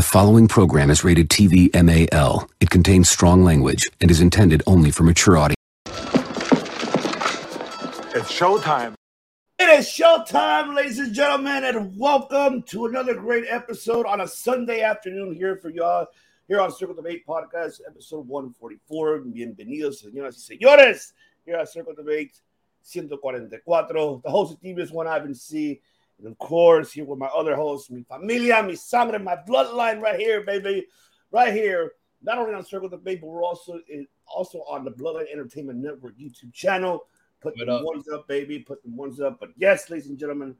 The following program is rated TV MAL. It contains strong language and is intended only for mature audience. It's showtime. It is showtime, ladies and gentlemen, and welcome to another great episode on a Sunday afternoon here for y'all here on Circle Debate Podcast, episode 144. Bienvenidos, señoras y señores, here at Circle Debate 144. The host of TV is one Ivan C. And of course, here with my other hosts, mi familia, mi sangre, my bloodline right here, baby. Right here. Not only on Circle Debate, but we're also also on the Bloodline Entertainment Network YouTube channel. Put the ones up, baby. Put the ones up. But yes, ladies and gentlemen,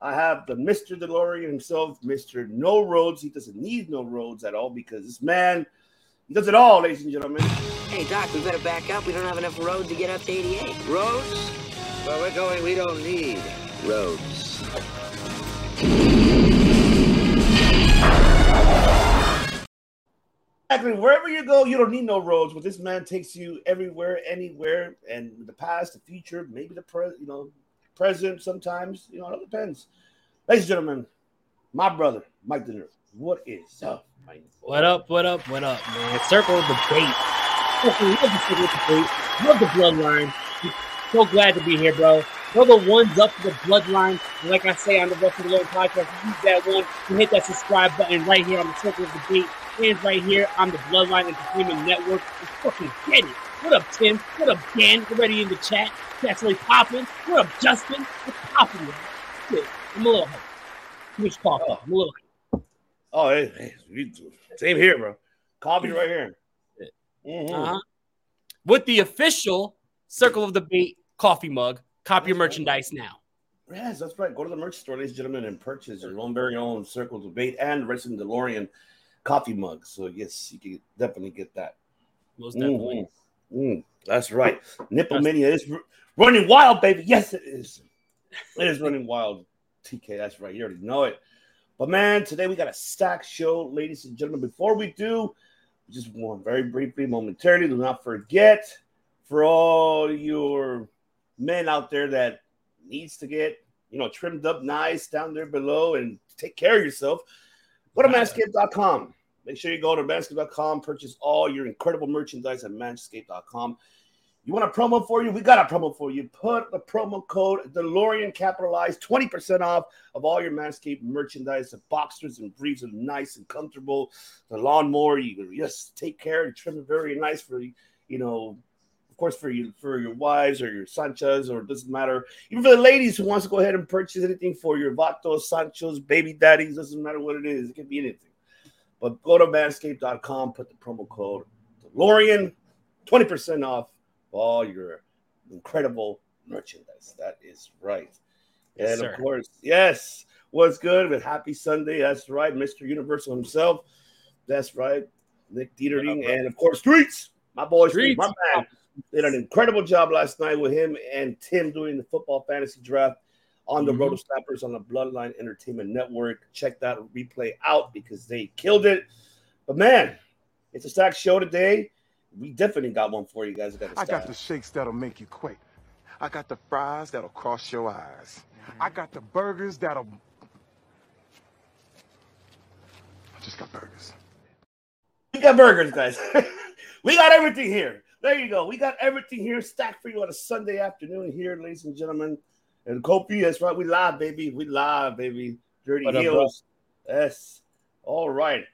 I have the Mr. DeLorean himself, Mr. No Roads. He doesn't need no roads at all because this man, he does it all, ladies and gentlemen. Hey, Doc, we better back up. We don't have enough road to get up to 88. Roads? Where we're going, we don't need roads. Exactly. Wherever you go, you don't need no roads. But this man takes you everywhere, anywhere, and the past, the future, maybe the pre, you know, present. Sometimes, you know, it all depends. Ladies and gentlemen, my brother Mike Dinner. What is up, Mike? What up? What up? What up, man? Circle of the bait. Love the bloodline. So glad to be here, bro. Throw the ones up to the bloodline. And like I say on the Rest of the Lord podcast, use that one to hit that subscribe button right here on the Circle of Debate. And right here on the Bloodline Entertainment Network. Let's fucking get it. What up, Tim? What up, Dan? Already in the chat. Chat's really popping. What up, Justin? What's popping? man? I'm a little hyped. Too much coffee. I'm a little hyped. Oh, hey, hey, we- same here, bro. Coffee right here. Mhm. Uh-huh. With the official Circle of Debate coffee mug. Cop your merchandise now. Yes, that's right. Go to the merch store, ladies and gentlemen, and purchase your own very own Circle Debate and Racing DeLorean coffee mug. So yes, you can definitely get that. Most definitely. Mhm. Mm, that's right. Nipple Mania is running wild, baby. Yes, it is. It is running wild. TK, that's right. You already know it. But man, today we got a stack show, ladies and gentlemen. Before we do, just one very briefly, momentarily, do not forget for all your men out there that needs to get you know trimmed up nice down there below and take care of yourself, go to manscaped.com. Make sure you go to manscaped.com, purchase all your incredible merchandise at manscaped.com. You want a promo for you? We got a promo for you. Put the promo code DeLorean capitalized 20% off of all your Manscaped merchandise. The boxers and briefs are nice and comfortable. The lawnmower, you can just take care and trim it very nice for you know, of course, for you for your wives or your Sanchas, or it doesn't matter. Even for the ladies who wants to go ahead and purchase anything for your Vatos, Sanchos, baby daddies, doesn't matter what it is. It can be anything. But go to manscaped.com, put the promo code DeLorean, 20% off all your incredible merchandise. That is right. And of course, yes, what's good with Happy Sunday? That's right, Mr. Universal himself. That's right, Nick Dietering, and of course, Streets, my boy, Streets. my man, did an incredible job last night with him and Tim doing the football fantasy draft on the Mhm. Roto Snappers on the Bloodline Entertainment Network. Check that replay out because they killed it. But man, it's a stack show today. We definitely got one for you guys. Got I got the shakes that'll make you quake. I got the fries that'll cross your eyes. I got the burgers that'll. I just got burgers. We got burgers, guys. we got everything here. There you go. We got everything here stacked for you on a Sunday afternoon here, ladies and gentlemen. And Kofi, that's right. We live, baby. We live, baby. Dirty What up, Heels. Yes. All right.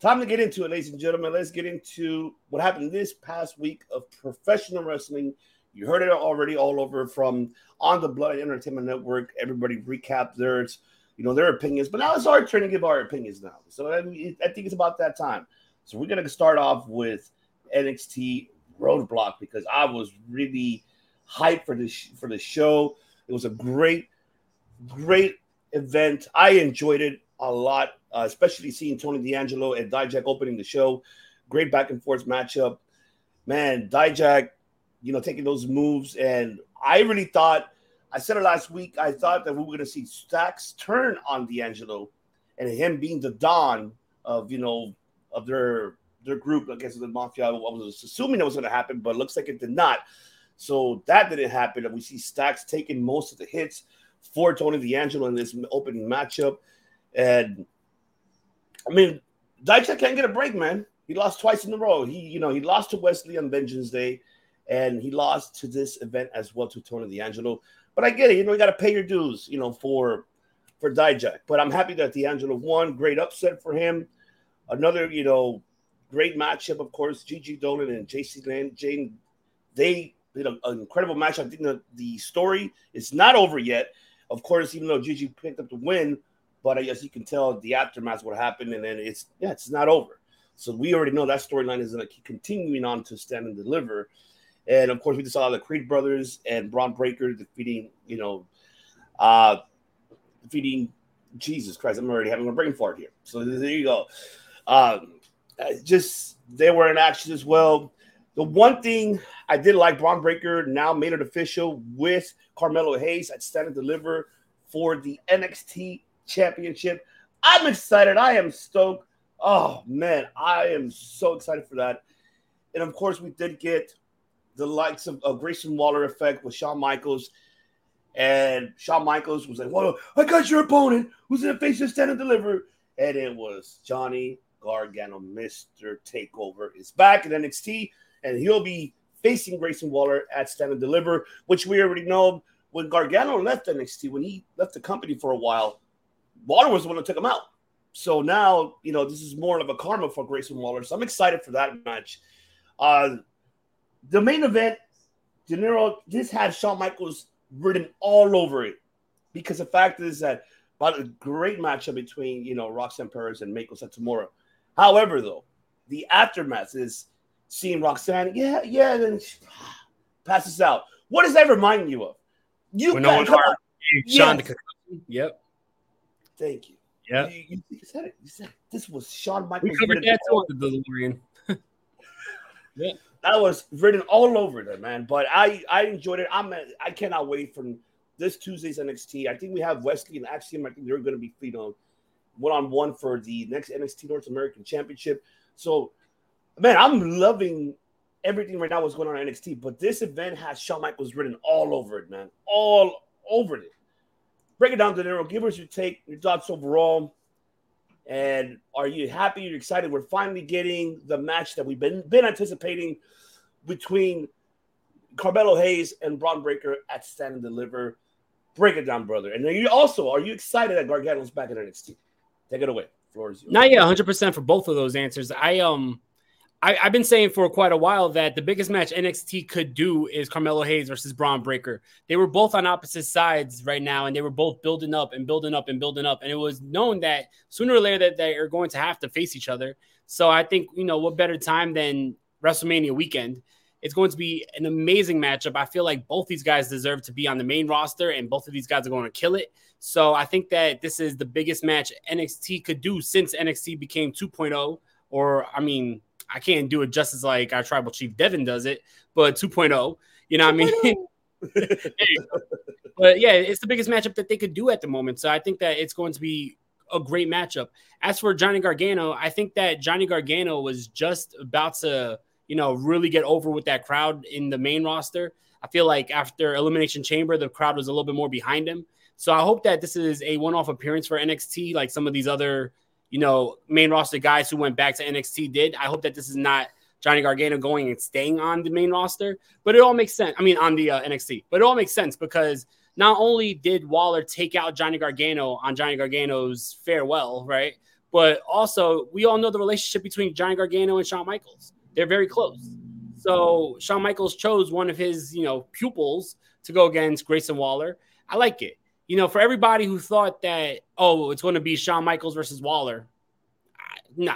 Time to get into it, ladies and gentlemen. Let's get into what happened this past week of professional wrestling You heard it already all over from on the Blood Entertainment Network. Everybody recapped theirs, you know, their opinions. But now it's our turn to give our opinions now. So I, mean, I think it's about that time. So we're gonna start off with NXT Roadblock because I was really hyped for this for the show. It was a great, great event. I enjoyed it a lot, uh, especially seeing Tony D'Angelo and Dijak opening the show. Great back and forth matchup. Man, Dijak, you know, taking those moves. And I really thought, I said it last week, I thought that we were going to see Stacks turn on D'Angelo and him being the Don of, you know, of their their group, guess the Mafia. I was assuming it was going to happen, but looks like it did not. So that didn't happen. And we see Stacks taking most of the hits for Tony D'Angelo in this opening matchup. And I mean, Dijak can't get a break, man. He lost twice in a row. He, you know, he lost to Wes Lee on Vengeance Day, and he lost to this event as well to Tony D'Angelo. But I get it, you know, you got to pay your dues, you know, for for Dijak. But I'm happy that D'Angelo won. Great upset for him. Another, you know, great matchup, of course. Gigi Dolan and JC Land Jane, they did an incredible match. I think the, the story is not over yet. Of course, even though Gigi picked up the win, but as you can tell, the aftermath what happened, and then it's yeah, it's not over. So we already know that storyline is going to keep continuing on to stand and deliver. And of course, we just saw the Creed brothers and Bron Breakker defeating, you know, uh, defeating Jesus Christ. I'm already having a brain fart here. So there you go. Um, Uh, just they were in action as well. The one thing I did like Bron Breakker now made it official with Carmelo Hayes at Stand and Deliver for the NXT Championship. I'm excited. I am stoked. Oh man, I am so excited for that. And of course, we did get the likes of, of Grayson Waller effect with Shawn Michaels. And Shawn Michaels was like, Well, I got your opponent who's in the face of stand and deliver. And it was Johnny Gargano, Mr. Takeover, is back in NXT, and he'll be facing Grayson Waller at Stand and Deliver, which we already know when Gargano left NXT, when he left the company for a while, Waller was the one that took him out. So now, you know, this is more of a karma for Grayson Waller. So I'm excited for that match. Uh, the main event, De Niro, this had Shawn Michaels written all over it because the fact is that about a great matchup between, you know, Roxanne Perez and Meiko Satomura. However, though, the aftermath is seeing Roxanne, yeah, yeah, then passes out. What does that remind you of? You when got, no one come on. Sean Yes. Yep. Thank you. Yeah. You, you- you said it. You said it. This was Shawn We Michaels. covered written that too on the DeLorean. yeah. that was written all over there, man. But I I enjoyed it. I'm I cannot wait for this Tuesday's NXT. I think we have Wes Lee and Axiom. I think they're going to be you know one on one for the next NXT North American Championship. So, man, I'm loving everything right now. What's going on NXT? But this event has Shawn Michaels written all over it, man, all over it. Break it down, De Niro. Give us your take, your thoughts overall. And are you happy? You're excited? We're finally getting the match that we've been been anticipating between Carmelo Hayes and Bron Breakker at Stand and Deliver. Break it down, brother. And then you also are you excited that Gargano's back in NXT? Take it away. Floor is yours. Not yet, 100 percent for both of those answers. I um, I, I've been saying for quite a while that the biggest match NXT could do is Carmelo Hayes versus Bron Breakker. They were both on opposite sides right now, and they were both building up and building up and building up. And it was known that sooner or later that they are going to have to face each other. So I think you know what better time than WrestleMania weekend. It's going to be an amazing matchup. I feel like both these guys deserve to be on the main roster, and both of these guys are going to kill it. So I think that this is the biggest match NXT could do since NXT became 2.0. Or I mean, I can't do it just as like our tribal chief Devin does it, but 2.0. You know what I mean? Oh. Go. but yeah, it's the biggest matchup that they could do at the moment. So I think that it's going to be a great matchup. As for Johnny Gargano, I think that Johnny Gargano was just about to, you know, really get over with that crowd in the main roster. I feel like after Elimination Chamber, the crowd was a little bit more behind him. So I hope that this is a one-off appearance for NXT, like some of these other, you know, main roster guys who went back to NXT did. I hope that this is not Johnny Gargano going and staying on the main roster, but it all makes sense. I mean, on the uh, NXT, but it all makes sense because not only did Waller take out Johnny Gargano on Johnny Gargano's farewell, right? But also, we all know the relationship between Johnny Gargano and Shawn Michaels. They're very close. So Shawn Michaels chose one of his, you know, pupils to go against Grayson Waller. I like it. You know, for everybody who thought that, oh, it's going to be Shawn Michaels versus Waller, no,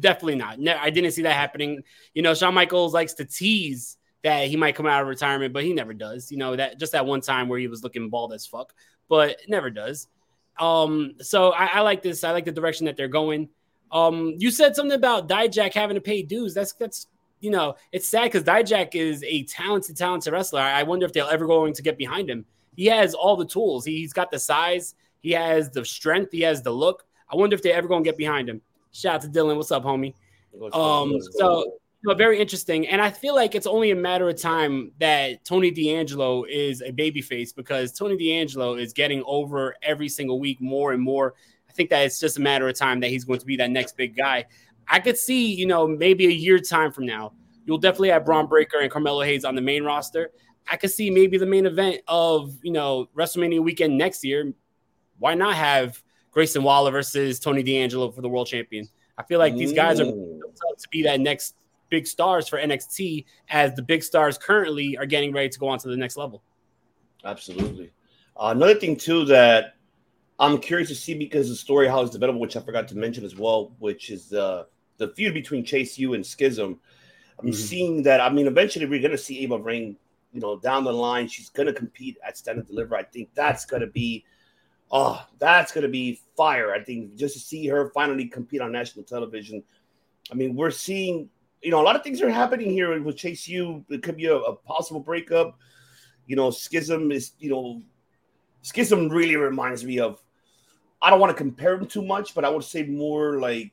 definitely not. No, I didn't see that happening. You know, Shawn Michaels likes to tease that he might come out of retirement, but he never does. You know, that just that one time where he was looking bald as fuck, but never does. Um, so I, I like this. I like the direction that they're going. Um, you said something about Dijak having to pay dues. That's that's you know, it's sad because Dijak is a talented, talented wrestler. I wonder if they're ever going to get behind him. He has all the tools. He's got the size. He has the strength. He has the look. I wonder if they're ever going to get behind him. Shout out to Dylan. What's up, homie? Um, so you know, very interesting. And I feel like it's only a matter of time that Tony D'Angelo is a babyface because Tony D'Angelo is getting over every single week more and more. I think that it's just a matter of time that he's going to be that next big guy. I could see, you know, maybe a year time from now, you'll definitely have Bron Breakker and Carmelo Hayes on the main roster. I could see maybe the main event of, you know, WrestleMania weekend next year. Why not have Grayson Waller versus Tony D'Angelo for the world champion? I feel like these guys are to be that next big stars for NXT as the big stars currently are getting ready to go on to the next level. Absolutely. Uh, another thing too that I'm curious to see because the story how it's developed, which I forgot to mention as well, which is uh, the feud between Chase U and Schism. I'm mm-hmm. seeing that. I mean, eventually we're going to see Ava Raine, you know, down the line. She's going to compete at Stand and Deliver. I think that's going to be, oh, that's going to be fire. I think just to see her finally compete on national television. I mean, we're seeing you know, a lot of things are happening here with Chase U. It could be a, a, possible breakup. You know, Schism is, you know, Schism really reminds me of. I don't want to compare them too much, but I would say more like,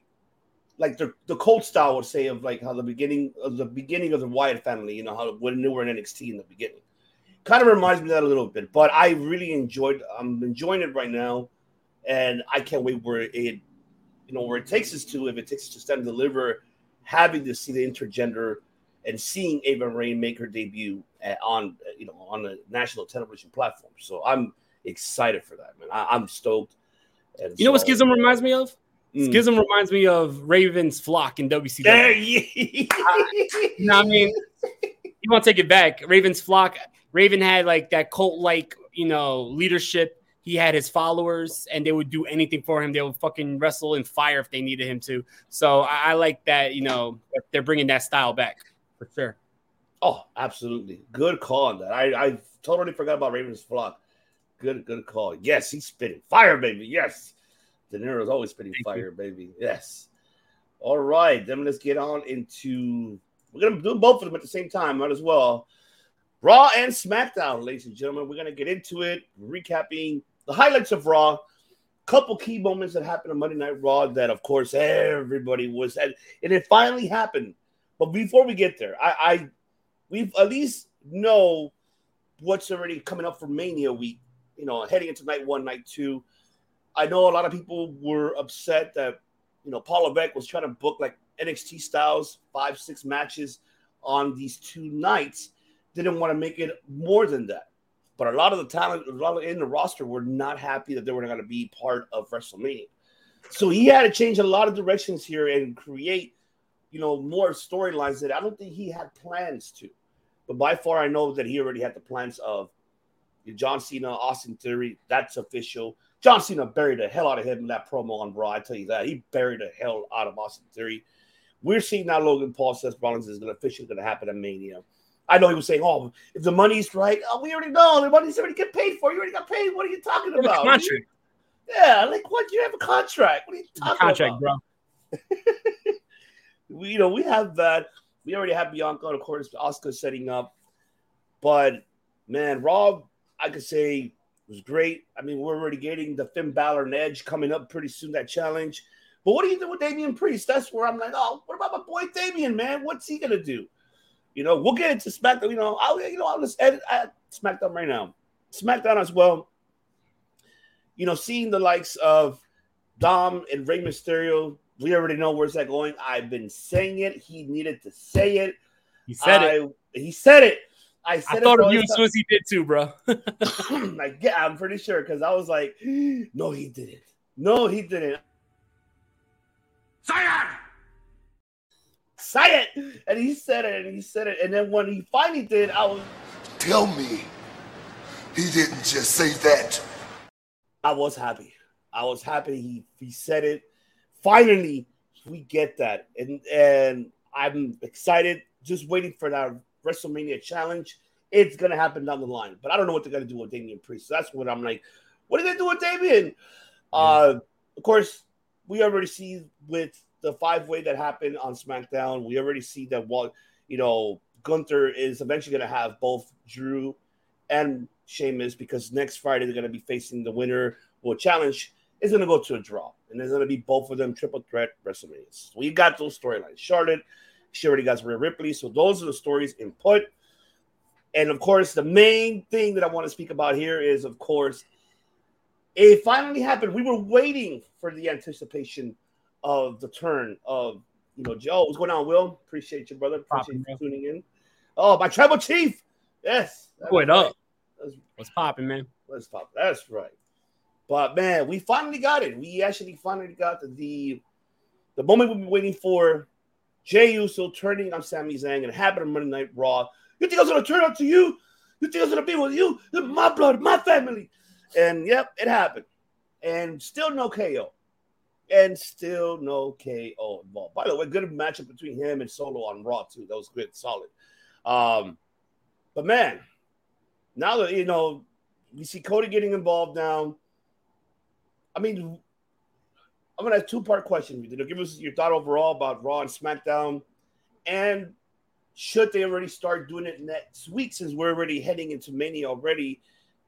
like the the Cold style would say of like how the beginning of the beginning of the Wyatt family. You know how when they were in NXT in the beginning, kind of reminds me of that a little bit. But I really enjoyed. I'm enjoying it right now, and I can't wait where it, you know, where it takes us to. If it takes us to stand and deliver having to see the intergender and seeing Ava Raine make her debut at, on you know on a national television platform. So I'm excited for that, man. I, am stoked. And you so, know what Schism reminds me of? Mm. Schism reminds me of Raven's flock in WCW. There you, know what I mean? You want to take it back? Raven's flock. Raven had like that cult like you know leadership he had his followers and they would do anything for him. They would fucking wrestle in fire if they needed him to. So I, I like that, you know, they're bringing that style back for sure. Oh, absolutely. Good call on that. I, I totally forgot about Raven's flock. Good, good call. Yes, he's spitting fire, baby. Yes. De Niro's always spitting Thank fire, you. baby. Yes. All right. Then let's get on into we're gonna do both of them at the same time, might as well. Raw and SmackDown, ladies and gentlemen. We're gonna get into it, recapping the highlights of Raw, couple key moments that happened on Monday Night Raw that, of course, everybody was at, and it finally happened. But before we get there, I, I we've at least know what's already coming up for Mania week. You know, heading into night one, night two. I know a lot of people were upset that you know Paul Levesque was trying to book like NXT styles, five, six matches on these two nights. Didn't want to make it more than that. But a lot of the talent, a lot in the roster were not happy that they weren't going to be part of WrestleMania. So he had to change a lot of directions here and create, you know, more storylines that I don't think he had plans to. But by far, I know that he already had the plans of John Cena, Austin Theory. That's official. John Cena buried the hell out of him in that promo on Raw. I tell you that he buried the hell out of Austin Theory. We're seeing now Logan Paul says Rollins is going to officially going to happen at Mania. I know he was saying, "Oh, if the money's right, oh, we already know the money's already get paid for. You already got paid. What are you talking about? Contract. Yeah, like what? You have a contract. What are you talking contract, about? bro. we, you know, we have that. We already have Bianca, of course, Asuka setting up. But man, Rob, I could say it was great. I mean, we're already getting the Finn Balor and Edge coming up pretty soon. That challenge. But what do you do with Damian Priest? That's where I'm like, oh, what about my boy Damian, man? What's he gonna do? You know, we'll get into SmackDown. You know, I'll you know I'll just edit at SmackDown right now. SmackDown as well. You know, seeing the likes of Dom and Rey Mysterio, we already know where's that going. I've been saying it. He needed to say it. He said I, it. He said it. I, said I thought of you as soon as he did too, bro. like, yeah, I'm pretty sure because I was like, no, he didn't. No, he didn't. Zion! say it. And he said it and he said it. And then when he finally did, I was Tell me he didn't just say that. I was happy. I was happy he he said it. Finally, we get that. And and I'm excited, just waiting for that WrestleMania challenge. It's gonna happen down the line. But I don't know what they're gonna do with Damian Priest. So that's what I'm like, what are they gonna do with Damian? Uh of course, we already see with the five way that happened on SmackDown, we already see that what you know, Gunther is eventually going to have both Drew and Sheamus because next Friday they're going to be facing the winner. Will challenge is going to go to a draw, and there's going to be both of them triple threat WrestleManias. We got those storylines. Charlotte, she already got Rhea Ripley, so those are the stories input. And of course, the main thing that I want to speak about here is, of course, it finally happened. We were waiting for the anticipation of the turn of you know Joe. What's going on, Will? Appreciate you, brother. Appreciate you tuning in. Oh, my tribal chief. Yes. What right. up? What's popping, man? Let's pop. That's right. But man, we finally got it. We actually finally got the, the moment we've been waiting for. Jey Uso turning on Sami Zayn and happened on Monday Night Raw. You think I was gonna turn out to you? You think I was gonna be with you? My blood, my family. And yep, it happened. And still no KO. And still no KO involved. By the way, good matchup between him and Solo on Raw too. That was good, solid. Um, but man, now that you know, we see Cody getting involved now. I mean, I'm gonna have two part question. You know, give us your thought overall about Raw and SmackDown, and should they already start doing it next week since we're already heading into Mania already?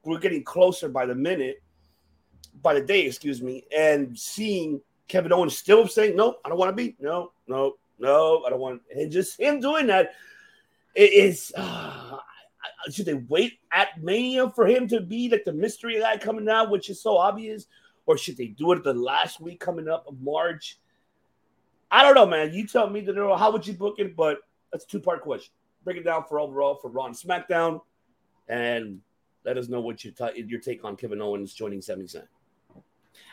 We're getting closer by the minute, by the day, excuse me, and seeing Kevin Owens still saying, "No, I don't want to be. No, no, no, I don't want." And just him doing that it is. Uh, should they wait at Mania for him to be like the mystery guy coming out, which is so obvious, or should they do it the last week coming up of March? I don't know, man. You tell me, know how would you book it? But that's a two part question. Break it down for overall for Raw and SmackDown, and let us know what your t- your take on Kevin Owens joining Sami Zayn.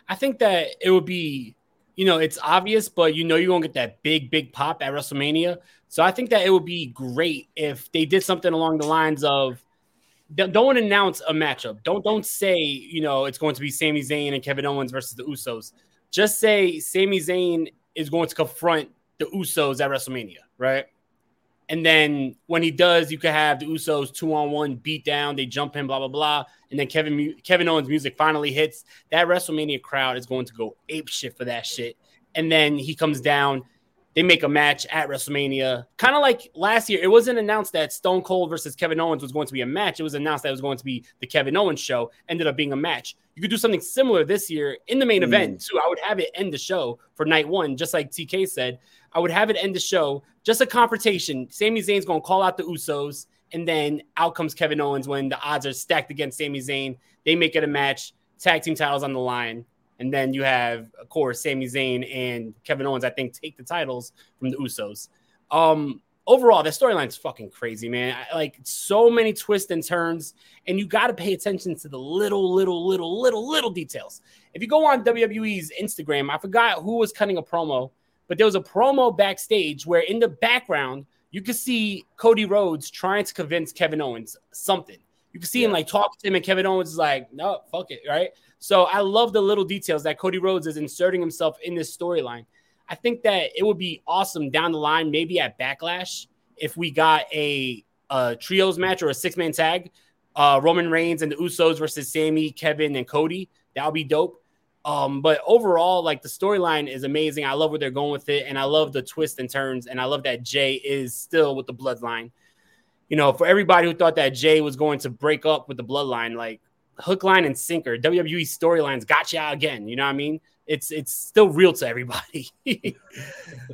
I think that it would be, you know, it's obvious, but you know you're gonna get that big, big pop at WrestleMania. So I think that it would be great if they did something along the lines of don't announce a matchup. Don't don't say, you know, it's going to be Sami Zayn and Kevin Owens versus the Usos. Just say Sami Zayn is going to confront the Usos at WrestleMania, right? And then when he does, you could have the Usos two on one beat down. They jump him, blah blah blah. And then Kevin Kevin Owens' music finally hits. That WrestleMania crowd is going to go ape shit for that shit. And then he comes down. They make a match at WrestleMania, kind of like last year. It wasn't announced that Stone Cold versus Kevin Owens was going to be a match. It was announced that it was going to be the Kevin Owens show. Ended up being a match. You could do something similar this year in the main mm. event too. I would have it end the show for night one, just like TK said. I would have it end the show, just a confrontation. Sami Zayn's going to call out the Usos, and then out comes Kevin Owens when the odds are stacked against Sami Zayn. They make it a match, tag team titles on the line. And then you have, of course, Sami Zayn and Kevin Owens, I think, take the titles from the Usos. Um, overall, the storyline's fucking crazy, man. I, like so many twists and turns, and you got to pay attention to the little, little, little, little, little details. If you go on WWE's Instagram, I forgot who was cutting a promo but there was a promo backstage where in the background you could see Cody Rhodes trying to convince Kevin Owens something. You can see yeah. him like talk to him, and Kevin Owens is like, "No, fuck it," right? So I love the little details that Cody Rhodes is inserting himself in this storyline. I think that it would be awesome down the line, maybe at Backlash, if we got a, a trios match or a six man tag, uh, Roman Reigns and the Usos versus Sami, Kevin, and Cody. That would be dope. Um, but overall, like the storyline is amazing. I love where they're going with it, and I love the twists and turns, and I love that Jey is still with the bloodline. You know, for everybody who thought that Jey was going to break up with the bloodline, like hook, line, and sinker, WWE storylines gotcha again. You know what I mean? It's it's still real to everybody.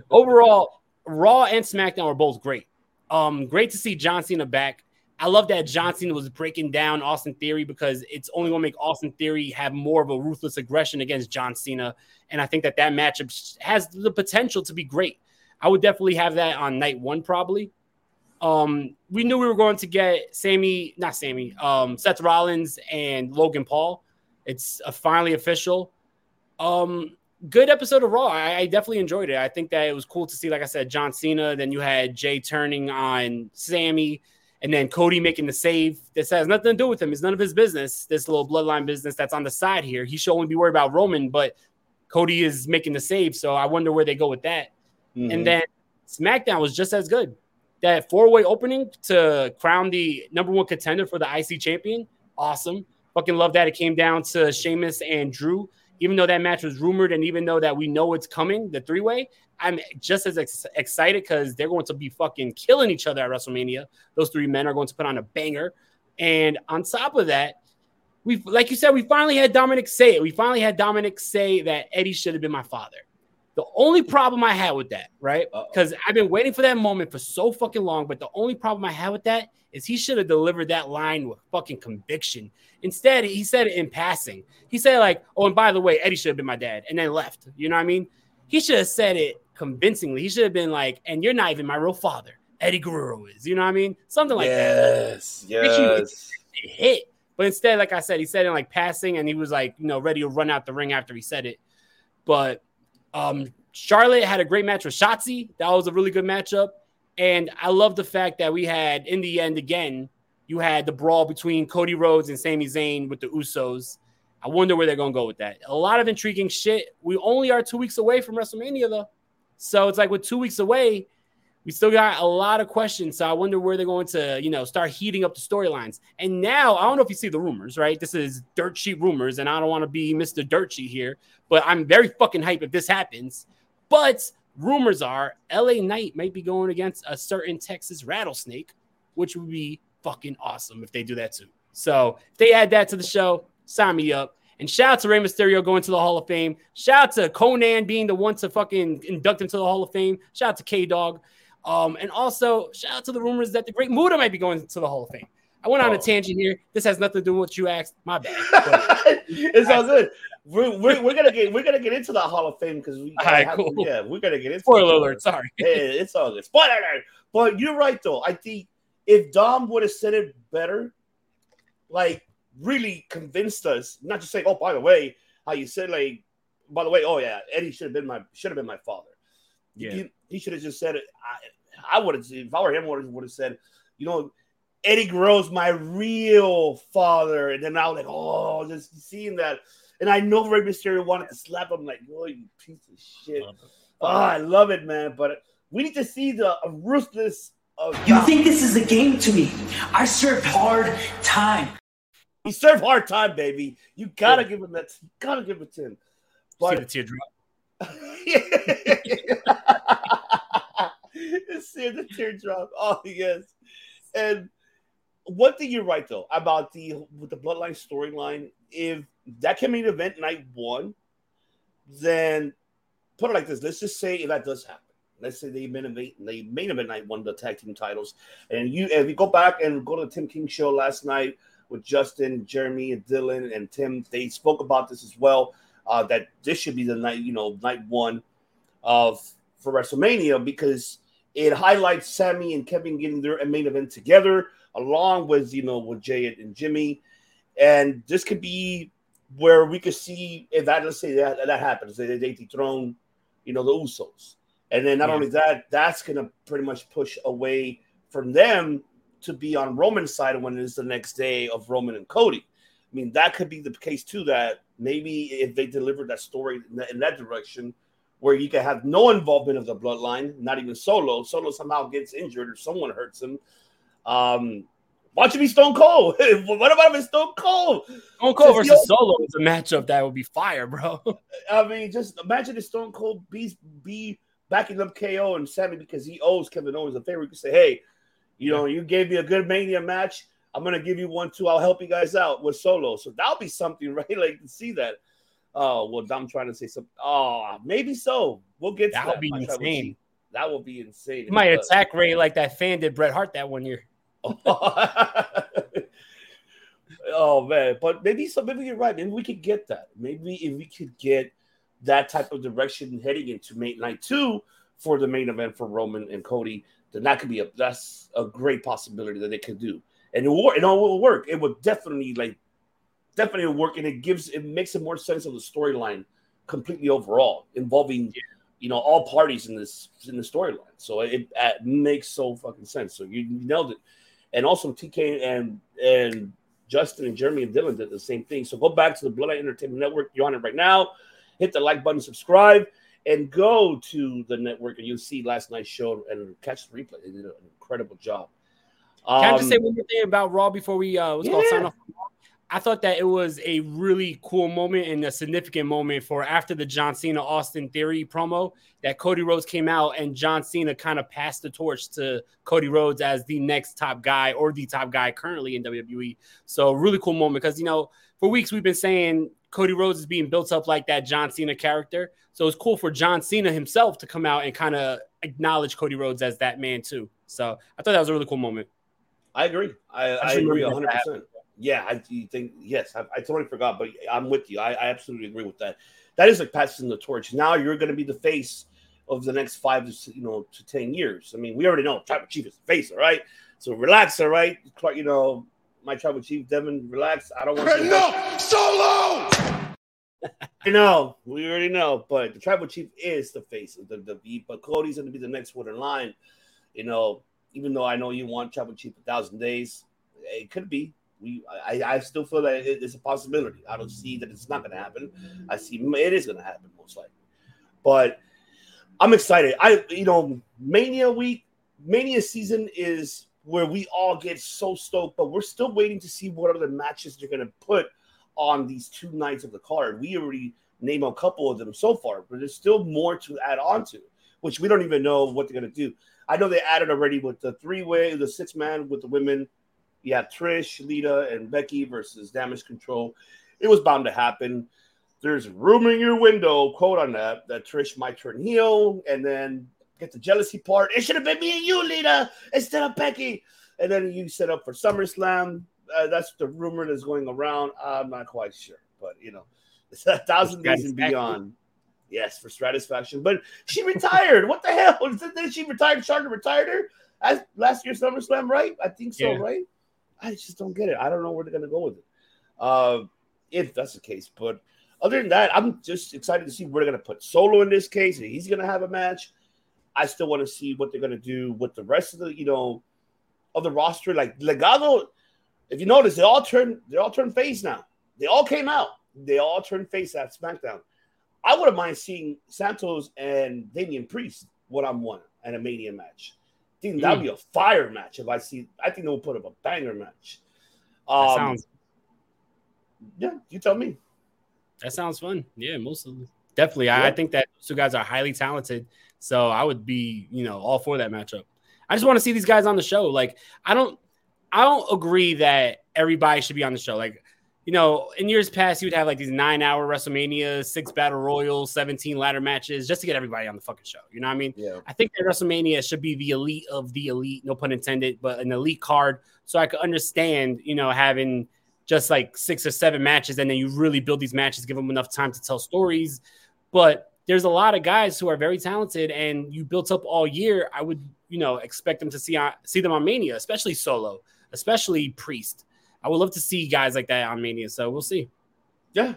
overall, Raw and SmackDown were both great. Um, great to see John Cena back. I love that John Cena was breaking down Austin Theory because it's only going to make Austin Theory have more of a ruthless aggression against John Cena. And I think that that matchup has the potential to be great. I would definitely have that on night one, probably. Um, we knew we were going to get Sami, not Sami, um, Seth Rollins and Logan Paul. It's finally official. Um, good episode of Raw. I, I, definitely enjoyed it. I think that it was cool to see, like I said, John Cena. Then you had Jey turning on Sami, and then Cody making the save. This has nothing to do with him. It's none of his business. This little bloodline business that's on the side here. He should only be worried about Roman, but Cody is making the save. So I wonder where they go with that. Mm-hmm. And then SmackDown was just as good. That four way opening to crown the number one contender for the IC champion. Awesome. Fucking love that. It came down to Sheamus and Drew even though that match was rumored and even though that we know it's coming, the three way, I'm just as ex- excited because they're going to be fucking killing each other at WrestleMania. Those three men are going to put on a banger. And on top of that, we like you said, we finally had Dominic say it. We finally had Dominic say that Eddie should have been my father. The only problem I had with that, right? Because I've been waiting for that moment for so fucking long, but the only problem I had with that is he should have delivered that line with fucking conviction. Instead, he said it in passing. He said, like, oh, and by the way, Eddie should have been my dad, and then left. You know what I mean? He should have said it convincingly. He should have been like, and you're not even my real father. Eddie Guerrero is. You know what I mean? Something like yes, that. Yes, yes. Hit. But instead, like I said, he said it in like passing, and he was like, you know, ready to run out the ring after he said it. But um Charlotte had a great match with Shotzi. That was a really good matchup. And I love the fact that we had, in the end, again, you had the brawl between Cody Rhodes and Sami Zayn with the Usos. I wonder where they're going to go with that. A lot of intriguing shit. We only are two weeks away from WrestleMania, though. So it's like with two weeks away, we still got a lot of questions. So I wonder where they're going to, you know, start heating up the storylines. And now I don't know if you see the rumors, right? This is dirt sheet rumors, and I don't want to be Mr. Dirt Sheet here, but I'm very fucking hype if this happens. But rumors are LA Knight might be going against a certain Texas rattlesnake, which would be fucking awesome if they do that too. So if they add that to the show, sign me up. And shout out to Rey Mysterio going to the Hall of Fame. Shout out to Konnan being the one to fucking induct him to the Hall of Fame. Shout out to K Dog. Um, and also shout out to the rumors that the Great Muta might be going to the Hall of Fame. I went on a oh. tangent here. This has nothing to do with what you asked. My bad. it's all good. We're, we're, we're, gonna get we're gonna get into the Hall of Fame because we right, cool. Yeah we're gonna get into spoiler alert. Sorry, yeah, it's all good. Spoiler alert. But you're right though. I think if Dom would have said it better, like really convinced us, not just saying, "Oh, by the way, how you said like, by the way, oh yeah, Eddie should have been my should have been my father." Yeah, he, he should have just said it. I, I would have if I were him, would have said, you know, Eddie Guerrero's my real father. And then I was like, oh, just seeing that. And I know Rey Mysterio wanted to slap him, like, oh, you piece of shit. Oh, I love it, man. But we need to see the ruthless. Of you think this is a game to me? I served hard time. He served hard time, baby. You gotta yeah. give him that. You gotta give it to him. But, see the teardrop. see the teardrop. Oh yes, and one thing you're right though about the with the bloodline storyline. If that can be an event night one, then put it like this. Let's just say if that does happen. Let's say they main event, they main event night won the tag team titles, and you if you go back and go to the Tim King show last night with Justin, Jeremy, and Dylan and Tim, they spoke about this as well. Uh, that this should be the night, you know, night one of for WrestleMania because it highlights Sami and Kevin getting their main event together along with you know with Jey and Jimmy, and this could be where we could see if that let's say that that happens, they, they dethrone, you know, the Usos, and then not yeah. only that, that's gonna pretty much push away from them to be on Roman's side when it's the next day of Roman and Cody. I mean, that could be the case too. That maybe if they deliver that story in that, in that direction, where you can have no involvement of the bloodline, not even Solo. Solo somehow gets injured or someone hurts him, um, watch it be Stone Cold. what about if it's Stone Cold? Stone Cold versus Solo is a matchup that would be fire, bro. I mean, just imagine if Stone Cold be, be backing up KO and Sami because he owes Kevin Owens a favor. He can say, hey, you know, you gave me a good Mania match. I'm gonna give you one too. I'll help you guys out with Solo. So that'll be something, right? Like to see that. Oh well, I'm trying to say something. Oh, maybe so. We'll get that'll that. be insane. That will be insane. He might attack Rey like that fan did Bret Hart that one year. oh man, but maybe so. Maybe you're right. Maybe we could get that. Maybe if we could get that type of direction heading into main night two for the main event for Roman and Cody, then that could be a that's a great possibility that they could do, and it will, it all will work. It would definitely like definitely a work, and it gives it makes it more sense of the storyline completely overall, involving you know all parties in this in the storyline. So it, it makes so fucking sense. So you nailed it. And also TK and and Justin and Jeremy and Dylan did the same thing. So go back to the Bloodline Entertainment Network. You're on it right now. Hit the like button, subscribe, and go to the network, and you'll see last night's show and catch the replay. They did an incredible job. Can I just say Um, one more thing about Raw before we uh what's called sign off? I thought that it was a really cool moment and a significant moment for after the John Cena Austin Theory promo that Cody Rhodes came out and John Cena kind of passed the torch to Cody Rhodes as the next top guy or the top guy currently in WWE. So really cool moment because you know for weeks we've been saying Cody Rhodes is being built up like that John Cena character. So it's cool for John Cena himself to come out and kind of acknowledge Cody Rhodes as that man too. So I thought that was a really cool moment. I agree. I, I should agree remember 100. that. percent Yeah, I think yes. I, I totally forgot, but I'm with you. I, I absolutely agree with that. That is like passing the torch. Now you're going to be the face of the next five to you know to ten years. I mean, we already know tribal chief is the face, all right. So relax, all right. Clark, You know, my tribal chief Devin, relax. I don't want to. No, solo. I know, we already know, but the tribal chief is the face of the, the beat, but Cody's going to be the next one in line. You know, even though I know you want tribal chief a thousand days, it could be. We, I, I still feel that it, it's a possibility. I don't see that it's not going to happen. I see it is going to happen most likely, but I'm excited. I, you know, Mania week, Mania season is where we all get so stoked, but we're still waiting to see what other matches they're going to put on these two nights of the card. We already name a couple of them so far, but there's still more to add on to, which we don't even know what they're going to do. I know they added already with the three way, the six man with the women. You have Trish, Lita, and Becky versus Damage Control. It was bound to happen. There's room in your window, quote on that, that Trish might turn heel and then get the jealousy part. It should have been me and you, Lita, instead of Becky. And then you set up for SummerSlam. Uh, that's the rumor that's going around. I'm not quite sure, but you know, it's a thousand days and beyond. Yes, for satisfaction. But she retired. what the hell? Did she retired? Charlotte retired her as last year's SummerSlam, right? I think so, Yeah. right? I just don't get it. I don't know where they're gonna go with it. Uh, if that's the case, but other than that, I'm just excited to see where they're gonna put Solo in this case. He's gonna have a match. I still want to see what they're gonna do with the rest of the, you know, of the roster. Like Legado, if you notice, they all turn they all turn face now. They all came out. They all turned face at SmackDown. I wouldn't mind seeing Santos and Damian Priest one on one at a Mania match. I think that would be a fire match if I see. I think they'll put up a banger match. That Um, sounds yeah, you tell me. that sounds fun. Yeah, most of definitely. I, I think that those two guys are highly talented. So I would be, you know, all for that matchup. I just want to see these guys on the show. Like, I don't I don't agree that everybody should be on the show. Like, you know, in years past, you would have like these nine hour WrestleMania, six battle royals, 17 ladder matches just to get everybody on the fucking show. You know what I mean? Yeah. I think that WrestleMania should be the elite of the elite, no pun intended, but an elite card. So I could understand, you know, having just like six or seven matches and then you really build these matches, give them enough time to tell stories. But there's a lot of guys who are very talented and you built up all year. I would, you know, expect them to see on, see them on Mania, especially solo, especially Priest. I would love to see guys like that on Mania. So we'll see. Yeah,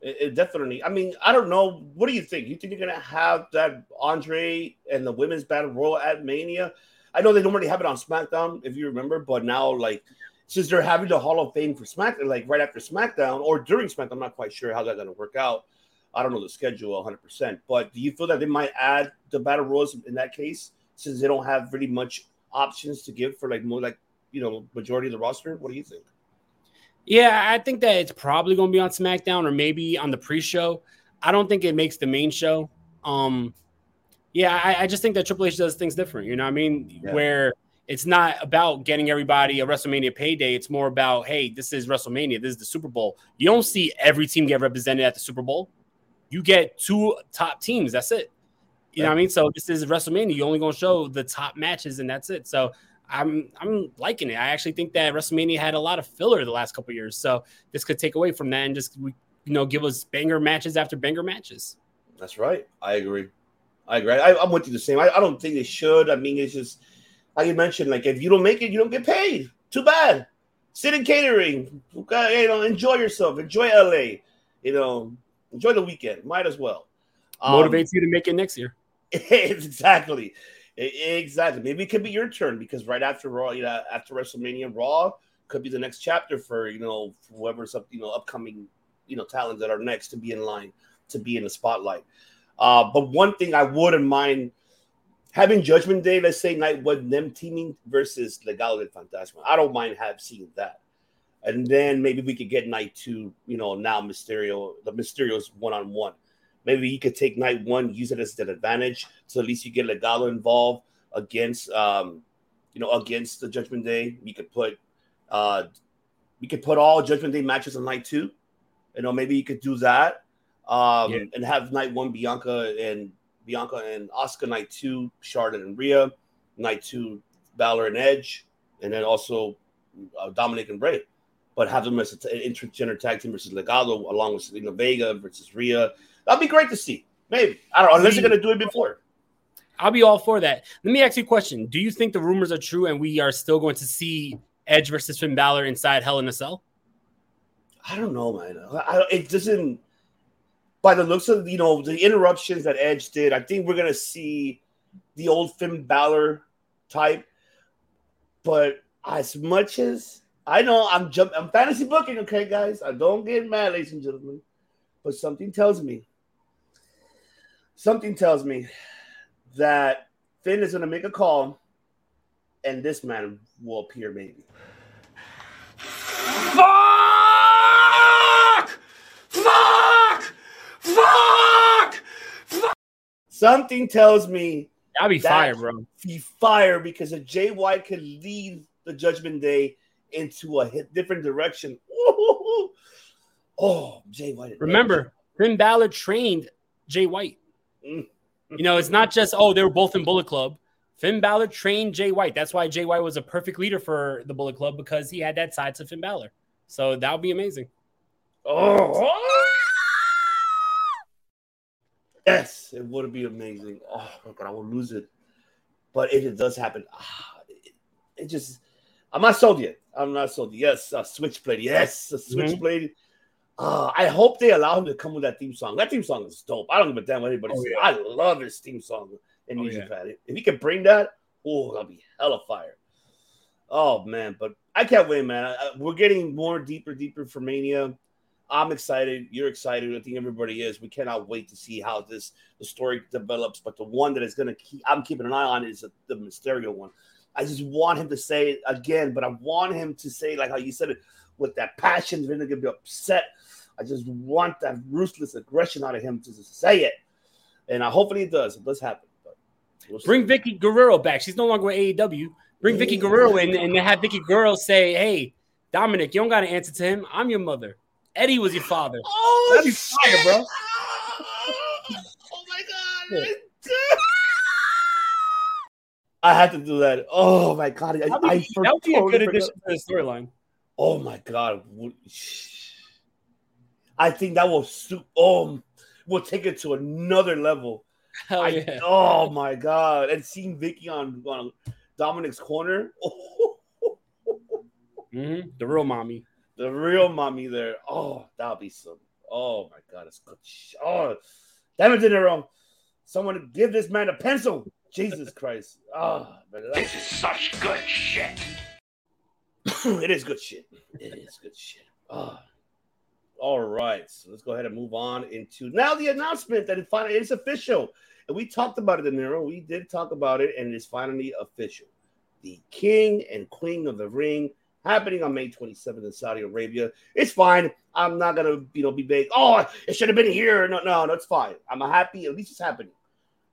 it, it definitely. I mean, I don't know. What do you think? You think you're gonna have that Andre and the women's battle royal at Mania? I know they normally have it on SmackDown, if you remember, but now like since they're having the Hall of Fame for SmackDown, like right after SmackDown or during SmackDown, I'm not quite sure how that's gonna work out. I don't know the schedule 100, percent but do you feel that they might add the battle royals in that case since they don't have really much options to give for like more like you know majority of the roster? What do you think? Yeah, I think that it's probably going to be on SmackDown or maybe on the pre-show. I don't think it makes the main show. Um, yeah, I, I just think that Triple H does things different. You know what I mean? Yeah. Where it's not about getting everybody a WrestleMania payday. It's more about, hey, this is WrestleMania. This is the Super Bowl. You don't see every team get represented at the Super Bowl. You get two top teams. That's it. You know what I mean? So this is WrestleMania. You're only going to show the top matches, and that's it. So I'm I'm liking it. I actually think that WrestleMania had a lot of filler the last couple years. So this could take away from that and just you know give us banger matches after banger matches. That's right. I agree. I agree. I, I'm with you the same. I, I don't think they should. I mean, it's just like you mentioned. Like if you don't make it, you don't get paid. Too bad. Sit in catering. Okay, You know, enjoy yourself. Enjoy LA. You know, Enjoy the weekend. Might as well. Um, Motivates you to make it next year. exactly. Exactly. Maybe it could be your turn because right after Raw, you know, after WrestleMania, Raw could be the next chapter for you know whoever's up, you know, upcoming, you know, talents that are next to be in line to be in the spotlight. Uh, but one thing I wouldn't mind having Judgment Day, let's say night one, them teaming versus Legado del Fantasma. I don't mind have seen that. And then maybe we could get night two, you know, now Mysterio, the Mysterio's one on one. Maybe you could take night one, use it as an advantage, so at least you get Legado involved against, um, you know, against the Judgment Day. You could put, uh, we could put all Judgment Day matches on night two. You know, maybe you could do that, um, Yeah. and have night one Bianca and Bianca and Asuka, night two Charlotte and Rhea, night two Balor and Edge, and then also uh, Dominic and Bray. But have them as an intergender tag team versus Legado, along with Zelina Vega versus Rhea. That'd be great to see. Maybe I don't know unless they're gonna do it before. I'll be all for that. Let me ask you a question. Do you think the rumors are true and we are still going to see Edge versus Finn Balor inside Hell in a Cell? I don't know, man. I, it doesn't. By the looks of you know the interruptions that Edge did, I think we're gonna see the old Finn Balor type. But as much as I know, I'm jump, I'm fantasy booking, okay, guys. I don't get mad, ladies and gentlemen. But something tells me, something tells me that Finn is gonna make a call, and this man will appear maybe. Fuck! Fuck! Fuck! Fuck! Something tells me That'd be That- fire, bro. be fire because if Jay White could lead the Judgment Day into a hit different direction. Ooh, oh, Jay White. Remember, Finn Balor trained Jay White. You know, it's not just, oh, they were both in Bullet Club. Finn Balor trained Jay White. That's why Jay White was a perfect leader for the Bullet Club because he had that side to Finn Balor. So that would be amazing. Oh, yes, it would be amazing. Oh my god, I will lose it. But if it does happen, ah, it, it just I'm not sold yet. I'm not sold. Yes, a switchblade. Yes, a switchblade. Uh, I hope they allow him to come with that theme song. That theme song is dope. I don't give a damn what anybody Oh, says. yeah. I love his theme song in Oh, Music yeah. If he can bring that, oh, that'll be hella fire. Oh man, but I can't wait, man. I, I- we're getting more deeper, deeper for Mania. I'm excited. You're excited. I think everybody is. We cannot wait to see how this the story develops. But the one that is going to keep, I'm keeping an eye on is the, the Mysterio one. I just want him to say it again, but I want him to say like how you said it with that passion. He's going to be upset. I just want that ruthless aggression out of him to just say it, and I hopefully it does. It does happen. But we'll see. Bring Vickie Guerrero back. She's no longer with AEW. Bring Vickie Guerrero in and have Vickie Guerrero say, hey, Dominic, you don't got to answer to him. I'm your mother. Eddie was your father. Oh, That'd be fire, bro. Oh my god. I had to do that. Oh my god. I, That I would be, that would be a good addition to the storyline. Oh my god. Would- I think that will suit oh um, we'll take it to another level. Hell I- yeah. oh my god. And seeing Vickie on, on Dominic's corner. Mhm. The real mommy. the real mommy there. Oh, that'll be some. Oh my god, it's good. sh- Oh, damn it, De Niro. Someone give this man a pencil. Jesus Christ. Oh, man, This is such good shit. it is good shit. It is good shit. Oh. All right, so let's go ahead and move on into now the announcement that it finally is official. And we talked about it, De Niro. We did talk about it, and it is finally official. The King and Queen of the Ring happening on May 27th in Saudi Arabia. It's fine. I'm not gonna, you know, be big. Oh, it should have been here. No, no, that's fine. I'm happy. At least it's happening,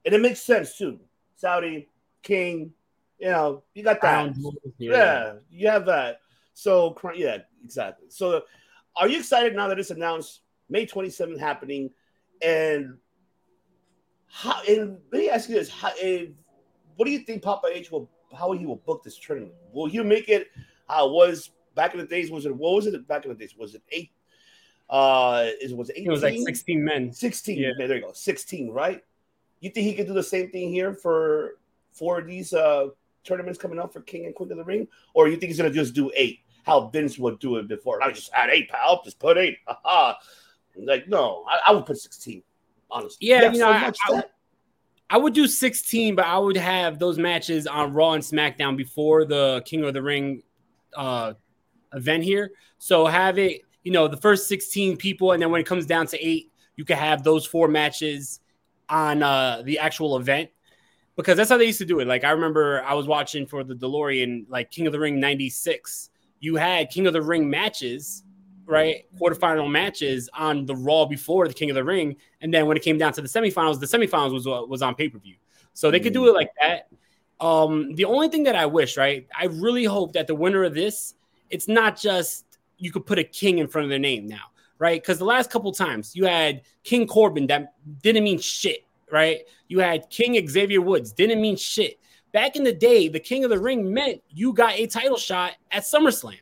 and it makes sense too. Saudi King, you know, you got that. Yeah, you have that. So, yeah, exactly. So, are you excited now that it's announced May 27th happening? And how? And let me ask you this: how, What do you think Papa H will? How he will book this tournament? Will he make it how it was back in the days? Was it what was it back in the days? Was it eight? Uh, is was it 18? It was like 16 men. 16. Yeah. There you go. 16, right? You think he could do the same thing here for for these uh tournaments coming up for King and Queen of the Ring? Or you think he's gonna just do eight? How Vince would do it before. I just add eight, pal. Just put eight. Haha. Like, no, I, I would put 16, honestly. Yeah, have you know, so I- much I- that- I would do 16, but I would have those matches on Raw and SmackDown before the King of the Ring uh, event here. So have it, you know, the first 16 people, and then when it comes down to eight, you can have those four matches on uh, the actual event because that's how they used to do it. Like I remember I was watching for the DeLorean, like King of the Ring 96. You had King of the Ring matches, right? Quarterfinal matches on the Raw before the King of the Ring. And then when it came down to the semifinals, the semifinals was was on pay-per-view. So they could do it like that. Um, the only thing that I wish, right? I really hope that the winner of this, it's not just you could put a king in front of their name now, right? Because the last couple times you had King Corbin that didn't mean shit, right? You had King Xavier Woods, didn't mean shit. Back in the day, the King of the Ring meant you got a title shot at SummerSlam.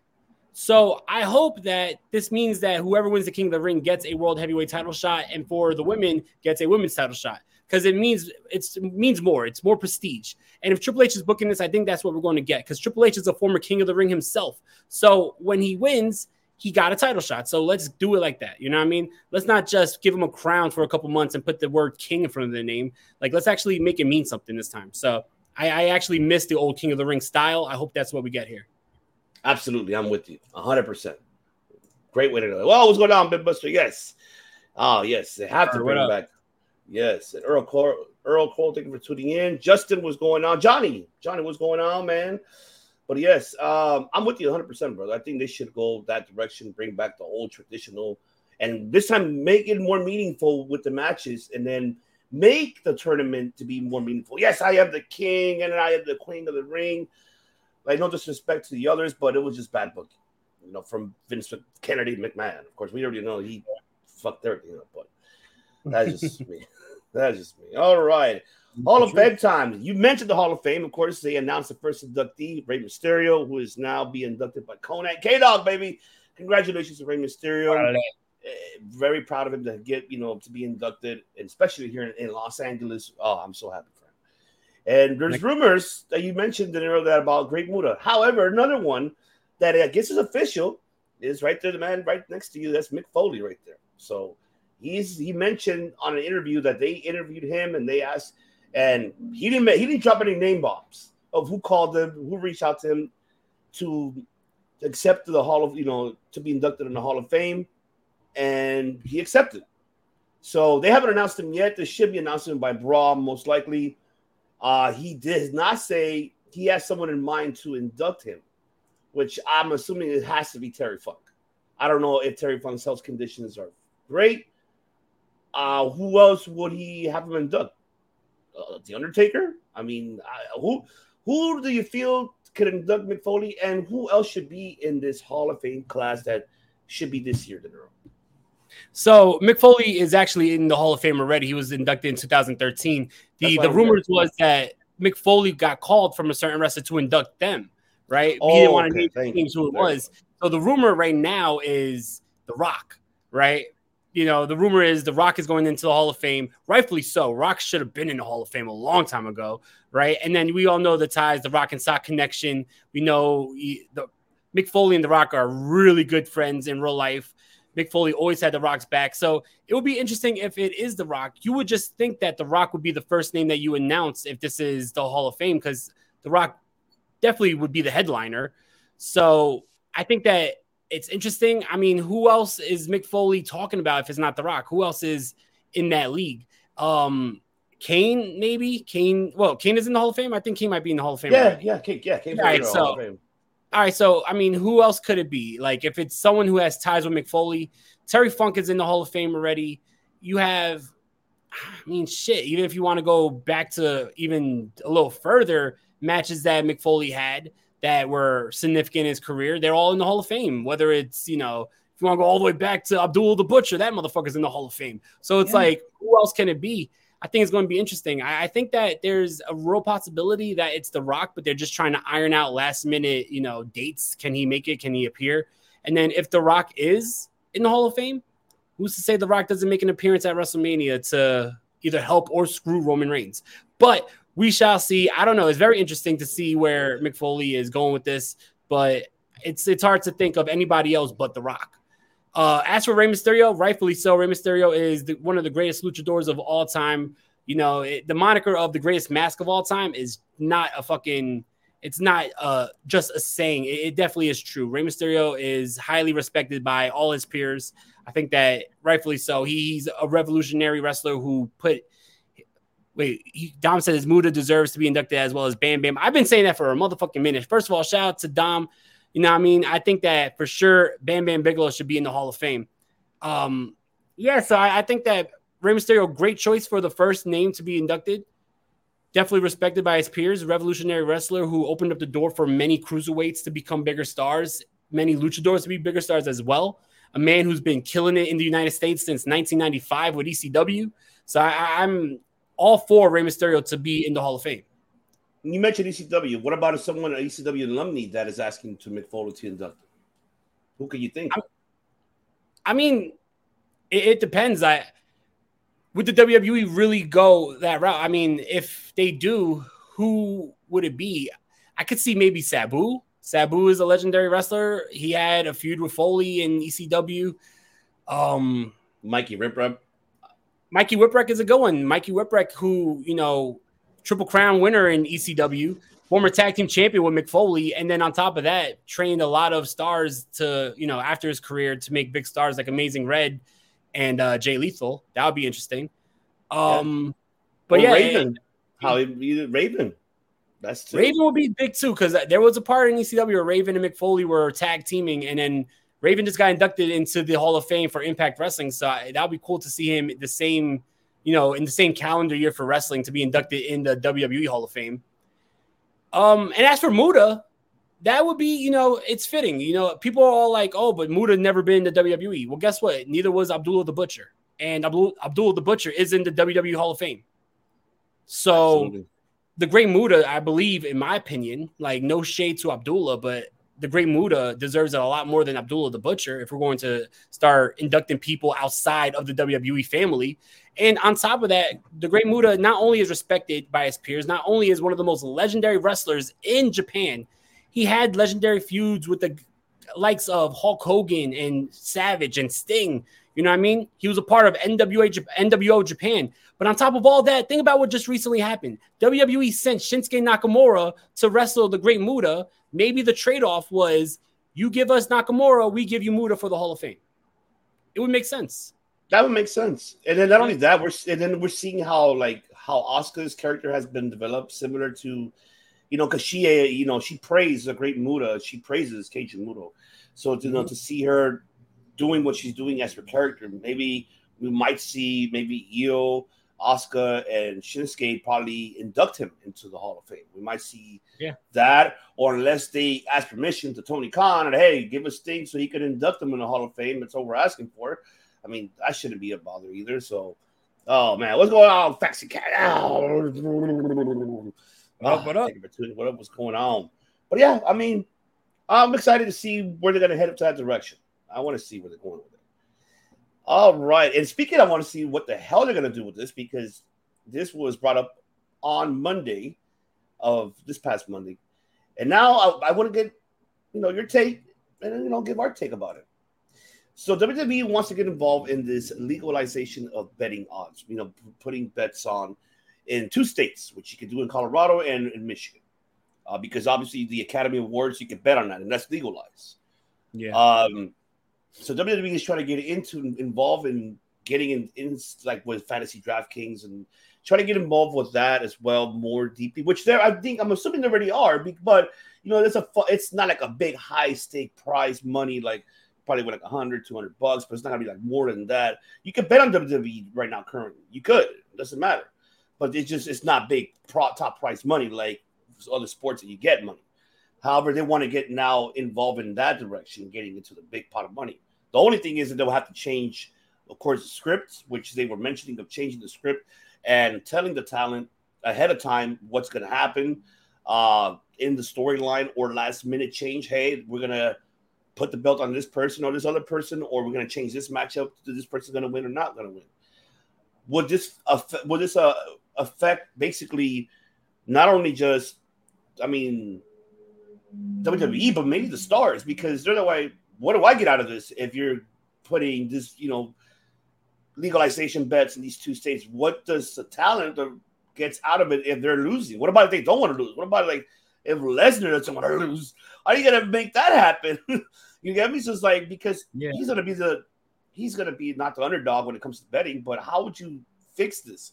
So I hope that this means that whoever wins the King of the Ring gets a world heavyweight title shot, and for the women gets a women's title shot because it means it means more. It's more prestige. And if Triple H is booking this, I think that's what we're going to get because Triple H is a former King of the Ring himself. So when he wins, he got a title shot. So let's do it like that. You know what I mean? Let's not just give him a crown for a couple months and put the word King in front of the name. Like let's actually make it mean something this time. So I, I actually miss the old King of the Ring style. I hope that's what we get here. Absolutely, I'm with you, hundred percent. Great way to know. Well, what's going on, Big Buster? Yes. Oh, yes. They have to bring him back. Yes. And Earl Cole, Earl Cole, thank you for tuning in. Justin, what's going on? Johnny, Johnny, what's going on, man? But yes, um, I'm with you 100, percent brother. I think they should go that direction, bring back the old traditional, and this time make it more meaningful with the matches, and then make the tournament to be more meaningful. Yes, I have the king, and I have the queen of the ring. Like no disrespect to the others, but it was just bad booking, you know, from Vince Kennedy McMahon. Of course, we already know he fucked everything up, but that's just me. That's just me. All right. Hall of Fame time. You mentioned the Hall of Fame. Of course, they announced the first inductee, Rey Mysterio, who is now being inducted by Konnan. K Dog, baby. Congratulations to Rey Mysterio. Eh, Very proud of him to get, you know, to be inducted, especially here in, in Los Angeles. Oh, I'm so happy for him. And there's rumors that you mentioned in earlier that about Great Muta. However, another one that I guess is official is right there, the man right next to you. That's Mick Foley right there. So he's he mentioned on an interview that they interviewed him and they asked, and he didn't he didn't drop any name bombs of who called him, who reached out to him to accept the Hall of you know to be inducted in the Hall of Fame, and he accepted. So they haven't announced him yet. They should be announcing him by Brawl most likely. Uh, he did not say he has someone in mind to induct him, which I'm assuming it has to be Terry Funk. I don't know if Terry Funk's health conditions are great. Uh, who else would he have him induct? Uh, the Undertaker? I mean, I, who who do you feel could induct Mick Foley, and who else should be in this Hall of Fame class that should be this year, De Niro? So Mick Foley is actually in the Hall of Fame already. He was inducted in 2013. The the rumors was that Mick Foley got called from a certain wrestler to induct them, right? we didn't Oh, want to okay. name names who it you. There you was. So the rumor right now is The Rock, right? You know, the rumor is The Rock is going into the Hall of Fame, rightfully so. Rock should have been in the Hall of Fame a long time ago, right? And then we all know the ties, the Rock and Sock connection. We know he, the Mick Foley and The Rock are really good friends in real life. Mick Foley always had The Rock's back. So it would be interesting if it is The Rock. You would just think that The Rock would be the first name that you announce if this is the Hall of Fame because The Rock definitely would be the headliner. So I think that it's interesting. I mean, who else is Mick Foley talking about if it's not The Rock? Who else is in that league? Um, Kane, maybe Kane. Well, Kane is in the Hall of Fame. I think he might be in the Hall of Fame. Yeah, already. yeah, King, yeah, All right, so- Hall of Fame. All right, so I mean, who else could it be? Like, if it's someone who has ties with Mick Foley, Terry Funk is in the Hall of Fame already. You have, I mean, shit. Even if you want to go back to even a little further, matches that Mick Foley had that were significant in his career, they're all in the Hall of Fame. Whether it's you know, if you want to go all the way back to Abdul the Butcher, that motherfucker's in the Hall of Fame. So it's Yeah. like, who else can it be? I think it's going to be interesting. I, I think that there's a real possibility that it's The Rock, but they're just trying to iron out last minute, you know, dates. Can he make it? Can he appear? And then if The Rock is in the Hall of Fame, who's to say The Rock doesn't make an appearance at WrestleMania to either help or screw Roman Reigns? But we shall see. I don't know. It's very interesting to see where Mick Foley is going with this, but it's it's hard to think of anybody else but The Rock. Uh, as for Rey Mysterio, rightfully so. Rey Mysterio is the, one of the greatest luchadors of all time. You know, it, the moniker of the greatest mask of all time is not a fucking. It's not uh, just a saying. It, it definitely is true. Rey Mysterio is highly respected by all his peers. I think that rightfully so. He's a revolutionary wrestler who put. Wait, he, Dom says Muta deserves to be inducted as well as Bam Bam. I've been saying that for a motherfucking minute. First of all, shout out to Dom. You know I mean? I think that for sure Bam Bam Bigelow should be in the Hall of Fame. Um, yeah, so I, I think that Rey Mysterio, great choice for the first name to be inducted. Definitely respected by his peers. Revolutionary wrestler who opened up the door for many cruiserweights to become bigger stars, many luchadors to be bigger stars as well. A man who's been killing it in the United States since 1995 with ECW. So I, I'm all for Rey Mysterio to be in the Hall of Fame. You mentioned ECW. What about if someone an ECW alumni that is asking to Mick Foley to induct? Who can you think? I, I mean, it, it, depends. I would the WWE really go that route? I mean, if they do, who would it be? I could see maybe Sabu. Sabu is a legendary wrestler. He had a feud with Foley in ECW. Um, Mikey Whipwreck. Mikey Whipwreck is a good one. Mikey Whipwreck, who you know Triple Crown winner in ECW, former tag team champion with Mick Foley, and then on top of that, trained a lot of stars to, you know, after his career to make big stars like Amazing Red and uh, Jay Lethal. That would be interesting. Um, yeah. but or yeah, Raven. He Raven. That's too. Raven would be big too because there was a part in ECW where Raven and Mick Foley were tag teaming, and then Raven just got inducted into the Hall of Fame for Impact Wrestling. So that would be cool to see him the same you know, in the same calendar year for wrestling to be inducted in the WWE Hall of Fame. Um, and as for Muta, that would be, you know, it's fitting. You know, people are all like, oh, but Muta never been in the WWE. Well, guess what? Neither was Abdullah the Butcher. And Abdul Abdullah the Butcher is in the WWE Hall of Fame. So Absolutely. the great Muta, I believe, in my opinion, like no shade to Abdullah, but the great Muta deserves it a lot more than Abdullah the Butcher if we're going to start inducting people outside of the WWE family. And on top of that, the great Muta not only is respected by his peers, not only is one of the most legendary wrestlers in Japan, he had legendary feuds with the likes of Hulk Hogan and Savage and Sting. You know what I mean? He was a part of NWA, NWO Japan. But on top of all that, think about what just recently happened. WWE sent Shinsuke Nakamura to wrestle the Great Muta. Maybe the trade off was you give us Nakamura, we give you Muta for the Hall of Fame. It would make sense. That would make sense. And then not only that, we're and then we're seeing how like how Asuka's character has been developed, similar to, you know, because she, uh, you know, she praises a great Muta. She praises Keiji Muto. So to you know to see her doing what she's doing as her character, maybe we might see maybe Io, Asuka, and Shinsuke probably induct him into the Hall of Fame. We might see yeah. that, or unless they ask permission to Tony Khan and hey, give us Sting so he can induct him in the Hall of Fame. That's all we're asking for. I mean, that shouldn't be a bother either. So, oh man, what's going on, Faxi Cat? Oh, what up? What ah, up? What up? What's going on? But yeah, I mean, I'm excited to see where they're going to head up to that direction. I want to see where they're going with it. All right, and speaking, I want to see what the hell they're going to do with this because this was brought up on Monday of this past Monday, and now I, I want to get you know your take and you know give our take about it. So WWE wants to get involved in this legalization of betting odds. You know, putting bets on in two states, which you can do in Colorado and in Michigan, uh, because obviously the Academy Awards you can bet on that, and that's legalized. Yeah. Um. So WWE is trying to get into involved in getting in, in like with fantasy DraftKings and trying to get involved with that as well more deeply. Which there, I think I'm assuming they already are, but you know, it's a it's not like a big high stake prize money like probably with like 100, 200 bucks, but it's not gonna be like more than that. You could bet on WWE right now currently. You could, it doesn't matter, but it's just it's not big pro, top price money like other sports that you get money. However, they want to get now involved in that direction, getting into the big pot of money. The only thing is that they'll have to change, of course, the script, which they were mentioning of changing the script and telling the talent ahead of time what's going to happen uh, in the storyline or last minute change. Hey, we're gonna put the belt on this person or this other person, or we're going to change this matchup to this person's going to win or not going to win. Would this affect, this uh, affect basically not only just, I mean, WWE, but maybe the stars because they're the way. What do I get out of this if you're putting this, you know, legalization bets in these two states. What does the talent gets out of it if they're losing? What about if they don't want to lose? What about like if Lesnar doesn't want to lose? How are you gonna make that happen? you get me? So it's like because Yeah. he's gonna be the he's gonna be not the underdog when it comes to betting, but how would you fix this?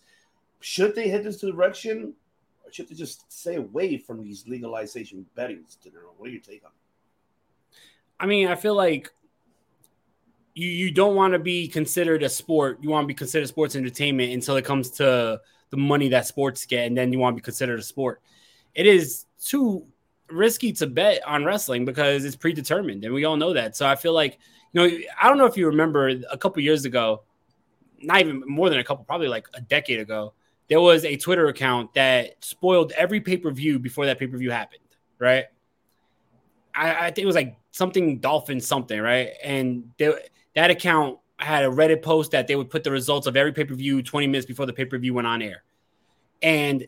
Should they head this direction? Or should they just stay away from these legalization bettings? What are your take on? it? I mean, I feel like you you don't want to be considered a sport. You want to be considered sports entertainment until it comes to the money that sports get, and then you want to be considered a sport. It is too risky to bet on wrestling because it's predetermined, and we all know that. So I feel like you know, I don't know if you remember a couple years ago, not even more than a couple, probably like a decade ago, there was a Twitter account that spoiled every pay per view before that pay per view happened, right? I, I think it was like something Dolphin something, right? And they, that account had a Reddit post that they would put the results of every pay per view 20 minutes before the pay per view went on air. And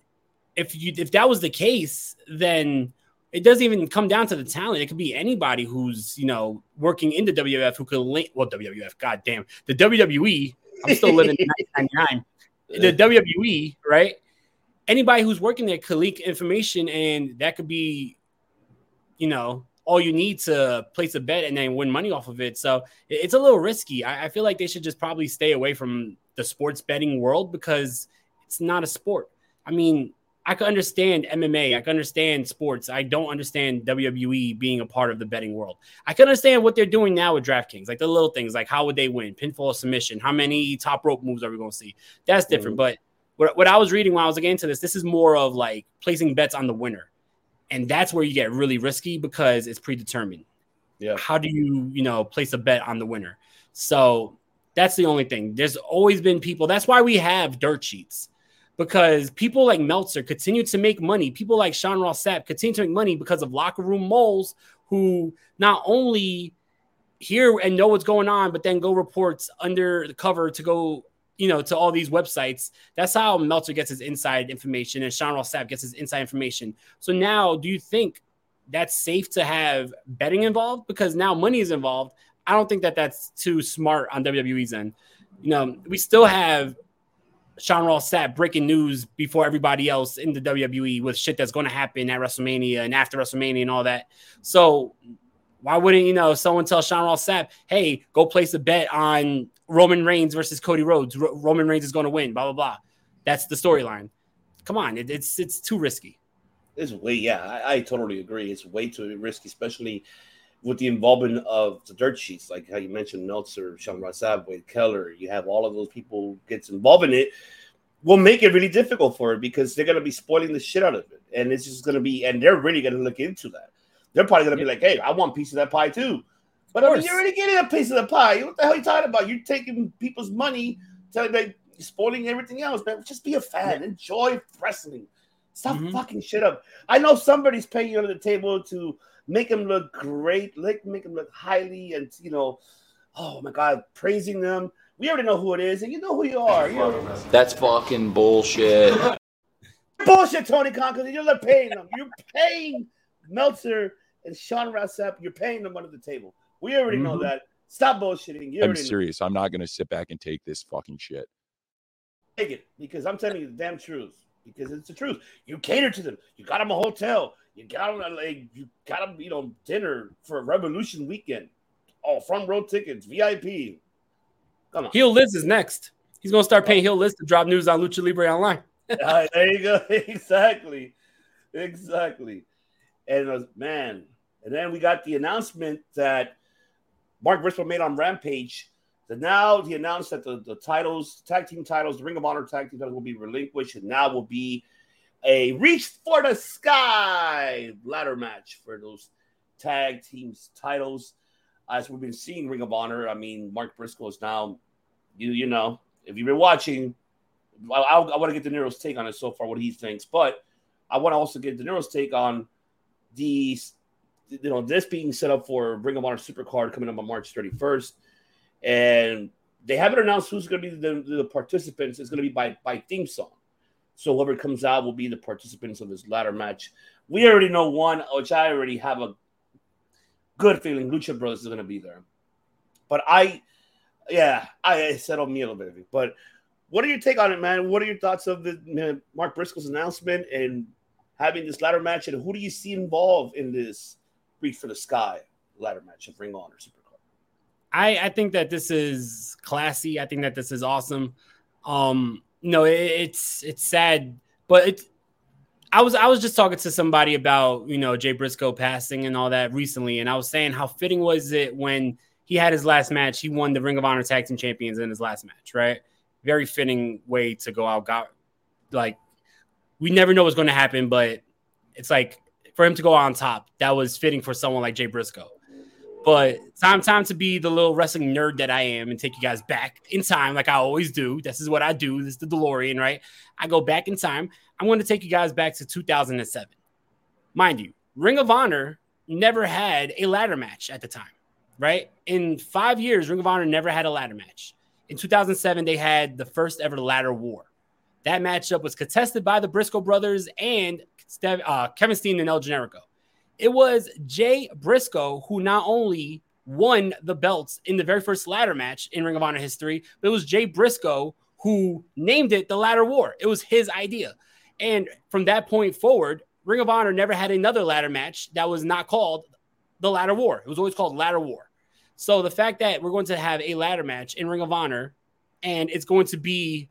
if you if that was the case, then it doesn't even come down to the talent. It could be anybody who's you know working in the WWF who could link. Well, WWF, goddamn, the WWE. I'm still living in 1999. The WWE, right? Anybody who's working there could leak information, and that could be, you know, all you need to place a bet and then win money off of it. So it's a little risky. I, I feel like they should just probably stay away from the sports betting world because it's not a sport. I mean, I can understand MMA. I can understand sports. I don't understand WWE being a part of the betting world. I can understand what they're doing now with DraftKings, like the little things, like how would they win, pinfall submission, how many top rope moves are we going to see? That's mm-hmm. different. But what, what I was reading while I was getting into this, this is more of like placing bets on the winner, and that's where you get really risky because it's predetermined. Yeah. How do you, you know, place a bet on the winner? So that's the only thing. There's always been people. That's why we have dirt sheets because people like Meltzer continue to make money. People like Sean Ross continue to make money because of locker room moles who not only hear and know what's going on, but then go reports under the cover to go, you know, to all these websites. That's how Meltzer gets his inside information and Sean Ross gets his inside information. So now, do you think that's safe to have betting involved? Because now money is involved. I don't think that that's too smart on WWE's end. You know, we still have Sean Ross Sapp breaking news before everybody else in the WWE with shit that's going to happen at WrestleMania and after WrestleMania and all that. So why wouldn't you know someone tell Sean Ross Sapp, hey, go place a bet on Roman Reigns versus Cody Rhodes. Ro- Roman Reigns is going to win. Blah blah blah. That's the storyline. Come on, it, it's it's too risky. It's way, yeah, I, I totally agree. It's way too risky, especially with the involvement of the dirt sheets, like how you mentioned Meltzer, Sean Ross Sapp, Wade Keller. You have all of those people gets involved in it. Will make it really difficult for it because they're gonna be spoiling the shit out of it, and it's just gonna be, and they're really gonna look into that. They're probably gonna be like, "Hey, I want a piece of that pie too." But I mean, you're already getting a piece of the pie. What the hell are you talking about? You're taking people's money, telling them spoiling everything else, man. Just be a fan. Enjoy wrestling. Stop Mhm. fucking shit up. I know somebody's paying you under the table to make him look great, like make him look highly, and you know, oh my god, praising them. We already know who it is, and you know who you are. You know, That's fucking bullshit. bullshit, Tony Khan, because you're paying them. You're paying Meltzer and Sean Ross Sapp. You're paying them under the table. We already know Mhm. that. Stop bullshitting. You I'm already know. serious. I'm not going to sit back and take this fucking shit. take it because I'm telling you the damn truth. Because it's the truth. You cater to them. You got them a hotel. You got them like you got them, you know, dinner for Revolution weekend. Oh, front row tickets, VIP. Come on. Heel Liz is next. He's gonna start paying Heel Liz to drop news on Lucha Libre Online. There you go. exactly. Exactly. And uh, man, and then we got the announcement that Mark Briscoe made on Rampage. That now he announced that the, the titles, tag team titles, the Ring of Honor tag team titles will be relinquished, and now will be a reach for the sky ladder match for those tag teams titles. As we've been seeing Ring of Honor, I mean, Mark Briscoe is now, you you know, if you've been watching, I, I, I want to get De Niro's take on it so far, what he thinks, but I want to also get De Niro's take on these, you know, this being set up for Ring of Honor Supercard coming up on March 31st, and they haven't announced who's going to be the, the participants. It's going to be by by theme song. So whoever comes out will be the participants of this ladder match. We already know one, which I already have a good feeling Lucha Bros is going to be there. But I, yeah, I settled me a little bit. But what are your take on it, man? What are your thoughts of the man, Mark Briscoe's announcement and having this ladder match? And who do you see involved in this reach for the sky ladder match of Ring Honor Supercard? I, I think that this is classy. I think that this is awesome. Um, no, it, it's it's sad, but it's I was I was just talking to somebody about you know Jay Briscoe passing and all that recently, and I was saying how fitting was it when he had his last match, he won the Ring of Honor Tag Team Champions in his last match, right? Very fitting way to go out. Got like we never know what's going to happen, but it's like for him to go on top, that was fitting for someone like Jay Briscoe. But time time to be the little wrestling nerd that I am and take you guys back in time, like I always do. This is what I do. This is the DeLorean, right? I go back in time. I'm going to take you guys back to 2007. Mind you, Ring of Honor never had a ladder match at the time, right? In five years, Ring of Honor never had a ladder match. In 2007, they had the first ever ladder war. That matchup was contested by the Briscoe brothers and uh, Kevin Steen and El Generico. It was Jay Briscoe who not only won the belts in the very first ladder match in Ring of Honor history, but it was Jay Briscoe who named it the Ladder War. It was his idea. And from that point forward, Ring of Honor never had another ladder match that was not called the Ladder War. It was always called Ladder War. So the fact that we're going to have a ladder match in Ring of Honor and it's going to be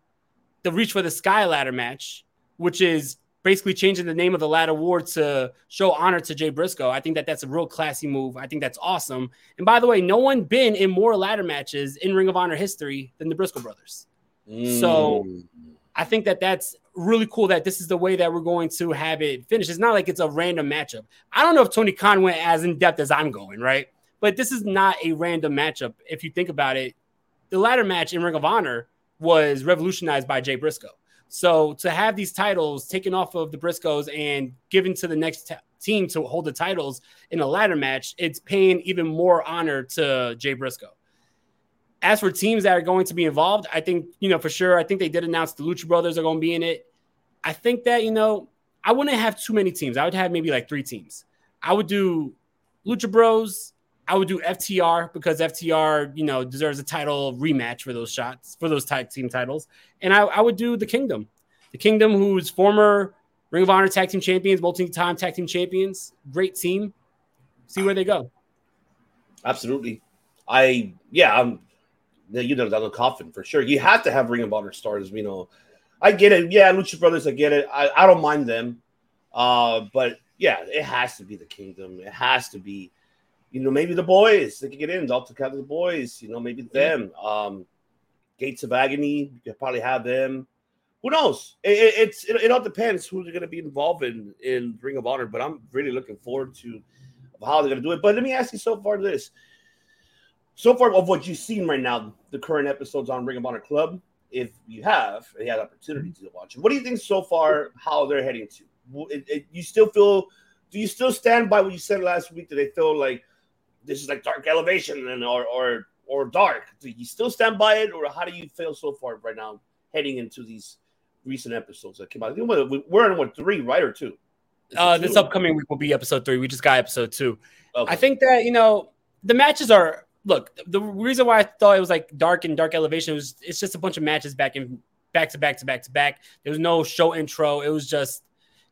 the Reach for the Sky ladder match, which is basically changing the name of the Ladder War to show honor to Jay Briscoe. I think that that's a real classy move. I think that's awesome. And by the way, no one been in more ladder matches in Ring of Honor history than the Briscoe brothers. Mm. So I think that that's really cool that this is the way that we're going to have it finish. It's not like it's a random matchup. I don't know if Tony Khan went as in depth as I'm going, right? But this is not a random matchup. If you think about it, the ladder match in Ring of Honor was revolutionized by Jay Briscoe. So to have these titles taken off of the Briscoes and given to the next t- team to hold the titles in a ladder match, it's paying even more honor to Jay Briscoe. As for teams that are going to be involved, I think, you know, for sure, I think they did announce the Lucha Brothers are going to be in it. I think that, you know, I wouldn't have too many teams. I would have maybe like three teams. I would do Lucha Bros, I would do FTR because FTR, you know, deserves a title rematch for those shots, for those tag team titles. And I, I would do the Kingdom. The Kingdom, who's former Ring of Honor tag team champions, multi time tag team champions. Great team. See where they go. Absolutely. I, yeah, I'm, you know, the coffin for sure. You have to have Ring of Honor stars, you know. I get it. Yeah, Lucha Brothers, I get it. I, I don't mind them. Uh, but yeah, it has to be the Kingdom. It has to be you know, maybe the boys they could get in. Delta Cat the boys, you know, maybe them. Um, Gates of Agony, you could probably have them. Who knows? It, it it's it, it, all depends who's going to be involved in in Ring of Honor. But I'm really looking forward to how they're going to do it. But let me ask you so far this. So far of what you've seen right now, the current episodes on Ring of Honor Club, if you have, if you had opportunity to watch it, what do you think so far? How they're heading to? It, you still feel? Do you still stand by what you said last week? Do they feel like this is like dark elevation and or or or dark. Do you still stand by it, or how do you feel so far right now heading into these recent episodes that came out? We're in what three, right, or two? Uh, this upcoming week will be episode three. We just got episode two. Okay. I think that you know the matches are. Look, the reason why I thought it was like dark and dark elevation was it's just a bunch of matches back in back to back to back to back. There was no show intro. It was just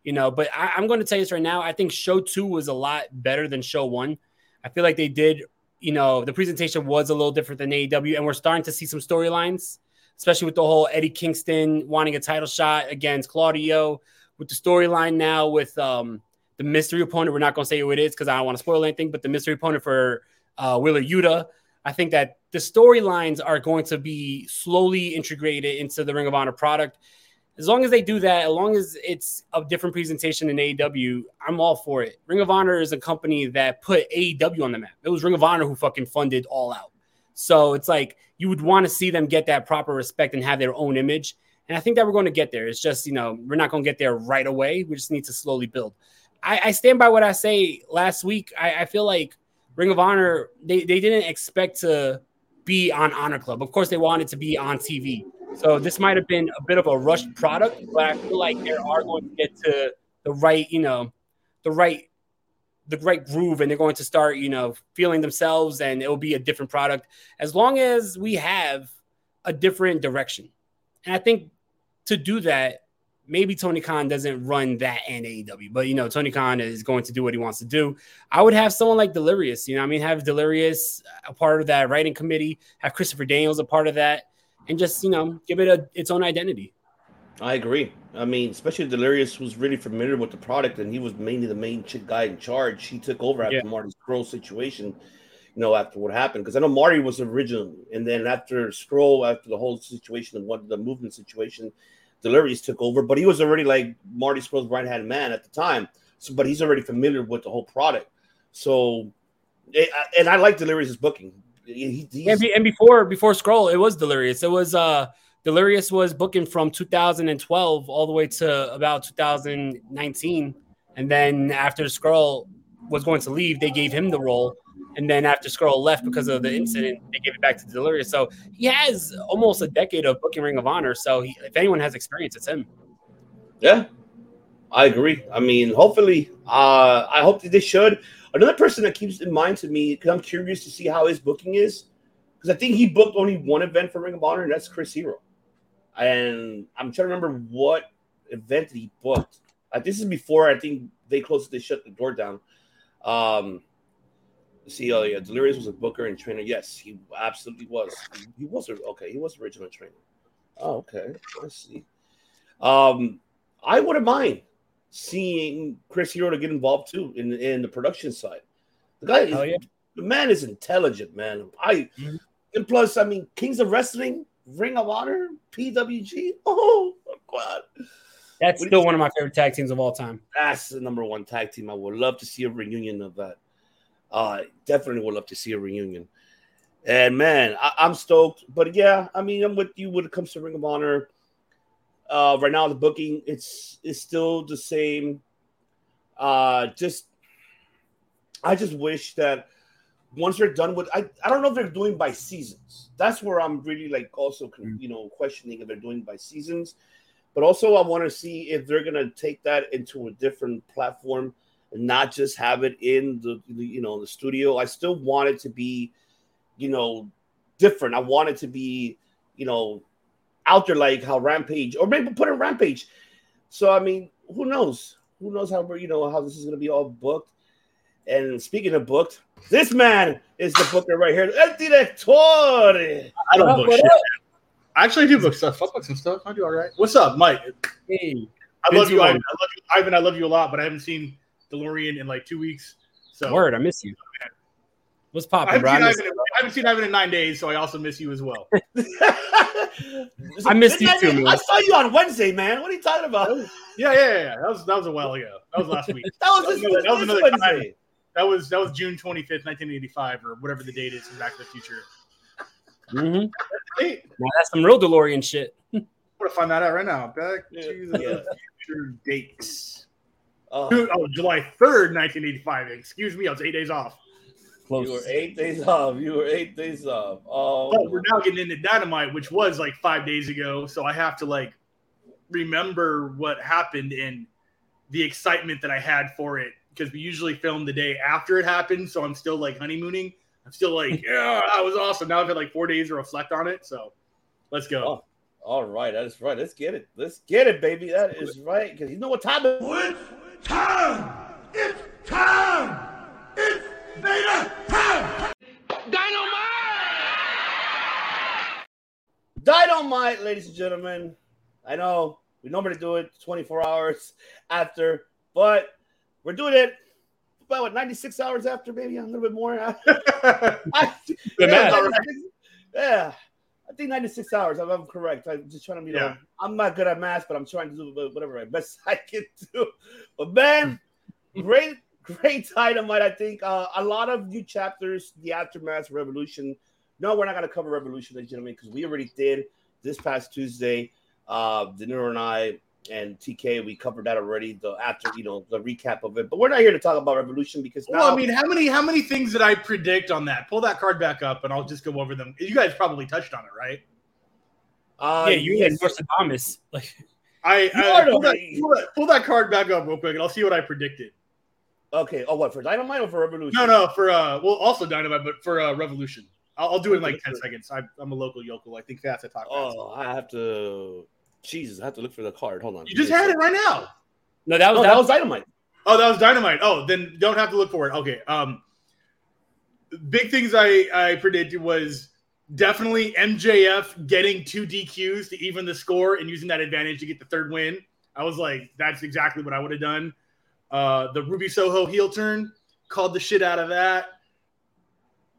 you know. But I, I'm going to tell you this right now. I think show two was a lot better than show one. I feel like they did, you know, the presentation was a little different than AEW, and we're starting to see some storylines, especially with the whole Eddie Kingston wanting a title shot against Claudio, with the storyline now with um, the mystery opponent. We're not going to say who it is because I don't want to spoil anything, but the mystery opponent for uh, Wheeler Yuta. I think that the storylines are going to be slowly integrated into the Ring of Honor product as long as they do that, as long as it's a different presentation than AEW, I'm all for it. Ring of Honor is a company that put AEW on the map. It was Ring of Honor who fucking funded All Out. So it's like you would want to see them get that proper respect and have their own image. And I think that we're going to get there. It's just, you know, we're not going to get there right away. We just need to slowly build. I, I stand by what I say last week. I, I feel like Ring of Honor, they, they didn't expect to be on Honor Club. Of course, they wanted to be on TV. So this might have been a bit of a rushed product, but I feel like they are going to get to the right, you know, the right the right groove and they're going to start, you know, feeling themselves and it will be a different product as long as we have a different direction. And I think to do that, maybe Tony Khan doesn't run that and AEW, but you know, Tony Khan is going to do what he wants to do. I would have someone like Delirious, you know, I mean, have Delirious a part of that writing committee, have Christopher Daniels a part of that, and just you know, give it a its own identity. I agree. I mean, especially Delirious was really familiar with the product, and he was mainly the main chick guy in charge. He took over after Yeah. Marty Scurll situation, you know, after what happened. Because I know Marty was original, and then after Scurll, after the whole situation and what the movement situation, Delirious took over. But he was already like Marty Scurll's right hand man at the time. So, but he's already familiar with the whole product. So, eh, and I like Delirious's booking. He, And, be, and before before Scurll, it was Delirious. It was uh Delirious was booking from 2012 all the way to about 2019, and then after Scurll was going to leave, they gave him the role. And then after Scurll left because of the incident, they gave it back to Delirious. So he has almost a decade of booking Ring of Honor. So he, if anyone has experience, it's him. Yeah, I agree. I mean, hopefully, uh, I hope that they should. Another person that keeps in mind to me because I'm curious to see how his booking is because I think he booked only one event for Ring of Honor, and that's Chris Hero. And I'm trying to remember what event he booked. Uh, this is before I think they closed. They shut the door down. Um, see, oh yeah, Delirious was a booker and trainer. Yes, he absolutely was. He was okay. He was original trainer. Oh, okay. I see. Um, I wouldn't mind seeing Chris Hero to get involved too in in the production side. The guy, is, yeah. the man is intelligent, man. I Mhm. and plus, I mean, Kings of Wrestling, Ring of Honor, PWG. Oh god, That's What still one of my favorite tag teams of all time. that's the number one tag team. I would love to see a reunion of that. Uh, definitely would love to see a reunion. And man, I, I'm stoked. But yeah, I mean, I'm with you when it comes to Ring of Honor. Uh, right now, the booking it's it's still the same. Uh, just I just wish that once they're done with, I, I don't know if they're doing by seasons. That's where I'm really like also you know questioning if they're doing by seasons. But also, I want to see if they're gonna take that into a different platform and not just have it in the, the you know the studio. I still want it to be, you know, different. I want it to be, you know, out there like how Rampage or maybe put in Rampage. So I mean, who knows? Who knows how you know how this is gonna be all booked? And speaking of booked, this man is the booker right here, El Director. I don't What book shit. I actually do book stuff. I book some stuff. I do all right. What's up, Mike? Hey, I love you. Ivan. I love you, Ivan. I love you a lot, but I haven't seen DeLorean in like two weeks. So word, I miss you. Oh, What's I popping, haven't, seen I Ivan, I haven't seen Ivan in nine days, so I also miss you as well. I missed you too, man. I saw you on Wednesday, man. What are you talking about? Yeah, yeah, yeah, yeah. That was that was a while ago. That was last week. That was, That was- that was another Wednesday. That was that was June twenty fifth, nineteen eighty five, or whatever the date is from Back to the Future. Mm-hmm. Hey, Now that's some real DeLorean shit. I'm gonna find that out right now. Back Yeah, to the yeah. future dates. Oh, Dude, Oh, July third, nineteen eighty five. Excuse me, I was eight days off. You were eight days off. You were eight days off. Oh, But we're now getting into Dynamite, which was like five days ago. So I have to like remember what happened and the excitement that I had for it because we usually film the day after it happened. So I'm still like honeymooning. I'm still like, yeah, that was awesome. Now I've had like four days to reflect on it. So let's go. Oh. all right. That is right. Let's get it. Let's get it, baby. That is right. Because you know what time it It's time! It's time! It's Vader time! Dynamite, ladies and gentlemen. I know we normally do it 24 hours after, but we're doing it about what 96 hours after, maybe a little bit more. I. 96 yeah, I think 96 hours. I'm, I'm correct. I'm just trying to, you know, Yeah. I'm not good at math, but I'm trying to do whatever I best I can do. But man, hmm. great, great dynamite. I think uh, a lot of new chapters, the aftermath, revolution. No, we're not going to cover revolution, ladies and gentlemen, because we already did this past Tuesday. Uh, Deniro and I and TK, we covered that already. The after, you know, the recap of it. But we're not here to talk about revolution because now, Well, I mean, how many how many things did I predict on that? Pull that card back up, and I'll just go over them. You guys probably touched on it, right? uh, yeah, you yes. and Marcia Thomas. Like, I, I pull, that, pull, that, pull that card back up real quick, and I'll see what I predicted. Okay. Oh, what for Dynamite or for Revolution? No, no, for uh, well, also Dynamite, but for uh, Revolution. I'll, I'll do it in like ten seconds. I, I'm a local yokel. I think fast. I talk fast. Oh, I have to. Jesus, I have to look for the card. Hold on. You just had it right now. No, that was No, that, that was was Dynamite. Oh, that was Dynamite. Oh, then don't have to look for it. Okay. Um, big things I I predicted was definitely MJF getting two DQs to even the score and using that advantage to get the third win. I was like, that's exactly what I would have done. Uh, the Ruby Soho heel turn called the shit out of that.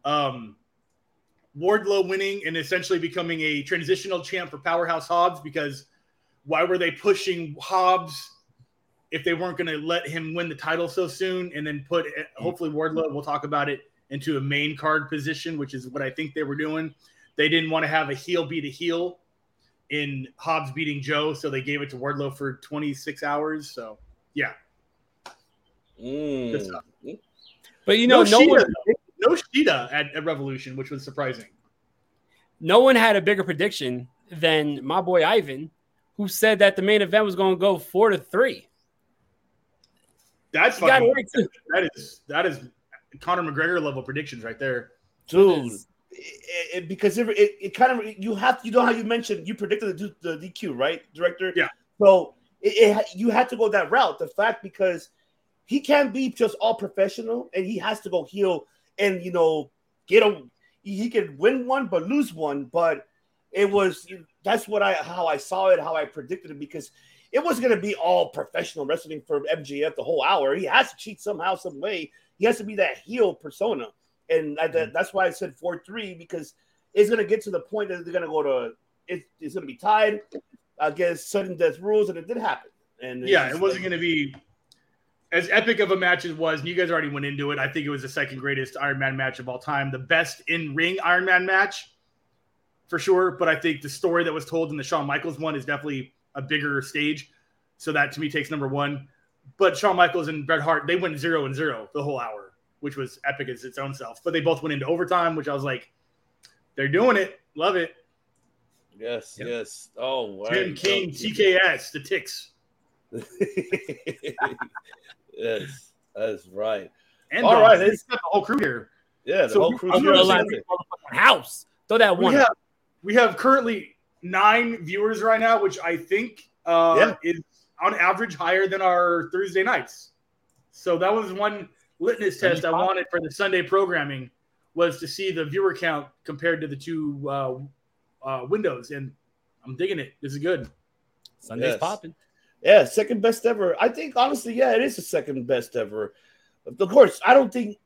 Um, Wardlow winning and essentially becoming a transitional champ for Powerhouse Hobbs because why were they pushing Hobbs if they weren't going to let him win the title so soon and then put hopefully Wardlow we'll talk about it into a main card position which is what I think they were doing they didn't want to have a heel beat a heel in Hobbs beating Joe so they gave it to Wardlow for 26 hours so yeah Mm. Good stuff. but you know, no, Shida, one, no Shida at, at Revolution which was surprising no one had a bigger prediction than my boy Ivan, who said that the main event was going to go four to three. that's You fucking, right, that is that is Conor McGregor level predictions right there dude. It, it- because it, it, it kind of you have you know how you mentioned you predicted the, the DQ right director Yeah. so it, it you had to go that route the fact because he can't be just all professional and he has to go heel and you know get a he can win one but lose one but it was that's what I how I saw it how I predicted it because it was going to be all professional wrestling for MJF the whole hour. He has to cheat somehow some way. He has to be that heel persona. And I, that, mm-hmm. that's why I said four three because it's gonna get to the point that they're gonna go to it, it's gonna be tied against sudden death rules, and it did happen. And yeah, it wasn't like- going to be as epic of a match as it was. And you guys already went into it. I think it was the second greatest Iron Man match of all time, the best in ring Iron Man match for sure. But I think the story that was told in the Shawn Michaels one is definitely a bigger stage. So that to me takes number one. But Shawn Michaels and Bret Hart, they went zero and zero the whole hour, which was epic as its own self. But they both went into overtime, which I was like, they're doing it. Love it. Yes, yes. Oh, wow. Tim King, TKS, the ticks. yes, that's right. And All right, We it's- got the whole crew here. Yeah, the So whole crew. Gonna that house. Throw that we one. have we have currently nine viewers right now, which I think uh, is on average higher than our Thursday nights. So that was one litmus test I wanted for the Sunday programming was to see the viewer count compared to the two uh, uh, windows, and I'm digging it. This is good. Sunday's Yes. popping. Yeah, second best ever. I think honestly, yeah, it is the second best ever. Of course, I don't think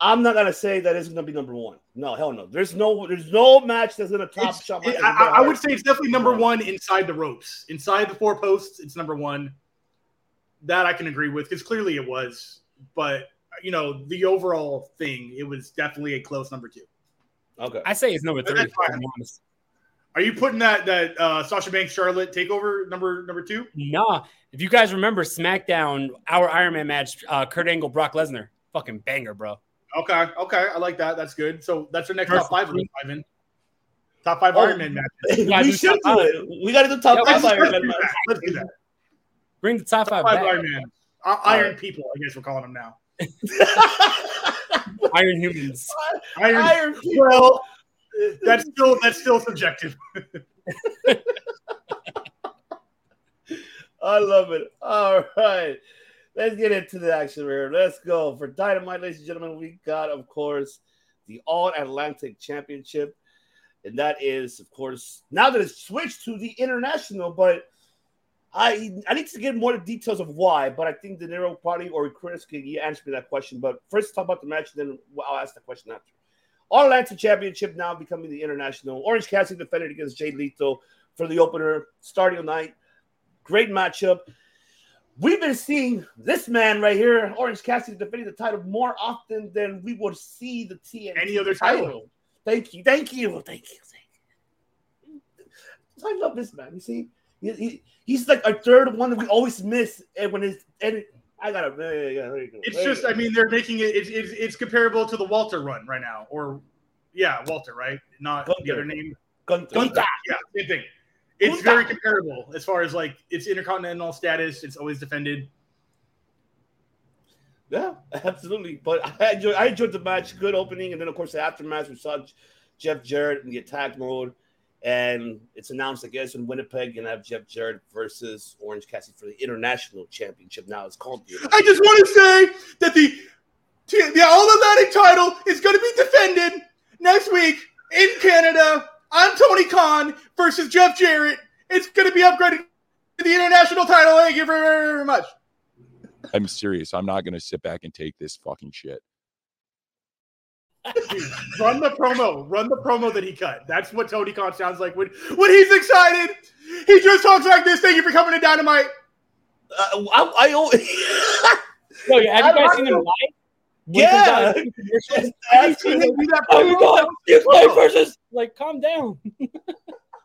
I'm not gonna say that it's gonna be number one. No, hell no. There's no there's no match that's gonna top It's- Shawn it- I, I- I would say it's definitely number one inside the ropes, inside the four posts. It's number one. That I can agree with because clearly it was, but you know the overall thing, it was definitely a close number two. Okay. I say it's number But three. Are you putting that that uh, Sasha Banks Charlotte takeover number number two? Nah. If you guys remember SmackDown, our Iron Man match, uh, Kurt Angle, Brock Lesnar, fucking banger, bro. Okay, okay, I like that. That's good. So that's our next Versus top five, three. Ivan. Top five Oh. Iron Man matches. Yeah, we should do it. We gotta do top Yeah, five Iron Man do Let's do that. Bring the top Top five five back. Iron Man. Uh, Iron people, I guess we're calling them now. Iron humans. Iron. Iron people. Well, that's still that's still subjective. I love it. All right. Let's get into the action here. Let's go. For Dynamite, ladies and gentlemen, we got, of course, the All Atlantic Championship. And that is, of course, now that it's switched to the international, but I I need to get more details of why, but I think De Niro probably or Chris can answer me that question. But first, talk about the match, then I'll ask the question after. All Atlantic Championship now becoming the international. Orange Cassidy defended against Jay Lethal for the opener, starting night. Great matchup. We've been seeing this man right here, Orange Cassidy, defending the title more often than we would see the TNT Any other title. Thank you, thank you, thank you, thank you. I love this man. You see, he, he- he's like our third one that we always miss, and when it's and it, I gotta, yeah, yeah, yeah, there you go. It's There just, go. I mean, they're making it. It's, it's, it's comparable to the Walter run right now, or yeah, Walter, right? Not the other name. Gunther. Gunther. Yeah, same thing. It's Gunther. very comparable as far as like its intercontinental status. It's always defended. Yeah, absolutely. But I enjoyed, I enjoyed the match. Good opening, and then of course the aftermath we saw Jeff Jarrett in the attack mode, and it's announced I guess in Winnipeg gonna have Jeff Jarrett versus Orange Cassidy for the international championship. Now it's called the. I just want to say that the the All Atlantic title is going to be defended next week in Canada. I'm Tony Khan versus Jeff Jarrett. It's going to be upgraded to the international title. Thank you very, very, very much. I'm serious. I'm not gonna sit back and take this fucking shit. Dude, run the promo. Run the promo that he cut. That's what Tony Khan sounds like when when he's excited. He just talks like this. Thank you for coming to Dynamite. Uh, I, I always. Yo, yeah, have you guys seen him live? Yeah. Have you seen him do that Oh my promo? god, you Promo. versus like calm down.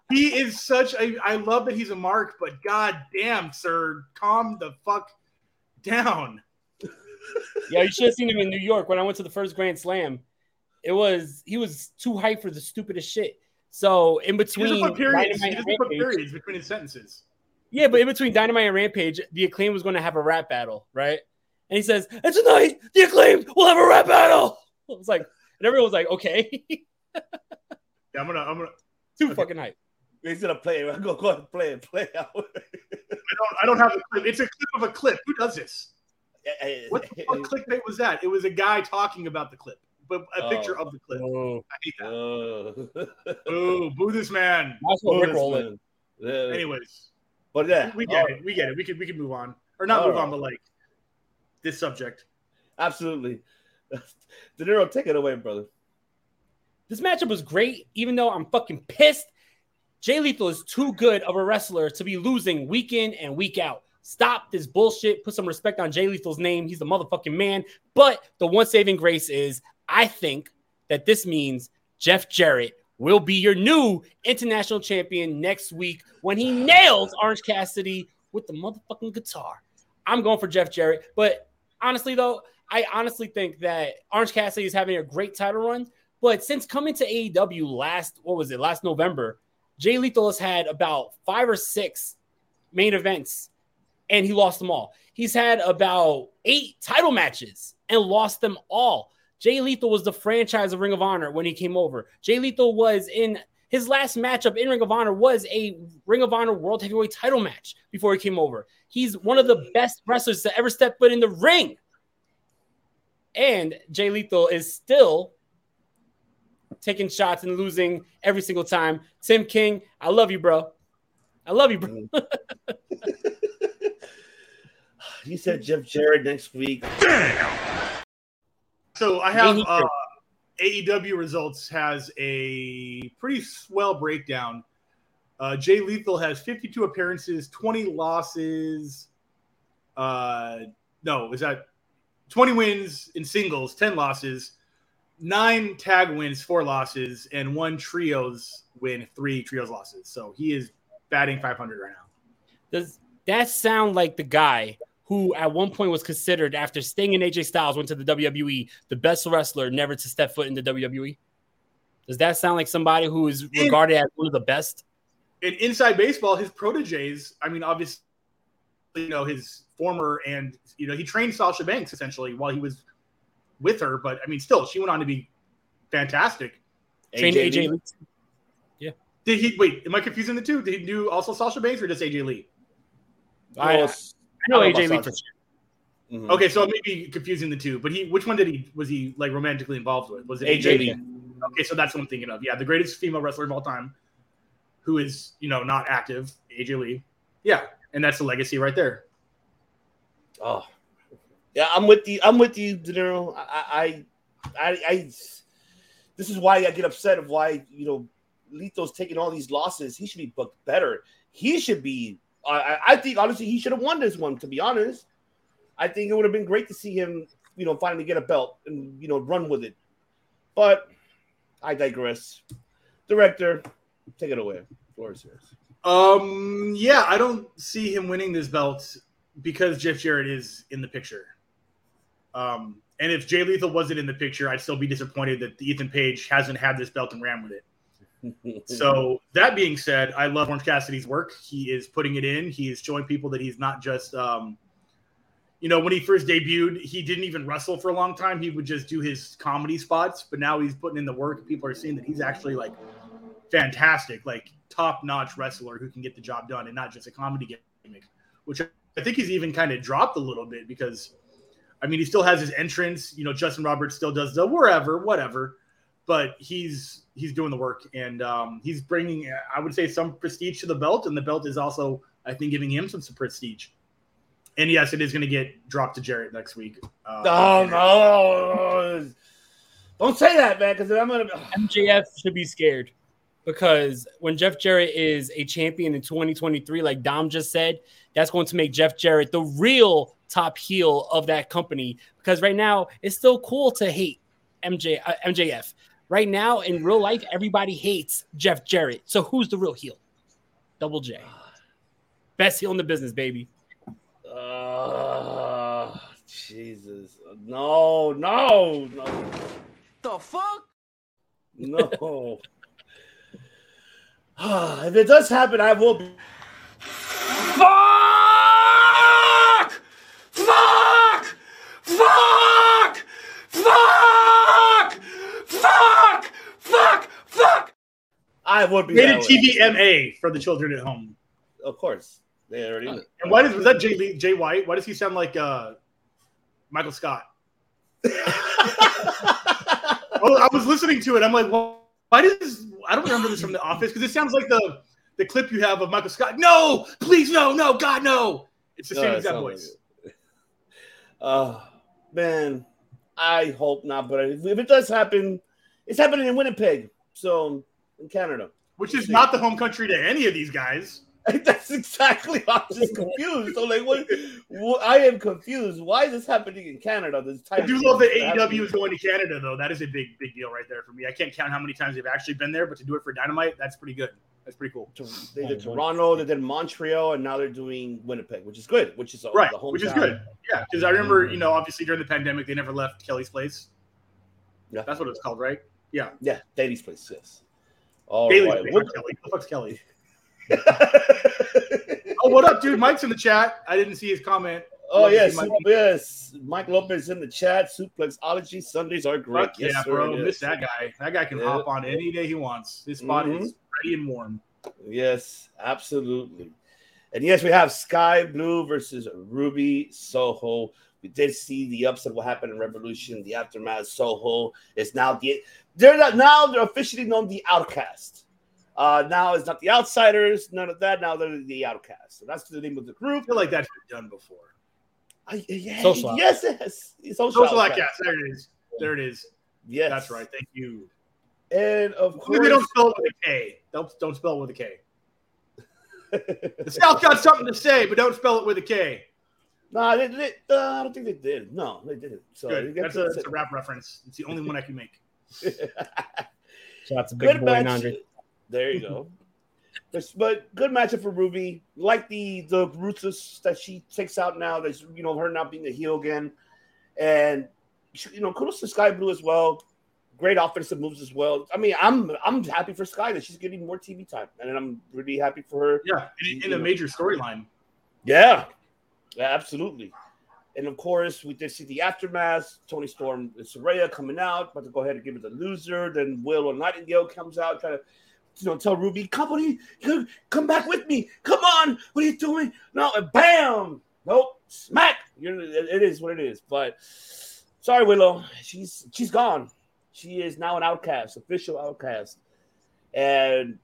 He is such a. I love that he's a mark, but god damn, sir, calm the fuck down. Yeah, you should have seen him in New York when I went to the first Grand Slam. It was he was too hyped for the stupidest shit. So in He doesn't between put periods. He Dynamite doesn't put Rampage, periods between his sentences. yeah, but in between Dynamite and Rampage, the acclaim was going to have a rap battle, right? And he says, "And tonight, the acclaim will have a rap battle." I was like, and everyone was like, "Okay, Yeah, I'm gonna. I'm gonna. too fucking hype." He's gonna play it. Go go ahead and play it. Play out. I don't. I don't have a clip. It's a clip of a clip. Who does this? What the fuck clickbait was that? It was a guy talking about the clip, but a picture Oh. of the clip. Oh, I hate that. Uh, Boo, boo this man. that's what Bonus, Rick roll man. Yeah. Anyways, but yeah, we get all it. We get it. We can we can move on, or not All move right. on, but like this subject. Absolutely. De Niro, take it away, brother. This matchup was great, even though I'm fucking pissed. Jay Lethal is too good of a wrestler to be losing week in and week out. Stop this bullshit. Put some respect on Jay Lethal's name. He's the motherfucking man. But the one saving grace is I think that this means Jeff Jarrett will be your new international champion next week when he nails Orange Cassidy with the motherfucking guitar. I'm going for Jeff Jarrett. But honestly, though, I honestly think that Orange Cassidy is having a great title run. But since coming to AEW last, what was it, last November, Jay Lethal has had about five or six main events and he lost them all. He's had about eight title matches and lost them all. Jay Lethal was the franchise of Ring of Honor when he came over. Jay Lethal was in his last matchup in Ring of Honor was a Ring of Honor World Heavyweight title match before he came over. He's one of the best wrestlers to ever step foot in the ring. And Jay Lethal is still taking shots and losing every single time. Tim King, I love you, bro. I love you, bro. you said Jeff Jarrett next week. So I have uh. AEW results has a pretty swell breakdown. Uh, Jay Lethal has 52 appearances, 20 losses. Uh, no, is that 20 wins in singles, 10 losses, nine tag wins, four losses, and one trios win, three trios losses. So he is batting 500 right now. Does that sound like the guy who at one point was considered after Sting and AJ Styles went to the WWE, the best wrestler never to step foot in the WWE? Does that sound like somebody who is regarded as one of the best? in inside baseball, his proteges, I mean, obviously, you know, his former and you know, he trained Sasha Banks essentially while he was with her, but I mean, still, she went on to be fantastic. Trained AJ AJ, Lee. Lee. Did he wait? Am I confusing the two? Did he do also Sasha Banks or just AJ Lee? I, I Well, know I don't know AJ Lee for sure. Mhm. Okay, so I may be confusing the two, but he which one did he was he like romantically involved with? Was it AJ Lee. Okay, so that's what I'm thinking of. Yeah, the greatest female wrestler of all time, who is you know not active, AJ Lee. Yeah, and that's the legacy right there. Oh, yeah, I'm with you. I'm with you, De Niro. I, I, I, I, this is why I get upset of why you know Leto's taking all these losses. He should be booked better. He should be. I, I- think honestly he should have won this one. To be honest, I think it would have been great to see him, you know, finally get a belt and you know run with it. But I digress. Director, take it away. Floor is yours. Um, yeah, I don't see him winning this belt because Jeff Jarrett is in the picture. Um, and if Jay Lethal wasn't in the picture, I'd still be disappointed that Ethan Page hasn't had this belt and ran with it. So that being said, I love Orange Cassidy's work. He is putting it in. He is showing people that he's not just, um, you know, when he first debuted, he didn't even wrestle for a long time. He would just do his comedy spots, but now he's putting in the work. People are seeing that he's actually like fantastic, like top notch wrestler who can get the job done and not just a comedy gimmick, which I think he's even kind of dropped a little bit because, I mean, he still has his entrance. You know, Justin Roberts still does the wherever, whatever, but he's he's doing the work and um, he's bringing, I would say, some prestige to the belt, and the belt is also, I think, giving him some, some prestige. And yes, it is going to get dropped to Jarrett next week. Uh, Oh no! Don't say that, man, because I'm gonna. MJF should be scared because when Jeff Jarrett is a champion in 2023, like Dom just said, that's going to make Jeff Jarrett the real top heel of that company. Because right now, it's still cool to hate MJ uh, MJF. Right now, in real life, everybody hates Jeff Jarrett. So who's the real heel? Double J. Best heel in the business, baby. Uh, Jesus, no, no, no, The fuck? no. if it does happen, I will be. Fuck! Fuck! Fuck! Fuck! Fuck! Fuck! Fuck! I would be. Rated. TVMA for the children at home. Of course, they already. And why does was that Jay Lee- Jay White? Why does he sound like uh, Michael Scott? oh, I was listening to it. I'm like, well, why does I don't remember this from The Office because it sounds like the the clip you have of Michael Scott. No, please, no, no, God, no. It's the No, same exact voice. like Uh, man, I hope not. But if it does happen, it's happening in Winnipeg, so in Canada. Which is not the home country to any of these guys. That's exactly. I'm just confused. So like, what, what? I am confused. Why is this happening in Canada? This I do love that AEW is going to Canada, though. That is a big, big deal right there for me. I can't count how many times they've actually been there, but to do it for Dynamite, that's pretty good. That's pretty cool. They did Toronto, they did Montreal, and now they're doing Winnipeg, which is good. Which is uh, right, the which is good. Yeah, because I remember, you know, obviously during the pandemic, they never left Kelly's place. Yeah, that's what it's called, right? Yeah, Yeah, Daily's place. Yes. All Daily's right. What- Kelly. Who the fuck's Kelly? oh, what up, dude? Mike's in the chat. I didn't see his comment. Oh Love yes, Mike. yes. Mike Lopez in the chat. Suplexology Sundays are great. Fuck yes, yeah, sir, bro. yes. Miss that guy. That guy can Yeah. hop on any day he wants. His spot Mhm. is ready and warm. Yes, absolutely. And yes, we have Skye Blue versus Ruby Soho. We did see the upset what happened in Revolution, the aftermath. Soho is now the they're not now they're officially known the outcast. Uh now it's not the outsiders, none of that. Now they're the outcast. So that's the name of the group. I feel like that's been done before. I, yeah, Social yes, yes. Social, Social outcast. outcast. There it is. There it is. Yes, That's right. Thank you. And of Hopefully course, they don't spell it with a K. Don't don't spell it with a K. the South got something to say, but don't spell it with a K. no, they, they, uh, I don't think they did. No, they didn't. So Good. That's a, that's a rap reference. It's the only one I can make. Shout out Big good Boy match. 900. There you go. but, but good matchup for Ruby. Like the the ruthless that she takes out now. That's you know her not being a heel again, and she- you know kudos to Skye Blue as well. Great offensive moves as well. I mean, I'm I'm happy for Skye that she's getting more TV time, and I'm really happy for her. Yeah, in, in a major storyline. Yeah, yeah, absolutely. And of course, we did see the aftermath. Toni Storm and Saraya coming out, about to go ahead and give it to the loser. Then Willow Nightingale comes out, trying to you know tell Ruby, come on, come, back with me. Come on, what are you doing? No, and bam, nope, smack. You're, it is what it is. But sorry, Willow, she's she's gone. She is now an outcast, official outcast, and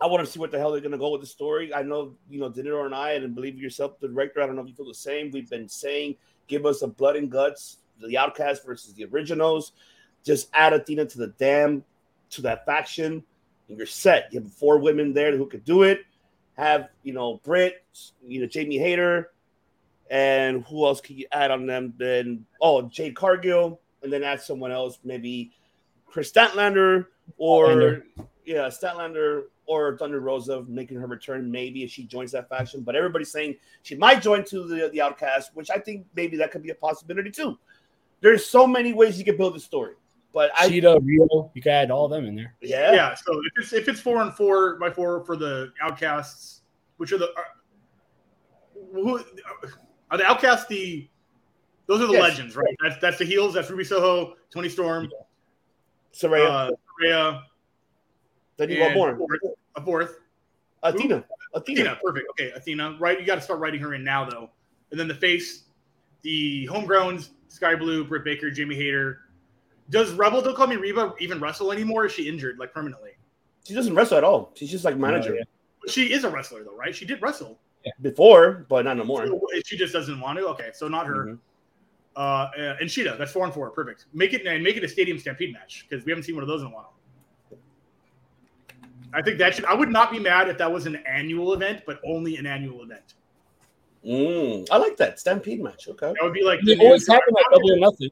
I want to see what the hell they're going to go with the story. I know, you know, De Niro and I, and believe yourself, the director. I don't know if you feel the same. We've been saying, give us a blood and guts, the Outcast versus the Originals. Just add Athena to the dam, to that faction, and you're set. You have four women there who could do it. Have you know Britt, you know Jamie Hayter, and who else can you add on them? Then oh Jade Cargill, and then add someone else, maybe Kris Statlander or Statlander. yeah, Statlander or Thunder Rosa making her return, maybe if she joins that faction. But everybody's saying she might join to the, the Outcast, which I think maybe that could be a possibility too. There's so many ways you can build a story, but I Shida, Riho, you can add all them in there. yeah, Yeah. So if it's if it's four and four by four for the outcasts, which are the uh, who, Are the Outcasts the? Those are the Yes. legends, right? That's that's the heels. That's Ruby Soho, Toni Storm, Saraya, uh, Rhea, then you want and more. Fourth- A fourth. Athena. Athena. Athena, perfect. Okay, Athena. Right, you got to start writing her in now, though. And then the face, the homegrowns, Skye Blue, Britt Baker, Jamie Hayter. Does Rebel Don't Call Me Reba even wrestle anymore? Or is she injured, like permanently? She doesn't wrestle at all. She's just like manager yeah. She is a wrestler, though, right? She did wrestle. before, but not no more. So she just doesn't want to. Okay, so not her. Mhm. Uh, and Shida, that's four and four, perfect. Make it and make it a stadium stampede match because we haven't seen one of those in a while. I think that should. I would not be mad if that was an annual event, but only an annual event. Mm, I like that stampede match. Okay. That would be like They the always new- happen like double or nothing.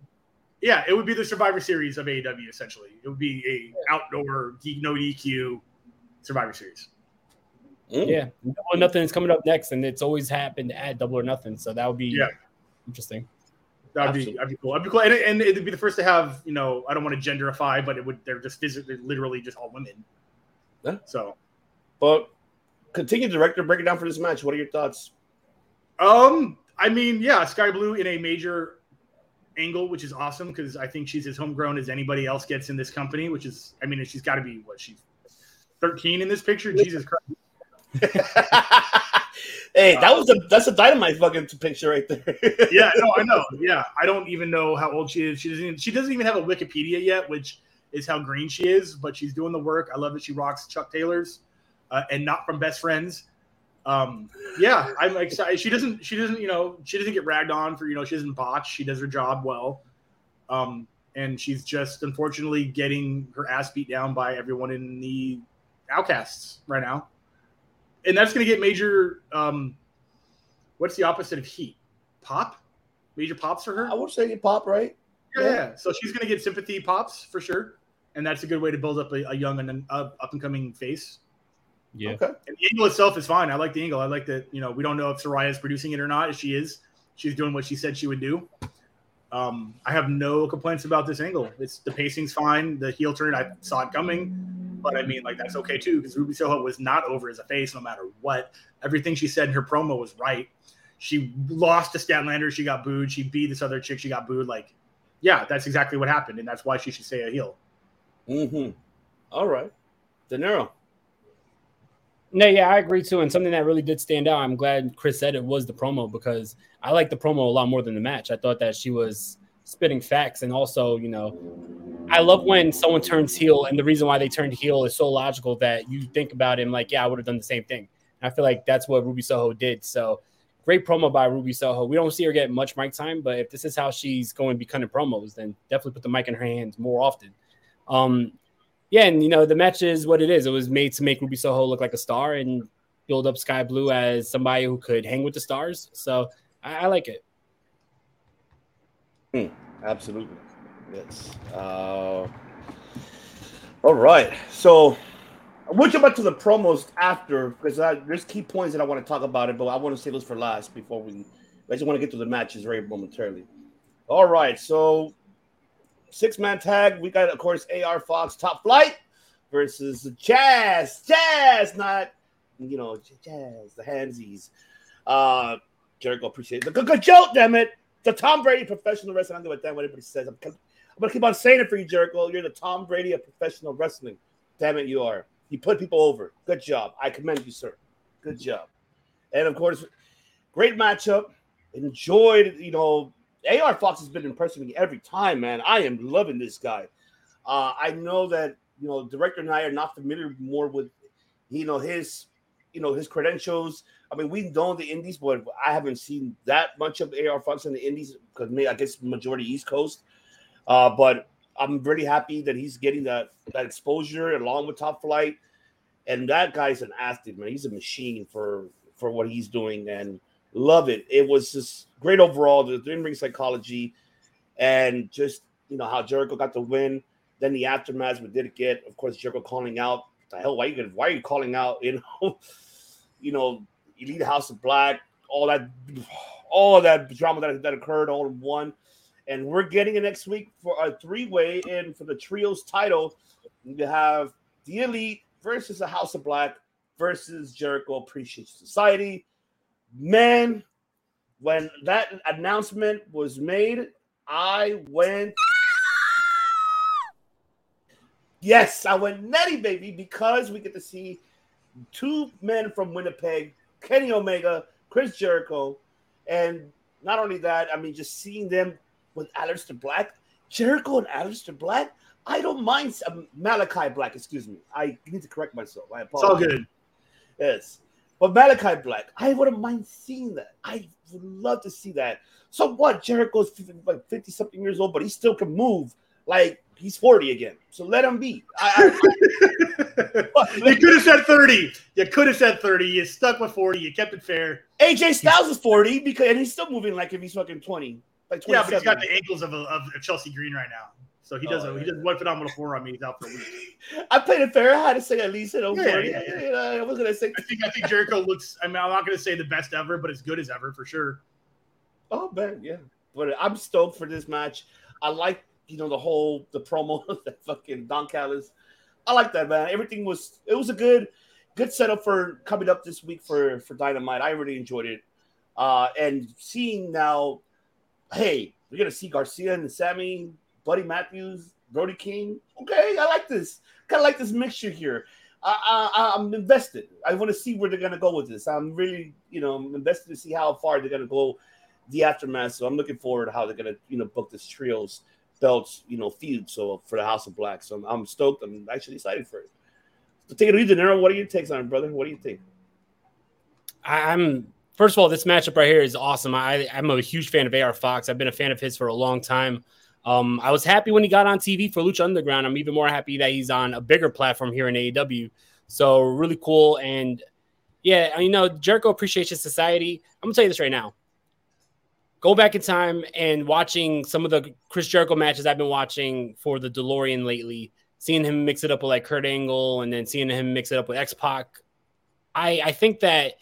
Yeah, it would be the Survivor Series of AEW essentially. It would be a outdoor D- no DQ Survivor Series. Mm. Yeah, double or nothing is coming up next, and it's always happened at double or nothing. So that would be Yeah. interesting. That'd be that'd be cool. That'd be cool, and, and it'd be the first to have you know I don't want to genderify, but it would they're just physically literally just all women. Yeah. So But continue, director. Break it down for this match. What are your thoughts? Um, I mean, yeah, Skye Blue in a major angle, which is awesome because I think she's as homegrown as anybody else gets in this company. Which is, I mean, she's got to be what she's thirteen in this picture. Jesus Christ! hey, that was a that's a dynamite fucking picture right there. Yeah, no, I know. Yeah, I don't even know how old she is. She doesn't. Even, she doesn't even have a Wikipedia yet, which is how green she is. But she's doing the work. I love that she rocks Chuck Taylors, uh, and not from Best Friends. Um, yeah, I'm excited. She doesn't. She doesn't. You know, she doesn't get ragged on for. You know, she doesn't botch. She does her job well. Um, and she's just unfortunately getting her ass beat down by everyone in the outcasts right now. And that's going to get major. Um, what's the opposite of heat? Pop. Major pops for her. I would say pop, right? Yeah, yeah. So she's going to get sympathy pops for sure, and that's a good way to build up a, a young and an up, up and coming face. Yeah. Okay. And the angle itself is fine. I like the angle. I like that. You know, we don't know if Saraya is producing it or not. If she is, she's doing what she said she would do. Um, I have no complaints about this angle. It's the pacing's fine. The heel turn, I saw it coming, but I mean, like that's okay too because Ruby Soho was not over as a face, no matter what. Everything she said in her promo was right. She lost to Statlander. She got booed. She beat this other chick. She got booed. Like, yeah, that's exactly what happened, and that's why she should stay a heel. Mm-hmm. All right. De Niro. No, yeah, I agree too. And something that really did stand out, I'm glad Chris said it was the promo because I like the promo a lot more than the match. I thought that she was spitting facts and also, you know, I love when someone turns heel and the reason why they turned heel is so logical that you think about and like, yeah, I would have done the same thing. And I feel like that's what Ruby Soho did. So great promo by Ruby Soho. We don't see her get much mic time, but if this is how she's going to be cutting promos, then definitely put the mic in her hands more often. Um, yeah, and you know the match is what it is. It was made to make Ruby Soho look like a star and build up Skye Blue as somebody who could hang with the stars. So I, I like it. Absolutely. Yes. Uh, all right. So we'll jump back to the promos after because there's key points that I want to talk about it, but I want to save those for last before we. I just want to get to the matches very momentarily. All right. So six man tag. We got, of course, AR Fox Top Flight versus Jazz. Jazz, not you know Jazz, the handsies. Uh, Jericho, appreciate it. Good, good joke, damn it. The Tom Brady professional wrestling. I don't give what anybody says. I'm, I'm gonna keep on saying it for you, Jericho. You're the Tom Brady of professional wrestling. Damn it, you are. You put people over. Good job. I commend you, sir. Good job. And of course, great matchup. Enjoyed, you know, AR Fox has been impressing me every time, man. I am loving this guy. Uh, I know that you know, director and I are not familiar more with, you know, his, you know, his credentials. I mean, we know the Indies, but I haven't seen that much of AR Fox in the Indies because I guess majority East Coast. Uh, but I'm really happy that he's getting that that exposure along with Top Flight. And that guy's an athlete, man. He's a machine for for what he's doing, and love it. It was just great overall. The in ring psychology, and just you know how Jericho got the win. Then the aftermath, we did get, of course, Jericho calling out. The hell, why you gonna, why are you calling out? You know, you know, Elite House of Black, all that, all that drama that, that occurred all in one. And we're getting it next week for a three-way in for the trios title. You have the Elite versus the House of Black versus Jericho Appreciation Society. Man, when that announcement was made, I went. Yes, I went nutty, baby, because we get to see two men from Winnipeg, Kenny Omega, Chris Jericho, and not only that, I mean, just seeing them with Aleister Black, Jericho and Aleister Black. I don't mind um, Malachi Black. Excuse me, I need to correct myself. I apologize. It's all good. Yes. But Malachi Black, I wouldn't mind seeing that. I would love to see that. So what? Jericho's 50, like 50 something years old, but he still can move like he's 40 again. So let him be. I, You could have said 30. You could have said 30. You stuck with 40. You kept it fair. AJ Styles is 40 because and he's still moving like if he's fucking 20. Like Yeah, but he's got the ankles of, a, of Chelsea Green right now. So he does Oh, a, he does one phenomenal four on me. He's out for a week. I played it fair. I had to say at least you know, Yeah, 40. yeah, yeah. You know, I was gonna say I think I think Jericho looks. I mean, I'm not going to say the best ever, but as good as ever for sure. Oh man, yeah. But I'm stoked for this match. I like you know the whole the promo of that fucking Don Callis. I like that man. Everything was it was a good good setup for coming up this week for for Dynamite. I really enjoyed it. Uh and seeing now, hey, we're gonna see Garcia and Sammy, Buddy Matthews, Brody King. Okay, I like this. Kind of like this mixture here. I, I, I'm invested. I want to see where they're gonna go with this. I'm really, you know, I'm invested to see how far they're gonna go the aftermath. So I'm looking forward to how they're gonna, you know, book this trios belts, you know, feud. So for the House of Black. So I'm, I'm stoked. I'm actually excited for it. So take it easy, De Niro. What are your takes on it, brother? What do you think? I'm first of all, this matchup right here is awesome. I, I'm a huge fan of AR Fox. I've been a fan of his for a long time. Um, I was happy when he got on TV for Lucha Underground. I'm even more happy that he's on a bigger platform here in AEW. So really cool. And yeah, you know, Jericho Appreciation Society. I'm gonna tell you this right now. Go back in time and watching some of the Chris Jericho matches I've been watching for the DeLorean lately, seeing him mix it up with like Kurt Angle and then seeing him mix it up with X Pac. I, I think that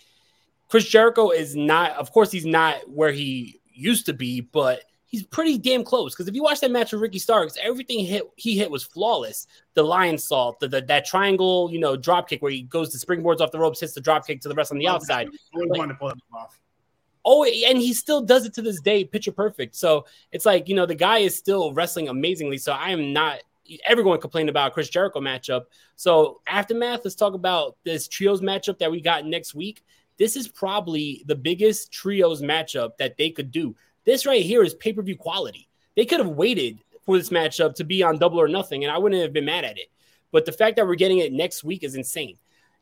Chris Jericho is not, of course, he's not where he used to be, but he's pretty damn close. Because if you watch that match with Ricky Starks, everything hit he hit was flawless. The Lionsault, the, the that triangle, you know, drop kick where he goes to springboards off the ropes, hits the drop kick to the rest on the oh, outside. Always wanted to pull that off. Oh, and he still does it to this day, picture perfect. So it's like, you know, the guy is still wrestling amazingly. So I am not everyone complained about Chris Jericho matchup. So aftermath, let's talk about this trios matchup that we got next week. This is probably the biggest trios matchup that they could do. This right here is pay-per-view quality. They could have waited for this matchup to be on double or nothing, and I wouldn't have been mad at it. But the fact that we're getting it next week is insane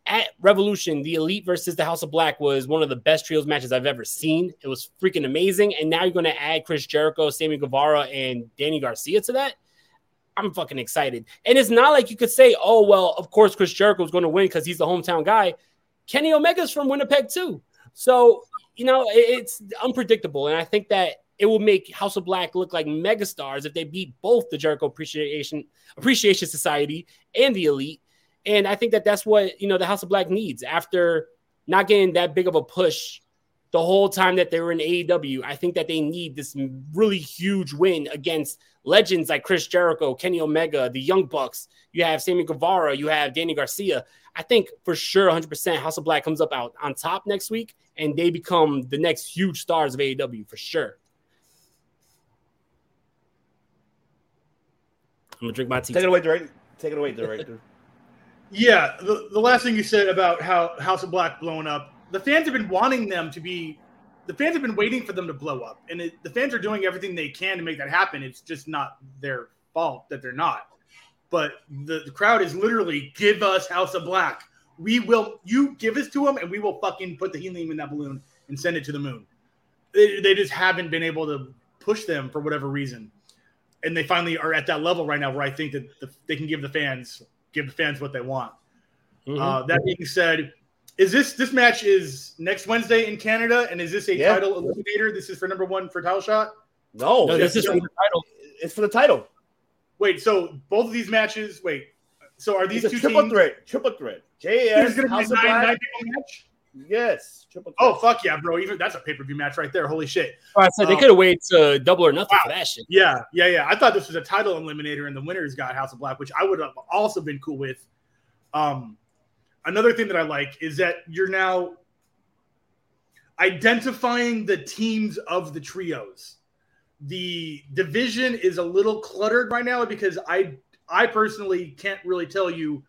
at Revolution, the Elite versus the House of Black was one of the best trios matches I've ever seen. It was freaking amazing. And now you're going to add Chris Jericho, Sammy Guevara, and Danny Garcia to that. I'm fucking excited. And it's not like you could say, oh, well, of course, Chris Jericho is going to win because he's the hometown guy. Kenny Omega's from Winnipeg, too. So, you know, it- it's unpredictable. And I think that it will make House of Black look like megastars if they beat both the Jericho Appreciation Appreciation Society and the Elite. And I think that that's what you know the House of Black needs after not getting that big of a push the whole time that they were in AEW. I think that they need this really huge win against legends like Chris Jericho, Kenny Omega, the Young Bucks. You have Sammy Guevara, you have Danny Garcia. I think for sure 100% House of Black comes up out on top next week and they become the next huge stars of AEW for sure. I'm gonna drink my tea. Take it away, director. Take it away, director. Yeah, the, the last thing you said about how House of Black blowing up, the fans have been wanting them to be, the fans have been waiting for them to blow up, and it, the fans are doing everything they can to make that happen. It's just not their fault that they're not. But the, the crowd is literally give us House of Black. We will, you give us to them, and we will fucking put the helium in that balloon and send it to the moon. They, they just haven't been able to push them for whatever reason, and they finally are at that level right now where I think that the, they can give the fans give the fans what they want. Mm-hmm. Uh, that being said, is this this match is next Wednesday in Canada, and is this a Yeah. title eliminator? This is for number one for title shot. No, No, this is for the title. It's for the title. Wait, so both of these matches. Wait, so are these It's a two triple teams? threat. Triple threat. There's JS gonna be a nine, nine match. Yes, triple threat. Oh fuck yeah, bro! Even that's a pay per view match right there. Holy shit! I said they Um, could have waited to double or nothing for that shit. Yeah, yeah, yeah. I thought this was a title eliminator, and the winners got House of Black, which I would have also been cool with. Um, another thing that I like is that you're now identifying the teams of the trios. The division is a little cluttered right now because I I personally can't really tell you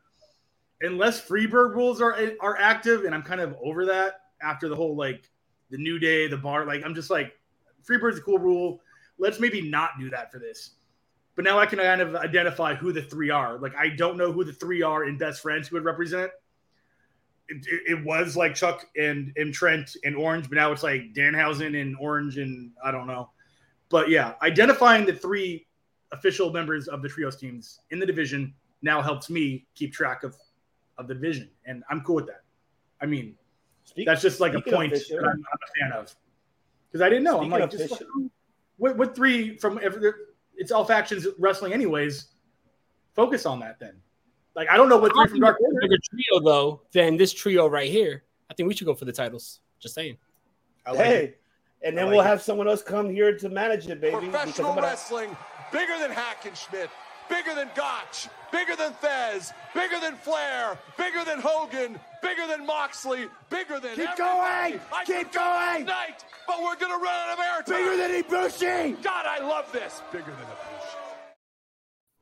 unless Freebird rules are are active, and I'm kind of over that after the whole like the new day, the bar. Like I'm just like Freebird's a cool rule. Let's maybe not do that for this. But now I can kind of identify who the three are. Like I don't know who the three are in Best Friends who would represent. It, it, it was like Chuck and, and Trent and Orange, but now it's like Danhausen and Orange and I don't know. But yeah, identifying the three official members of the trios teams in the division now helps me keep track of of the division, and I'm cool with that. I mean, Speak- that's just like a point official- that I'm, I'm a fan of because I didn't know. I'm like, just official- what, what three from every, it's all factions wrestling, anyways. Focus on that then. Like I don't know what three from Dark Order. bigger trio though than this trio right here. I think we should go for the titles. Just saying. I like hey, it. And then I we'll it. have someone else come here to manage it, baby. Professional I'm gonna- wrestling, bigger than Hackenschmidt, bigger than Gotch, bigger than Thesz, bigger than Flair, bigger than Hogan, bigger than Moxley, bigger than Keep everybody. going! I Keep could go all going! Night, but we're gonna run out of airtime. Bigger than Ibushi! God, I love this. Bigger than Ibushi.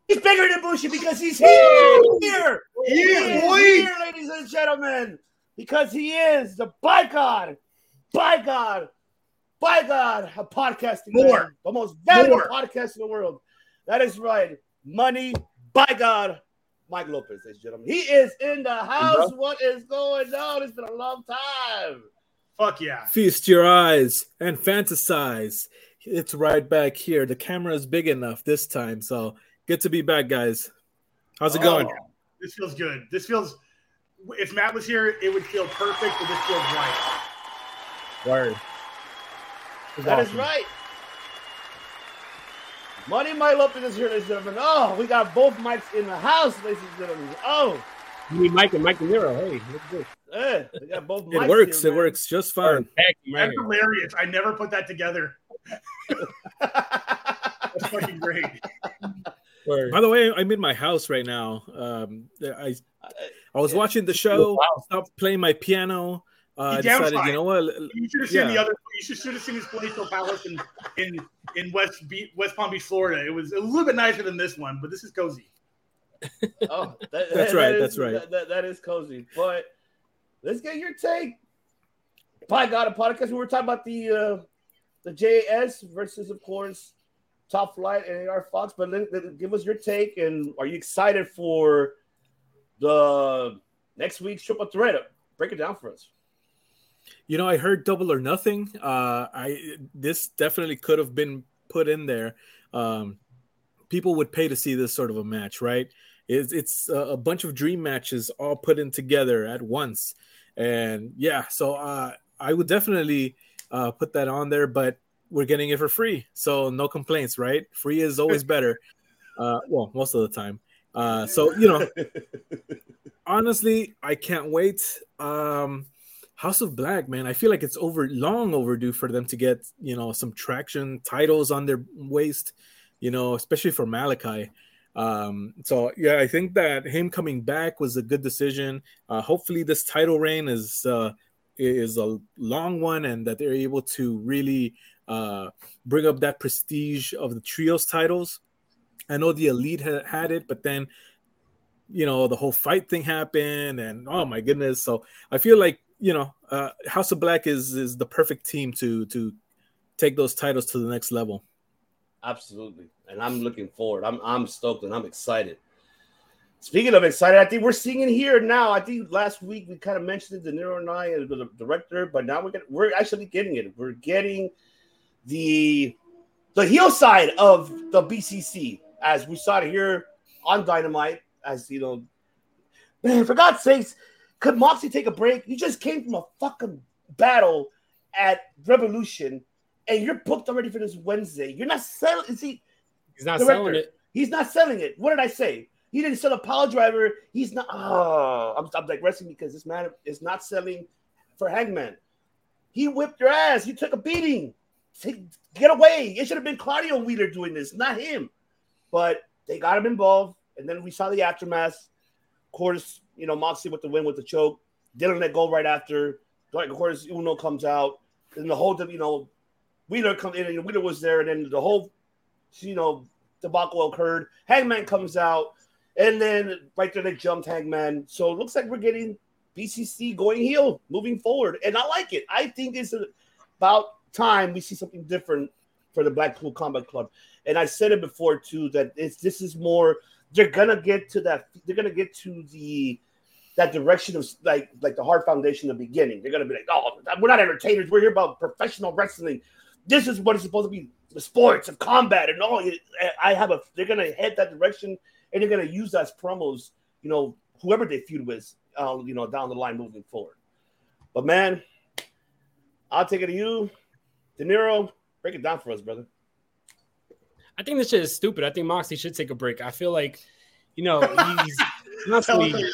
He's bigger than Bushi because he's here. Here. He is, boy. here, ladies and gentlemen. Because he is the by God, by God, by God, a podcasting More. man, the most valuable More. podcast in the world. That is right. Money, by God, Mike Lopez, ladies and gentlemen. He is in the house. What is going on? It's been a long time. Fuck yeah. Feast your eyes and fantasize. It's right back here. The camera is big enough this time, so good to be back, guys. How's it oh, going? Oh, This feels good. This feels. If Matt was here, it would feel perfect, but this feels right. Word. That is right. Money Mike Lopez is here, ladies and gentlemen. Oh, we got both mics in the house, ladies and gentlemen. Oh, You need Mike and Mike De Niro. Hey, look good. eh, we got both mics It works. here, It man. works just fine. Heck, man. That's hilarious. I never put that together. That's fucking great. Word. By the way, I'm in my house right now. Um, I I was watching the show. Wow. Stopped playing my piano. Uh, I He decided, you know what? You should have seen the other. You should, should have seen his Palatial Palace in in in West Be- West Palm Beach, Florida. It was a little bit nicer than this one, but this is cozy. Oh, that- That's that- right, that is- that's right. That, that- that is cozy. But let's get your take. By God, a podcast. We were talking about the uh, the JS versus, of course, Top Flight and AR Fox. But let, let- give us your take. And are you excited for the next week's triple threat? Break it down for us. You know, I heard double or nothing. Uh, I this definitely could have been put in there. Um, people would pay to see this sort of a match, right? It's it's a, bunch of dream matches all put in together at once, and yeah, so uh, I would definitely uh, put that on there. But we're getting it for free, so no complaints, right? Free is always better. Uh, well, most of the time. Uh, so you know, honestly, I can't wait. Um, House of Black, man, I feel like it's over long overdue for them to get you know some traction, titles on their waist, you know, especially for Malachi. Um, so yeah, I think that him coming back was a good decision. Uh, hopefully, this title reign is uh, is a long one, and that they're able to really uh, bring up that prestige of the trios titles. I know the elite ha- had it, but then you know the whole fight thing happened, and oh my goodness! So I feel like you know uh, House of Black is is the perfect team to to take those titles to the next level. Absolutely. And I'm looking forward. I'm I'm stoked and I'm excited. Speaking of excited, I think we're seeing it here now. I think last week we kind of mentioned it, De Niro and I, and the director, but now we're getting, we're actually getting it. We're getting the the heel side of the BCC as we saw it here on Dynamite. As you know, man, for God's sakes, could Moxie take a break? You just came from a fucking battle at Revolution, and you're booked already for this Wednesday. You're not selling. Is he? He's not Director. selling it. He's not selling it. What did I say? He didn't sell a power driver. He's not. Oh, I'm, I'm digressing because this man is not selling for Hangman. He whipped your ass. You took a beating. Take, get away. It should have been Claudio Wheeler doing this, not him. But they got him involved, and then we saw the aftermath. Of course, you know Moxley with the win with the choke. Didn't let go right after. Of course, Uno comes out. and the whole you know Wheeler come in and Wheeler was there, and then the whole you know debacle occurred. Hangman comes out, and then right there they jumped Hangman. So it looks like we're getting BCC going heel moving forward, and I like it. I think it's about time we see something different for the Blackpool Combat Club. And I said it before too that it's this is more they're gonna get to that they're gonna get to the that direction of like like the hard foundation the beginning. They're gonna be like, oh, we're not entertainers. We're here about professional wrestling. This is what it's supposed to be the sports of combat and all. I have a. They're gonna head that direction and they're gonna use that as promos. You know, whoever they feud with, uh, you know, down the line moving forward. But man, I'll take it to you, De Niro. Break it down for us, brother. I think this shit is stupid. I think Moxley should take a break. I feel like, you know, he's constantly.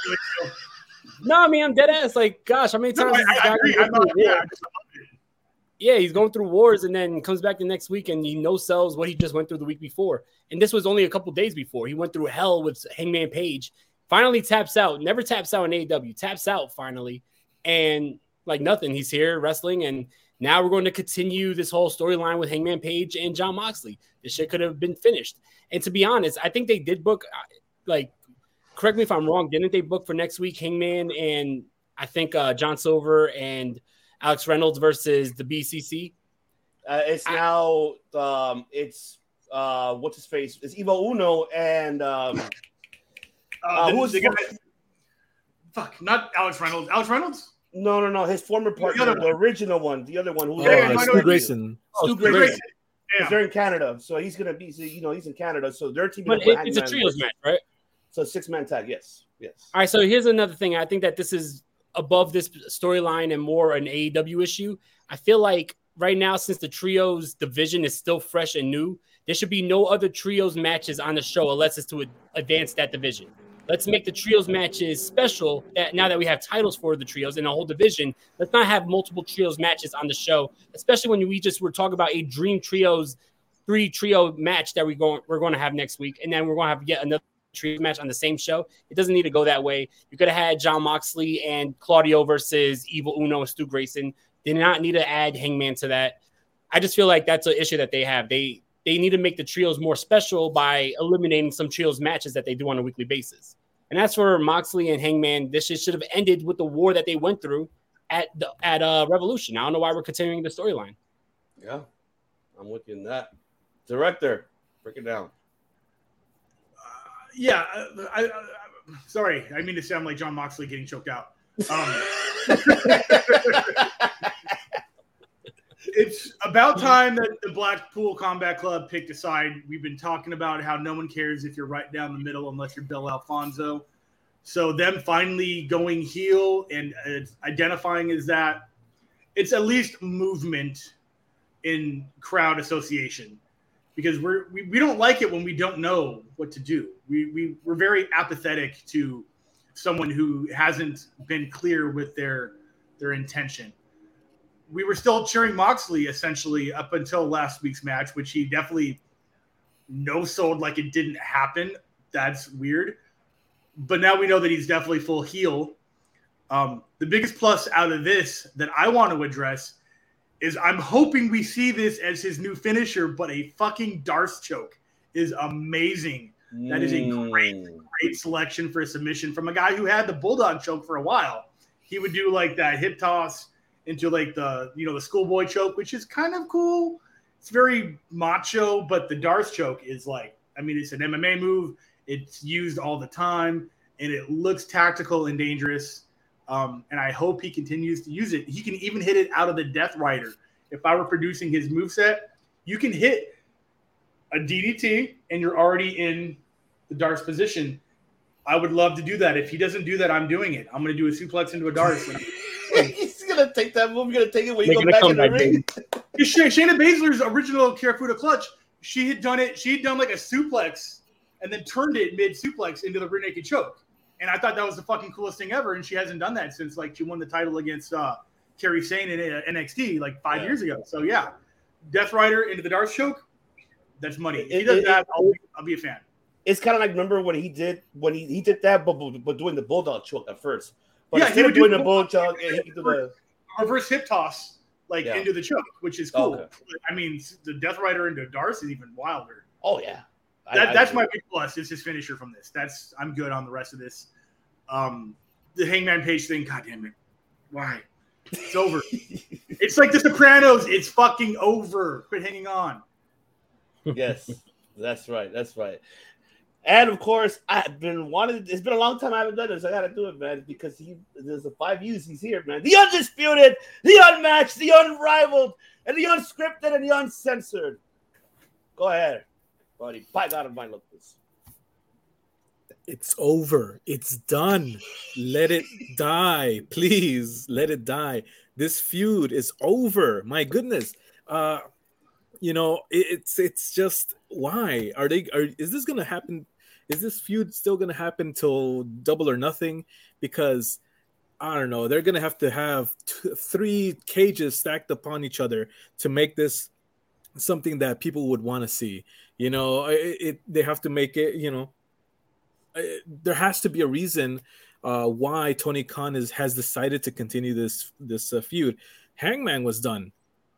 no, I mean I'm dead ass. Like, gosh, how many times? No, I, I agree. Yeah, yeah, he's going through wars and then comes back the next week and he no sells what he just went through the week before. And this was only a couple days before. He went through hell with Hangman Page. Finally taps out. Never taps out in AEW. Taps out finally. And like nothing. He's here wrestling and now we're going to continue this whole storyline with Hangman Page and Jon Moxley. This shit could have been finished. And to be honest, I think they did book, uh, like, correct me if I'm wrong, didn't they book for next week Hangman and I think uh, John Silver and Alex Reynolds versus the BCC? Uh, it's I, now, um, it's, uh, what's his face? It's Evil Uno and, um, uh, uh, who was the guy? Fuck, not Alex Reynolds. Alex Reynolds? No, no, no. His former partner, the, the original one, the other one, who uh, Stu Grayson. Oh, Stu Grayson. Grayson. Yeah. They're in Canada, so he's gonna be. You know, he's in Canada, so their team. teaming. But it, it's a trios match, right? So six man tag, yes, yes. All right, so here's another thing. I think that this is above this storyline and more an AEW issue. I feel like right now, since the trios division is still fresh and new, there should be no other trios matches on the show unless it's to advance that division. Let's make the trios matches special. That now that we have titles for the trios in a whole division, let's not have multiple trios matches on the show, especially when we just were talking about a dream trios three trio match that we're going we're going to have next week, and then we're going to have yet another trio match on the same show. It doesn't need to go that way. You could have had Jon Moxley and Claudio versus Evil Uno and Stu Grayson. Did not need to add Hangman to that. I just feel like that's an issue that they have. They they need to make the trios more special by eliminating some trios matches that they do on a weekly basis. And that's for Moxley and Hangman. This should have ended with the war that they went through at the at uh, Revolution. I don't know why we're continuing the storyline. Yeah, I'm with you in that. Director, break it down. Uh, yeah, uh, I, I, I, sorry, I mean to sound like Jon Moxley getting choked out. Um, it's about time that the Blackpool Combat Club picked a side. We've been talking about how no one cares if you're right down the middle unless you're Bill Alfonso. So them finally going heel and uh, identifying as that, it's at least movement in crowd association because we're we, we don't like it when we don't know what to do. We, we we're very apathetic to someone who hasn't been clear with their their intention we were still cheering Moxley essentially up until last week's match, which he definitely no sold like it didn't happen. That's weird. But now we know that he's definitely full heel. Um, the biggest plus out of this that I want to address is I'm hoping we see this as his new finisher, but a fucking Darce choke is amazing. Mm. That is a great, mm. great selection for a submission from a guy who had the Bulldog choke for a while. He would do like that hip toss into like the you know the schoolboy choke, which is kind of cool. It's very macho, but the Darce choke is like I mean it's an MMA move. It's used all the time, and it looks tactical and dangerous. Um, and I hope he continues to use it. He can even hit it out of the Death Rider. If I were producing his move set, you can hit a DDT and you're already in the Darce position. I would love to do that. If he doesn't do that, I'm doing it. I'm going to do a suplex into a Darce. gonna take that move. You're gonna take it when you go back in the ring. Shayna Baszler's original Kirifuda clutch. She had done it. She had done like a suplex and then turned it mid suplex into the rear naked choke. And I thought that was the fucking coolest thing ever. And she hasn't done that since like she won the title against uh Kairi Sane in uh, NXT like five yeah. years ago. So yeah, Death Rider into the Darce choke. That's money. If he does it, that, I'll, I'll be a fan. It's kind of like remember when he did when he, he did that, but, but doing the bulldog choke at first. But yeah, instead of doing the bulldog, he could do the reverse hip toss like Yeah. into the choke, which is cool. Okay. I mean, the Death Rider into Darce is even wilder. Oh yeah. I- That, I that's agree. my big plus. Is his finisher from this. That's I'm good on the rest of this. Um, the Hangman Page thing. God damn it! Why? It's over. it's like The Sopranos. It's fucking over. Quit hanging on. yes, that's right. That's right. And of course, I've been wanting. It's been a long time I haven't done this. I got to do it, man, because he there's a five U's. He's here, man. The undisputed, the unmatched, the unrivaled, and the unscripted and the uncensored. Go ahead, buddy. By God of my Lucas. It's over. It's done. Let it die. Please let it die. This feud is over. My goodness. Uh you know, it's it's just why are they are is this to happen? Is this feud still to happen till double or nothing because I don't know. They're to have to have t- three cages stacked upon each other to make this something that people would want to see. You know, it, it they have to make it, you know, uh, there has to be a reason uh, why Tony Khan is, has decided to continue this this uh, feud. Hangman was done.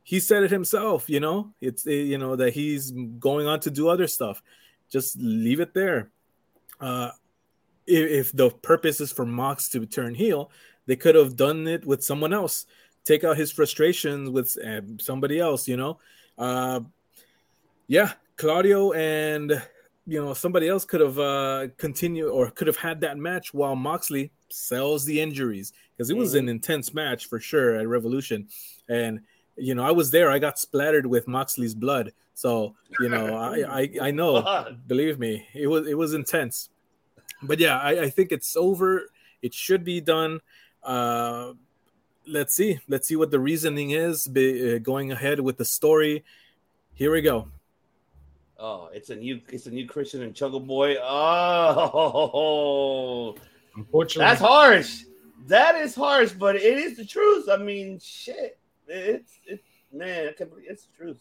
He said it himself. You know, it's uh, you know that he's going on to do other stuff. Just leave it there. Uh, if, if the purpose is for Mox to turn heel, they could have done it with someone else. Take out his frustrations with uh, somebody else. You know, uh, yeah, Claudio and you know somebody else could have uh continued or could have had that match while Moxley sells the injuries because it was an intense match for sure at Revolution, and you know I was there. I got splattered with Moxley's blood, so you know I I, I know. Believe me, it was it was intense. But yeah, I, I think it's over. It should be done. Uh, let's see. Let's see what the reasoning is be, uh, going ahead with the story. Here we go. Oh, it's a new, it's a new Christian and Jungle Boy. Oh, unfortunately, that's harsh. That is harsh, but it is the truth. I mean, shit, it's it, man, I can't believe it's the truth.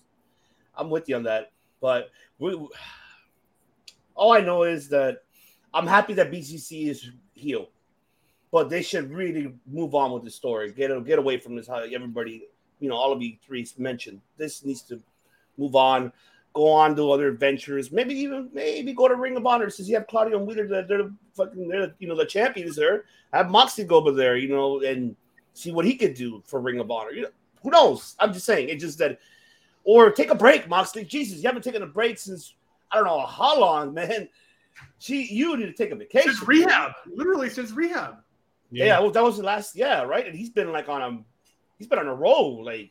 I'm with you on that, but we, all I know is that I'm happy that BCC is healed, but they should really move on with the story. Get get away from this. How everybody, you know, all of you three mentioned this needs to move on, go on to other adventures. Maybe even maybe go to Ring of Honor since you have Claudio and Wheeler. They're the fucking they're you know the champions there. Have Moxie go over there, you know, and see what he could do for Ring of Honor. You know, who knows? I'm just saying. It just that, or take a break, Moxley. Jesus, you haven't taken a break since I don't know how long, man. Gee, you need to take a vacation. Since rehab, literally since rehab. Yeah, well, that was the last. Yeah, right. And he's been like on a, he's been on a roll. Like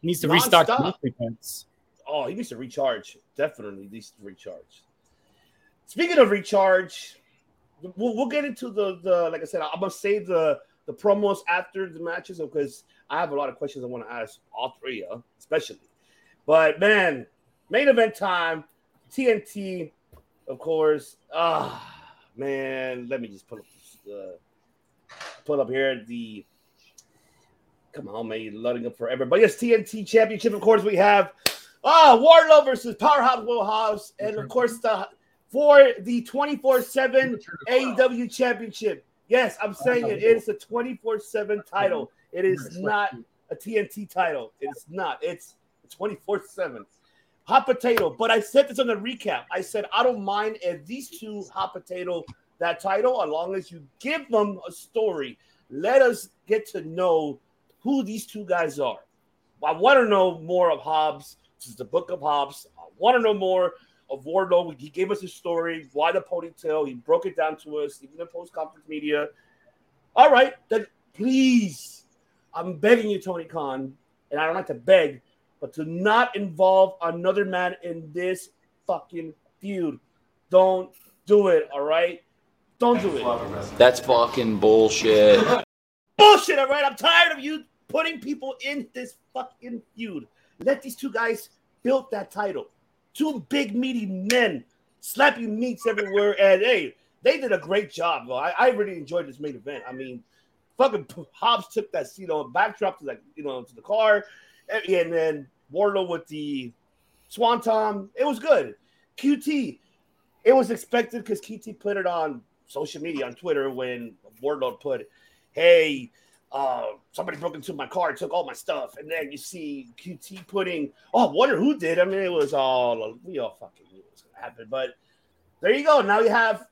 He needs to restock the nonstop. monthly. Oh, he needs to recharge. Definitely needs to recharge. Speaking of recharge, we'll, we'll get into the the like I said. I'm gonna save the the promos after the matches because I have a lot of questions I want to ask all three of, especially. But man, main event time, TNT, of course. Ah, man, let me just pull up uh, pull up here the. Come on, man, you're loading up forever. But yes, TNT Championship, of course, we have Ah, Wardlow versus Powerhouse House, and of course the for the 24-7 AEW Championship. Yes, I'm saying it. It is a 24-7 title. It is not a TNT title. It's not. It's 24-7. Hot potato. But I said this on the recap. I said I don't mind if these two hot potato that title, as long as you give them a story. Let us get to know who these two guys are. I want to know more of Hobbs. This is the book of Hobbs. I want to know more of Wardlow. He gave us his story, why the ponytail. He broke it down to us, even in post conference media. All right, then please, I'm begging you, Tony Khan, and I don't like to beg, but to not involve another man in this fucking feud. Don't do it, all right? Don't do it. That's fucking bullshit. Bullshit, all right? I'm tired of you putting people in this fucking feud. Let these two guys build that title. Two big, meaty men slapping meats everywhere. And hey, they did a great job. Bro. I, I really enjoyed this main event. I mean, fucking Hobbs took that seat on backdrop to like, you know, to the car. And, and then Wardlow with the Swanton. It was good. QT, it was expected because QT put it on social media on Twitter when Wardlow put, hey, uh, somebody broke into my car took all my stuff. And then you see QT putting, oh, I wonder who did. I mean, it was all, we all fucking knew it was to happen. But there you go. Now you have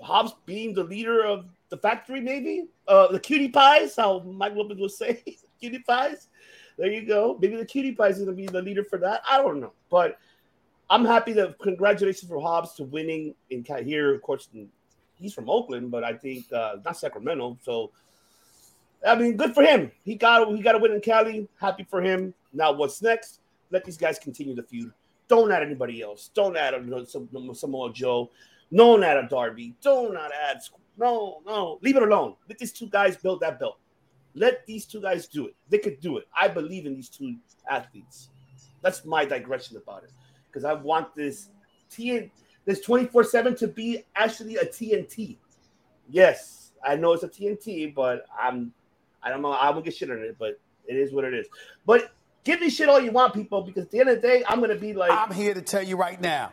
Hobbs being the leader of the factory, maybe. Uh, the cutie pies, how Mike Lopez would say, cutie pies. There you go. Maybe the cutie pies is going to be the leader for that. I don't know. But I'm happy that congratulations for Hobbs to winning in here. Of course, he's from Oakland, but I think uh, not Sacramento. So, I mean, good for him. He got he got a win in Cali. Happy for him. Now, what's next? Let these guys continue the feud. Don't add anybody else. Don't add know, some Samoa Joe. Don't add a Darby. Don't add. No, no. Leave it alone. Let these two guys build that belt. Let these two guys do it. They could do it. I believe in these two athletes. That's my digression about it because I want this TN this 24/7 to be actually a TNT. Yes, I know it's a TNT, but I'm I don't know I won't get shit on it, but it is what it is. But give me shit all you want, people, because at the end of the day, I'm gonna be like I'm here to tell you right now,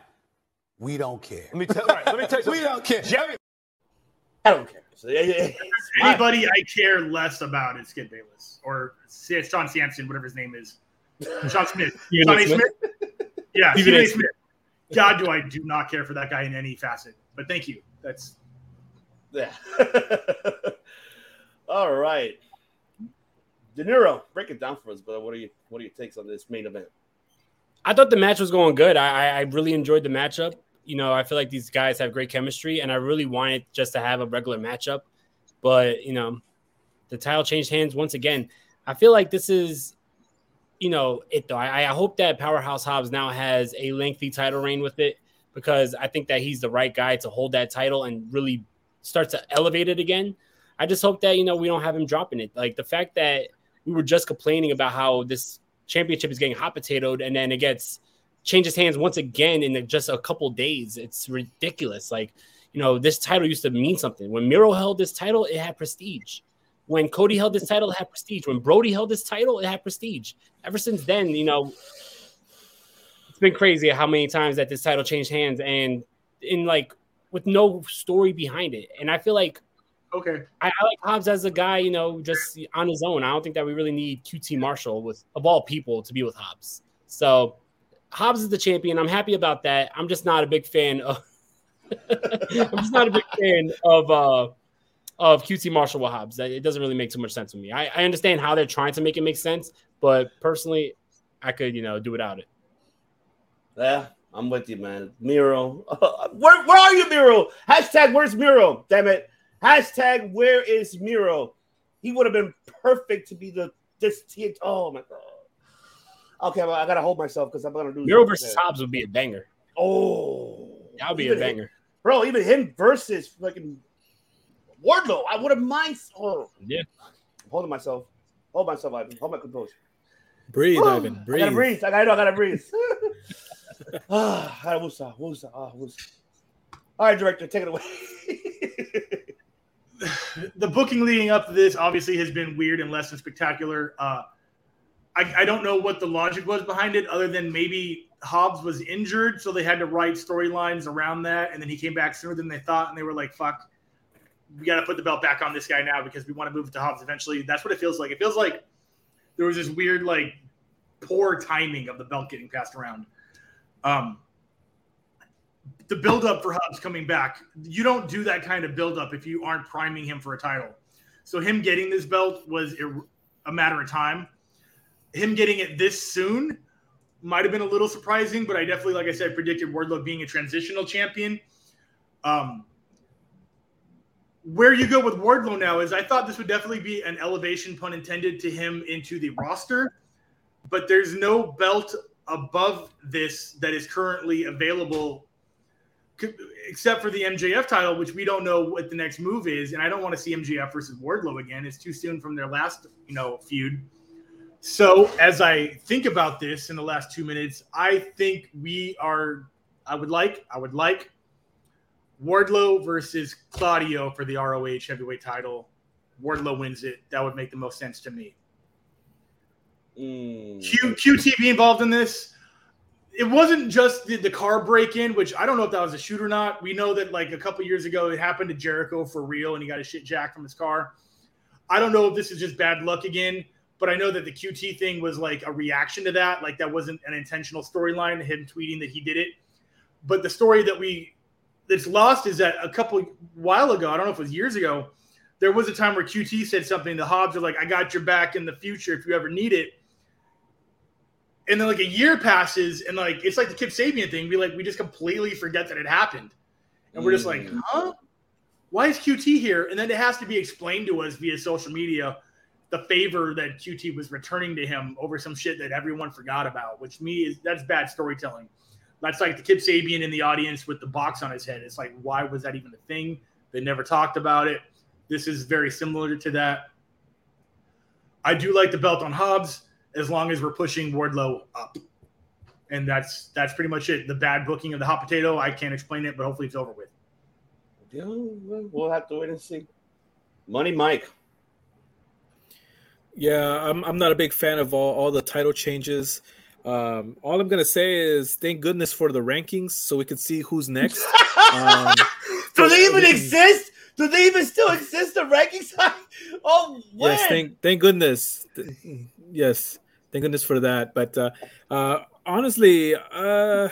we don't care. Let me tell, right, let me tell you we don't care. Jerry, I don't care. So, yeah, yeah, yeah. Anybody I care less about is Skip Bayless or Sean Sampson, whatever his name is. Sean Smith. Sean Smith. Yeah, Stephen A. Smith. God, do I do not care for that guy in any facet. But thank you. That's yeah. All right. De Niro, break it down for us, brother. What are you what are your takes on this main event? I thought the match was going good. I, I really enjoyed the matchup. You know, I feel like these guys have great chemistry, and I really wanted just to have a regular matchup. But you know, the title changed hands once again. I feel like this is you know, it though. I, I hope that Powerhouse Hobbs now has a lengthy title reign with it because I think that he's the right guy to hold that title and really start to elevate it again. I just hope that, you know, we don't have him dropping it. Like the fact that we were just complaining about how this championship is getting hot potatoed and then it gets changes hands once again in just a couple days. It's ridiculous. Like, you know, this title used to mean something. When Miro held this title, it had prestige. When Cody held this title, it had prestige. When Brodie held this title, it had prestige. Ever since then, you know, it's been crazy how many times that this title changed hands and in like with no story behind it. And I feel like okay, I, I like Hobbs as a guy, you know, just on his own. I don't think that we really need QT Marshall with of all people to be with Hobbs. So Hobbs is the champion. I'm happy about that. I'm just not a big fan of. I'm just not a big fan of uh of QT Marshall with Hobbs. It doesn't really make too much sense to me. I, I understand how they're trying to make it make sense, but personally, I could, you know, do without it. Yeah, I'm with you, man. Miro. where, where are you, Miro? Hashtag where's Miro? Damn it. Hashtag where is Miro? He would have been perfect to be the this team. Oh my god. Okay, well, I gotta hold myself because I'm gonna do Miro versus Hobbs would be a banger. Oh, that would be a banger, him, bro. Even him versus fucking Wardlow. I would have mind. Oh. Yeah. I'm holding myself. Hold myself, Ivan. Hold my composure. Breathe, Woo! Ivan. Breathe. I gotta breathe. I gotta, breathe. I gotta breathe. ah, wusa, wusa, ah, wusa. All right, director, take it away. the booking leading up to this obviously has been weird and less than spectacular. Uh, I, I don't know what the logic was behind it, other than maybe Hobbs was injured, so they had to write storylines around that, and then he came back sooner than they thought, and they were like, "Fuck, we got to put the belt back on this guy now because we want to move it to Hobbs eventually. That's what it feels like. It feels like there was this weird, like, poor timing of the belt getting passed around. Um, the buildup for Hobbs coming back, you don't do that kind of buildup if you aren't priming him for a title. So him getting this belt was a matter of time. Him getting it this soon might have been a little surprising, but I definitely, like I said, predicted Wardlow being a transitional champion. Um, where you go with Wardlow now is I thought this would definitely be an elevation, pun intended, to him into the roster, but there's no belt above this that is currently available except for the MJF title, which we don't know what the next move is. And I don't want to see MJF versus Wardlow again. It's too soon from their last, you know, feud. So as I think about this in the last two minutes, I think we are. I would like. I would like Wardlow versus Claudio for the ROH heavyweight title. Wardlow wins it. That would make the most sense to me. Mm. Q, QTV involved in this. It wasn't just the, the car break in, which I don't know if that was a shoot or not. We know that like a couple years ago, it happened to Jericho for real, and he got a shit jack from his car. I don't know if this is just bad luck again, but I know that the QT thing was like a reaction to that. Like that wasn't an intentional storyline, him tweeting that he did it. But the story that we that's lost is that a couple while ago, I don't know if it was years ago, there was a time where QT said something. The Hobbs are like, "I got your back in the future if you ever need it." And then like a year passes, and like it's like the Kip Sabian thing. We like we just completely forget that it happened, and we're just like, Mm. "Huh? Why is QT here?" And then it has to be explained to us via social media the favor that QT was returning to him over some shit that everyone forgot about, which me is that's bad storytelling. That's like the Kip Sabian in the audience with the box on his head. It's like, why was that even a thing? They never talked about it. This is very similar to that. I do like the belt on Hobbs as long as we're pushing Wardlow up. And that's that's pretty much it. The bad booking of the hot potato, I can't explain it, but hopefully it's over with. We'll have to wait and see. Money, Mike. Yeah, I'm I'm not a big fan of all, all the title changes. Um, all I'm gonna say is thank goodness for the rankings so we can see who's next. Um, Do they even can- exist? Do they even still exist? The rankings? oh, when? Yes, thank thank goodness. Yes, thank goodness for that. But uh, uh, honestly, uh,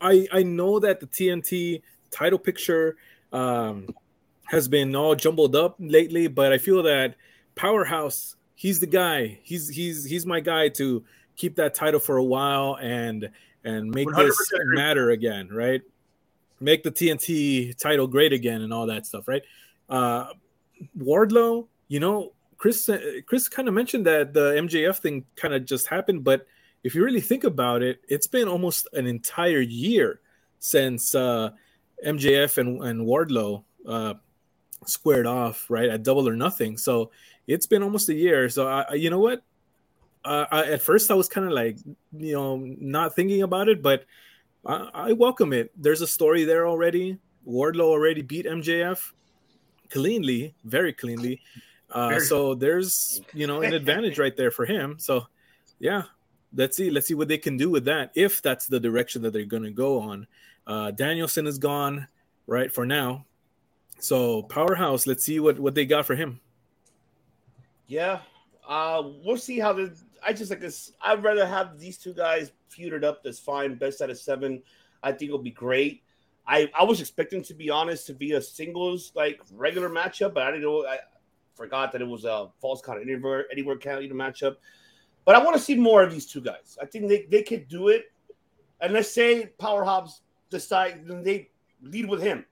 I I know that the TNT title picture um, has been all jumbled up lately, but I feel that Powerhouse, he's the guy. He's he's he's my guy to keep that title for a while and and make 100% this matter again, right? Make the TNT title great again and all that stuff, right? Uh, Wardlow, you know, Chris Chris kind of mentioned that the MJF thing kind of just happened, but if you really think about it, it's been almost an entire year since uh, MJF and, and Wardlow uh, squared off, right, at Double or Nothing. So it's been almost a year. So I, I- you know what? Uh, I, at first, I was kind of like, you know, not thinking about it, but I, I welcome it. There's a story there already. Wardlow already beat MJF cleanly, very cleanly. Uh, Very. so there's you know an advantage right there for him. So yeah, let's see, let's see what they can do with that if that's the direction that they're going to go on. Uh, Danielson is gone right for now, so powerhouse. Let's see what what they got for him. Yeah, uh, we'll see how the. I just like this. I'd rather have these two guys feuded up. That's fine. Best out of seven. I think it'll be great. I I was expecting to be honest to be a singles like regular matchup, but I didn't know. I forgot that it was a false count anywhere anywhere count either matchup. But I want to see more of these two guys. I think they, they could do it. And let's say Power Hobbs decide they lead with him.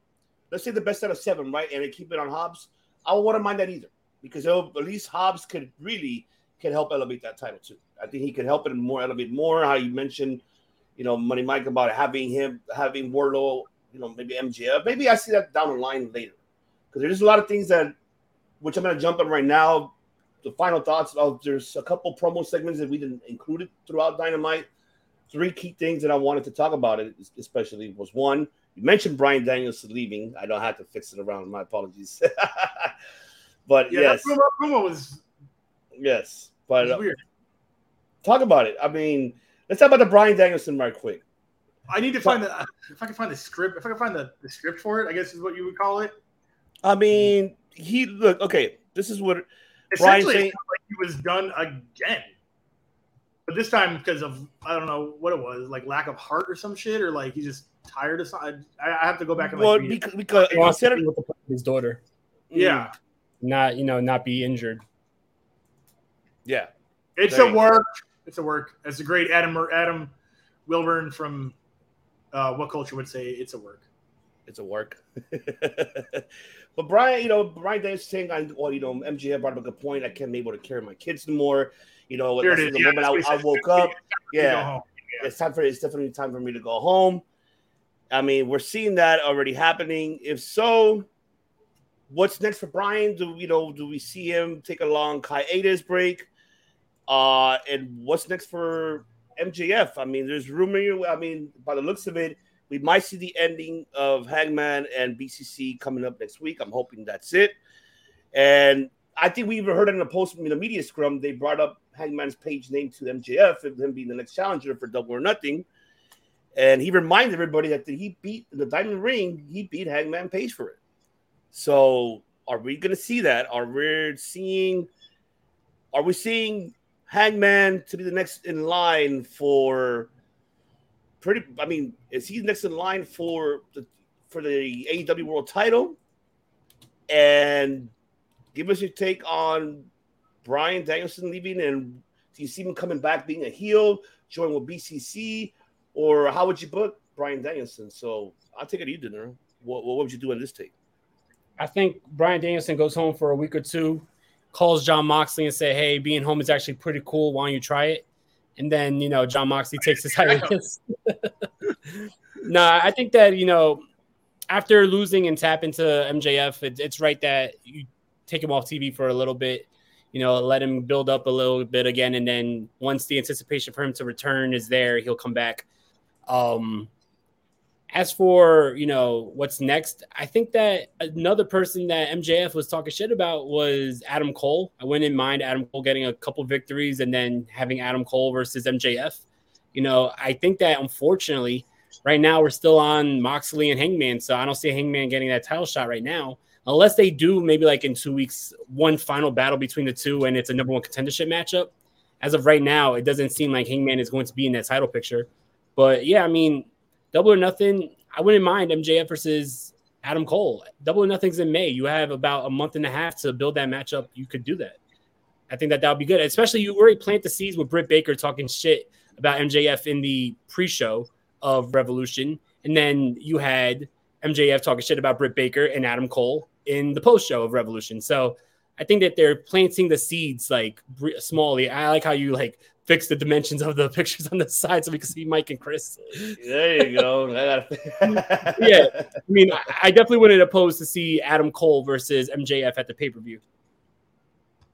Let's say the best out of seven, right? And they keep it on Hobbs. I wouldn't mind that either because at least Hobbs could really can help elevate that title too. I think he could help it more elevate more. How you mentioned, you know, Money Mike about having him having Wardlow, you know, maybe MJF. Maybe I see that down the line later because there's a lot of things that which I'm to jump on right now. The final thoughts of there's a couple promo segments that we didn't include it throughout Dynamite. Three key things that I wanted to talk about it, especially was one, you mentioned Bryan Danielson leaving. I don't have to fix it around. My apologies. but Yeah, yes, that promo, promo was, yes. But was uh, talk about it. I mean, let's talk about the Bryan Danielson right quick. I need to find the if I can find the script. If I can find the, the script for it, I guess is what you would call it. I mean, he look okay. This is what Bryan Essentially, saying. it sounds like he was done again, but this time because of I don't know what it was, like lack of heart or some shit, or like he just tired of something. I, I have to go back and like Well, read it. because, because He wants to instead of with his daughter, yeah, not you know, not be injured. yeah, it's There a you- work. It's a work. It's a great Adam or Adam Wilburn from uh, what culture would say it's a work. it's a work. but Bryan, you know, Bryan Danielson saying, I, well, you know, MJF brought up a good point. I can't be able to carry my kids anymore. You know, Here is. the Yeah, moment I, I woke up. Go Yeah, it's time for it's definitely time for me to go home. I mean, we're seeing that already happening. If so, what's next for Bryan? Do you know? Do we see him take a long hiatus break? Uh, and what's next for MJF? I mean, there's rumor. I mean, by the looks of it, we might see the ending of Hangman and BCC coming up next week. I'm hoping that's it. And I think we even heard in the post in the media scrum. They brought up Hangman's page name to MJF and him being the next challenger for Double or Nothing. And he reminded everybody that he beat the Diamond Ring. He beat Hangman Page for it. So are we going to see that? Are we seeing? Are we seeing Hangman to be the next in line for? Pretty. I mean, is he next in line for the for the AEW World Title? And give us your take on Bryan Danielson leaving, and do you see him coming back being a heel, join with BCC, or how would you book Bryan Danielson? So I'll take it to you De Niro. What, what would you do in this take? I think Bryan Danielson goes home for a week or two, calls Jon Moxley and say, "Hey, being home is actually pretty cool. Why don't you try it?" And then you know Jon Moxley takes his hiatus. nah, I think that you know after losing and tap into MJF, it, it's right that you take him off TV for a little bit. You know, let him build up a little bit again, and then once the anticipation for him to return is there, he'll come back. Um, as for you know what's next, I think that another person that MJF was talking shit about was Adam Cole. I wouldn't mind Adam Cole getting a couple victories and then having Adam Cole versus MJF. You know, I think that unfortunately, right now we're still on Moxley and Hangman, so I don't see Hangman getting that title shot right now, unless they do maybe like in two weeks one final battle between the two and it's a number one contendership matchup. As of right now, it doesn't seem like Hangman is going to be in that title picture. But yeah, I mean, double or nothing, I wouldn't mind MJF versus Adam Cole. Double or nothing's in May. You have about a month and a half to build that matchup. You could do that. I think that that would be good. Especially you already plant the seeds with Britt Baker talking shit about MJF in the pre-show of Revolution, and then you had MJF talking shit about Britt Baker and Adam Cole in the post-show of Revolution. So I think that they're planting the seeds like smallly. I like how you like fix the dimensions of the pictures on the side so we can see Mike and Chris. There you go. yeah, I mean, I definitely wouldn't oppose to see Adam Cole versus MJF at the pay per view.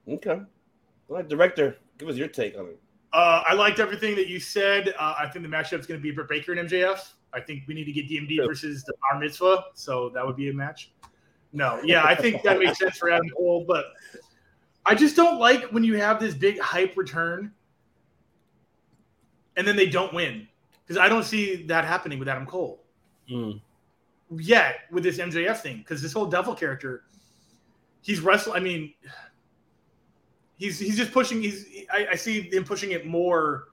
Okay, all right, director, give us your take on it. Uh, I liked everything that you said. Uh, I think the matchup is going to be Britt Baker and MJF. I think we need to get DMD versus the Bar Mitzvah, so that would be a match. No, yeah, I think that makes sense for Adam Cole, but I just don't like when you have this big hype return and then they don't win because I don't see that happening with Adam Cole mm. yet with this MJF thing because this whole devil character, he's wrestling. I mean, he's he's just pushing. He's I, I see him pushing it more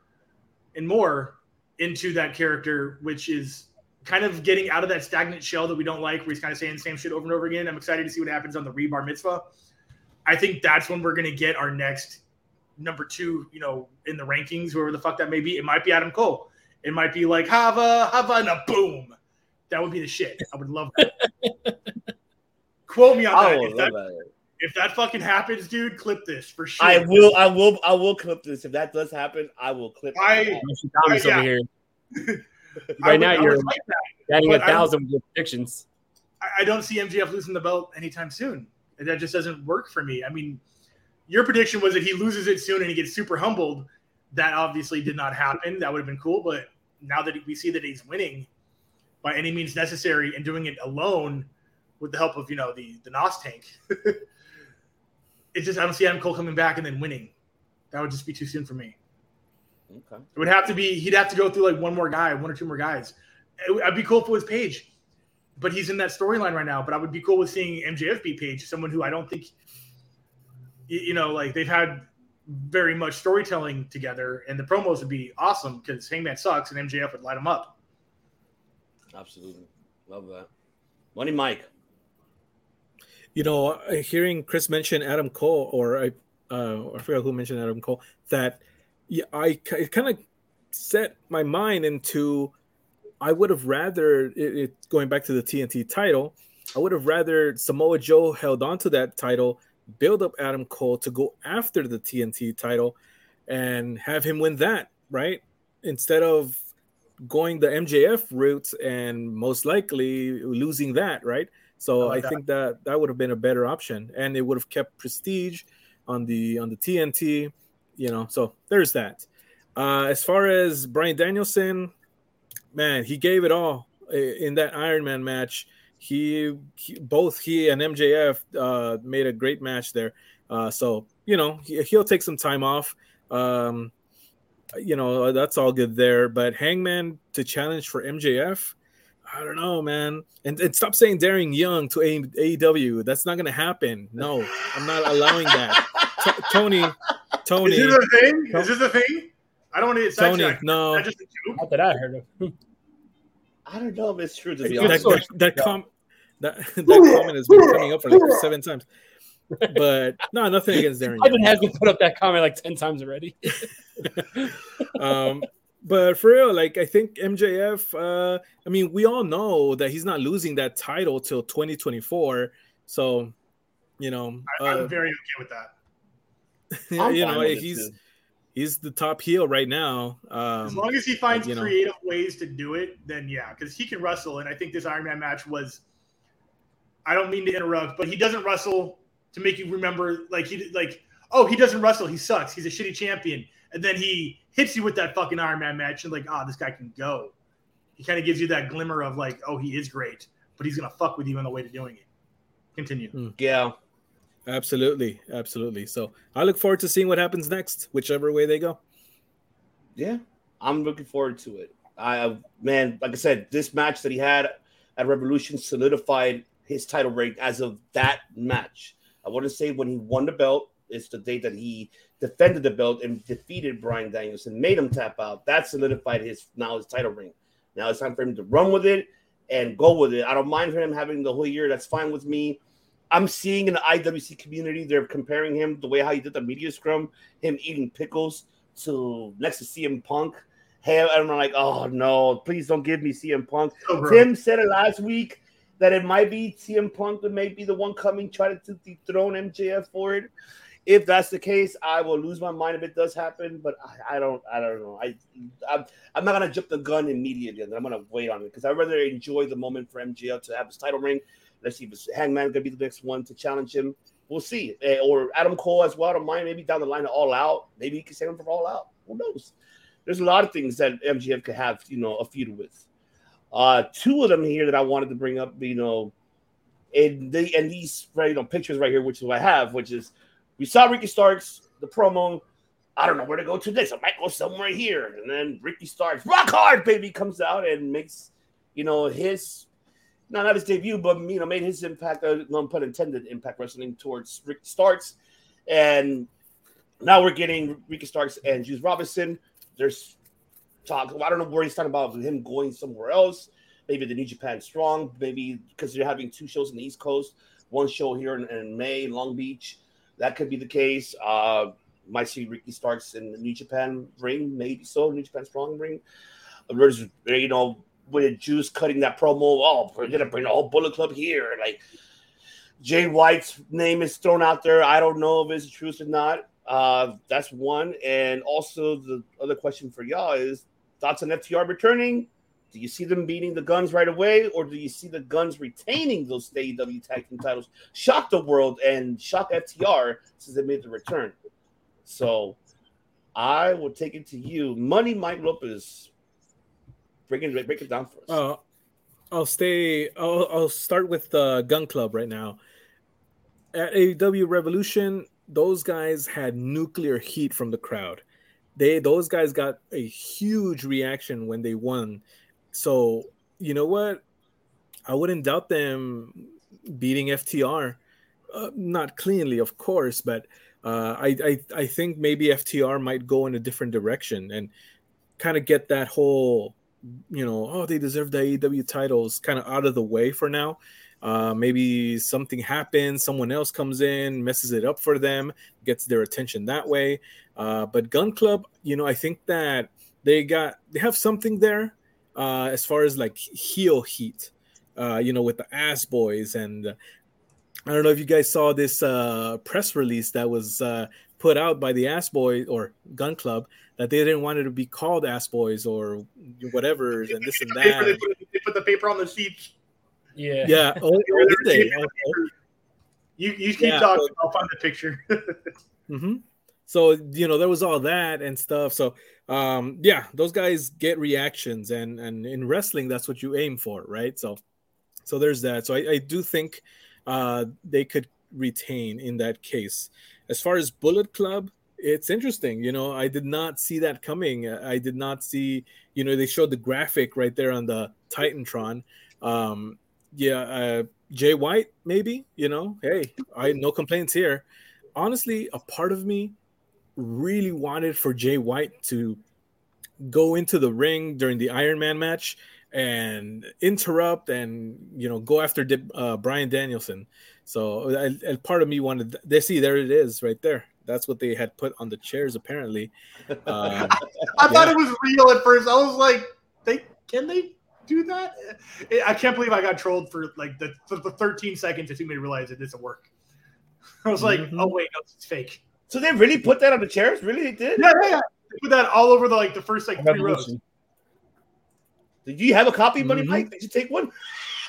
and more into that character, which is kind of getting out of that stagnant shell that we don't like, where he's kind of saying the same shit over and over again. I'm excited to see what happens on the Rebar Mitzvah. I think that's when we're going to get our next number two, you know, in the rankings, whoever the fuck that may be. It might be Adam Cole. It might be like Hava, Hava, and a boom. That would be the shit. I would love that. Quote me on I that. If that, love that. if that fucking happens, dude, clip this for sure. I will, I will, I will clip this. If that does happen, I will clip. I- it. Thomas yeah. over here. Right would- now, you're like that. batting a But I thousand predictions. I- I don't see MJF losing the belt anytime soon. That just doesn't work for me. I mean, your prediction was that he loses it soon and he gets super humbled. That obviously did not happen. That would have been cool. But now that we see that he's winning by any means necessary and doing it alone with the help of, you know, the, the NOS tank, it's just, I don't see Adam Cole coming back and then winning. That would just be too soon for me. Okay. It would have to be, he'd have to go through like one more guy, one or two more guys. It I'd be cool if it was Page, but he's in that storyline right now. But I would be cool with seeing MJF beat Page, someone who I don't think, you know, like they've had very much storytelling together, and the promos would be awesome because Hangman sucks and MJF would light him up. Absolutely, love that. Money, Mike. You know, uh, hearing Chris mention Adam Cole, or I, uh, I forgot who mentioned Adam Cole, that yeah, I it kind of set my mind into. I would have rather it, it going back to the TNT title. I would have rather Samoa Joe held on to that title, build up Adam Cole to go after the TNT title, and have him win that right instead of going the MJF route and most likely losing that right. So I like I think that that would have been a better option, and it would have kept prestige on the on the TNT. You know, so there's that. Uh, as far as Bryan Danielson, man, he gave it all in that Iron Man match. He, he both he and MJF uh, made a great match there. Uh, so you know he, he'll take some time off. Um, you know that's all good there. But Hangman to challenge for MJF, I don't know, man. And, and stop saying Darren Young to AEW. That's not gonna happen. No, I'm not allowing that. T- Tony, Tony, Is this a thing? Is this a thing? I don't want to Tony, sidetracked. no. Is that just a joke? Not that I heard of. I don't know if it's true to be that, honest. that, that, com- that, that comment has been coming up for like seven times. But no, nothing against Daring Ivan Young. has been put up that comment like ten times already. um, but for real, like I think MJF. Uh, I mean, we all know that he's not losing that title till 2024. So, you know, I, uh, I'm very okay with that. I'm you know, with he's too. he's the top heel right now. As Um, long as he finds you know. creative ways to do it, then yeah, because he can wrestle, and I think this Iron Man match was. I don't mean to interrupt, but he doesn't wrestle to make you remember like he like oh he doesn't wrestle he sucks he's a shitty champion and then he hits you with that fucking Iron Man match and like ah this guy can go. He kind of gives you that glimmer of like oh he is great, but he's gonna fuck with you on the way to doing it. Continue. Yeah. absolutely, absolutely. So I look forward to seeing what happens next, whichever way they go. Yeah, I'm looking forward to it. I man, like I said, this match that he had at Revolution solidified his title reign as of that match. I want to say when he won the belt, it's the day that he defended the belt and defeated Bryan Danielson, made him tap out. That solidified his now his title ring. Now it's time for him to run with it and go with it. I don't mind for him having the whole year. That's fine with me. I'm seeing in the IWC community they're comparing him the way how he did the media scrum, him eating pickles to next to CM Punk. Hey, I'm like, oh no, please don't give me CM Punk. Gross. Tim said it last week that it might be CM Punk that may be the one coming try to dethrone MJF for it. If that's the case, I will lose my mind if it does happen. But I, I don't, I don't know. I, I'm, I'm not gonna jump the gun immediately. I'm gonna wait on it because I'd rather enjoy the moment for MJF to have his title ring. Let's see if Hangman gonna be the next one to challenge him. We'll see. Eh, Or Adam Cole as well. I don't mind. Maybe down the line of All Out. Maybe he can save him for All Out. Who knows? There's a lot of things that MJF could have, you know, a feud with. Uh, two of them here that I wanted to bring up, you know, in the and these right, you know pictures right here, which is what I have, which is we saw Ricky Starks the promo. I don't know where to go to next. I might go somewhere here, and then Ricky Starks, rock hard, baby, comes out and makes, you know, his not not his debut, but you know, made his impact, uh, no pun intended, impact wrestling towards Ricky Starks, and now we're getting Ricky Starks and Juice Robinson. There's talk. I don't know where he's talking about him going somewhere else. Maybe the New Japan Strong. Maybe because they're having two shows in the East Coast, one show here in, in May in Long Beach. That could be the case. Uh, might see Ricky Starks in the New Japan ring, maybe so. New Japan Strong ring. There's you know with Juice cutting that promo. Oh, we're gonna bring the whole Bullet Club here. Like Jay White's name is thrown out there. I don't know if it's truth or not. Uh, that's one. And also the other question for y'all is thoughts on FTR returning? Do you see them beating the guns right away, or do you see the guns retaining those AEW tag team titles? Shock the world and shock FTR since they made the return. So I will take it to you. Money Mike Lopez. Break it, break it down for us. Uh, I'll stay. I'll, I'll start with the Gunn Club right now. At AEW Revolution, those guys had nuclear heat from the crowd. They those guys got a huge reaction when they won. So you know what? I wouldn't doubt them beating FTR. Uh, not cleanly, of course, but uh, I, I I think maybe FTR might go in a different direction and kind of get that whole you know, oh, they deserve the AEW titles kind of out of the way for now. Uh, maybe something happens, someone else comes in, messes it up for them, gets their attention that way. Uh, but Gunn Club, you know, I think that they got they have something there uh, as far as like heel heat, uh, you know, with the Ass Boys and. Uh, I don't know if you guys saw this uh, press release that was uh, put out by the Ass Boy or Gunn Club that they didn't want it to be called Ass Boys or whatever and this and they, that. put, they put the paper on the seats. Yeah. Yeah. Oh, oh, did they? Oh, oh. You you keep Yeah, talking. but- I'll find the picture. hmm So you know there was all that and stuff. So um, yeah, those guys get reactions, and and in wrestling that's what you aim for, right? So so there's that. So I, I do think uh, they could retain in that case. As far as Bullet Club, it's interesting. You know, I did not see that coming. I did not see. You know, they showed the graphic right there on the Titantron. Um, yeah, uh, Jay White, maybe. You know, hey, I no complaints here. Honestly, a part of me really wanted for Jay White to go into the ring during the Iron Man match and interrupt and you know go after uh, Bryan Danielson. So a part of me wanted. They see there it is right there. That's what they had put on the chairs apparently. Um, I yeah. thought it was real at first. I was like, they can they do that? I can't believe I got trolled for like the, the 13 seconds it took me to realize it doesn't work. I was like, mm-hmm. oh wait, no, it's fake. So they really put that on the chairs? Really, they did? Yeah, yeah, yeah. They put that all over the like the first like three rows. Did you have a copy, Money mm-hmm. Mike? Did you take one?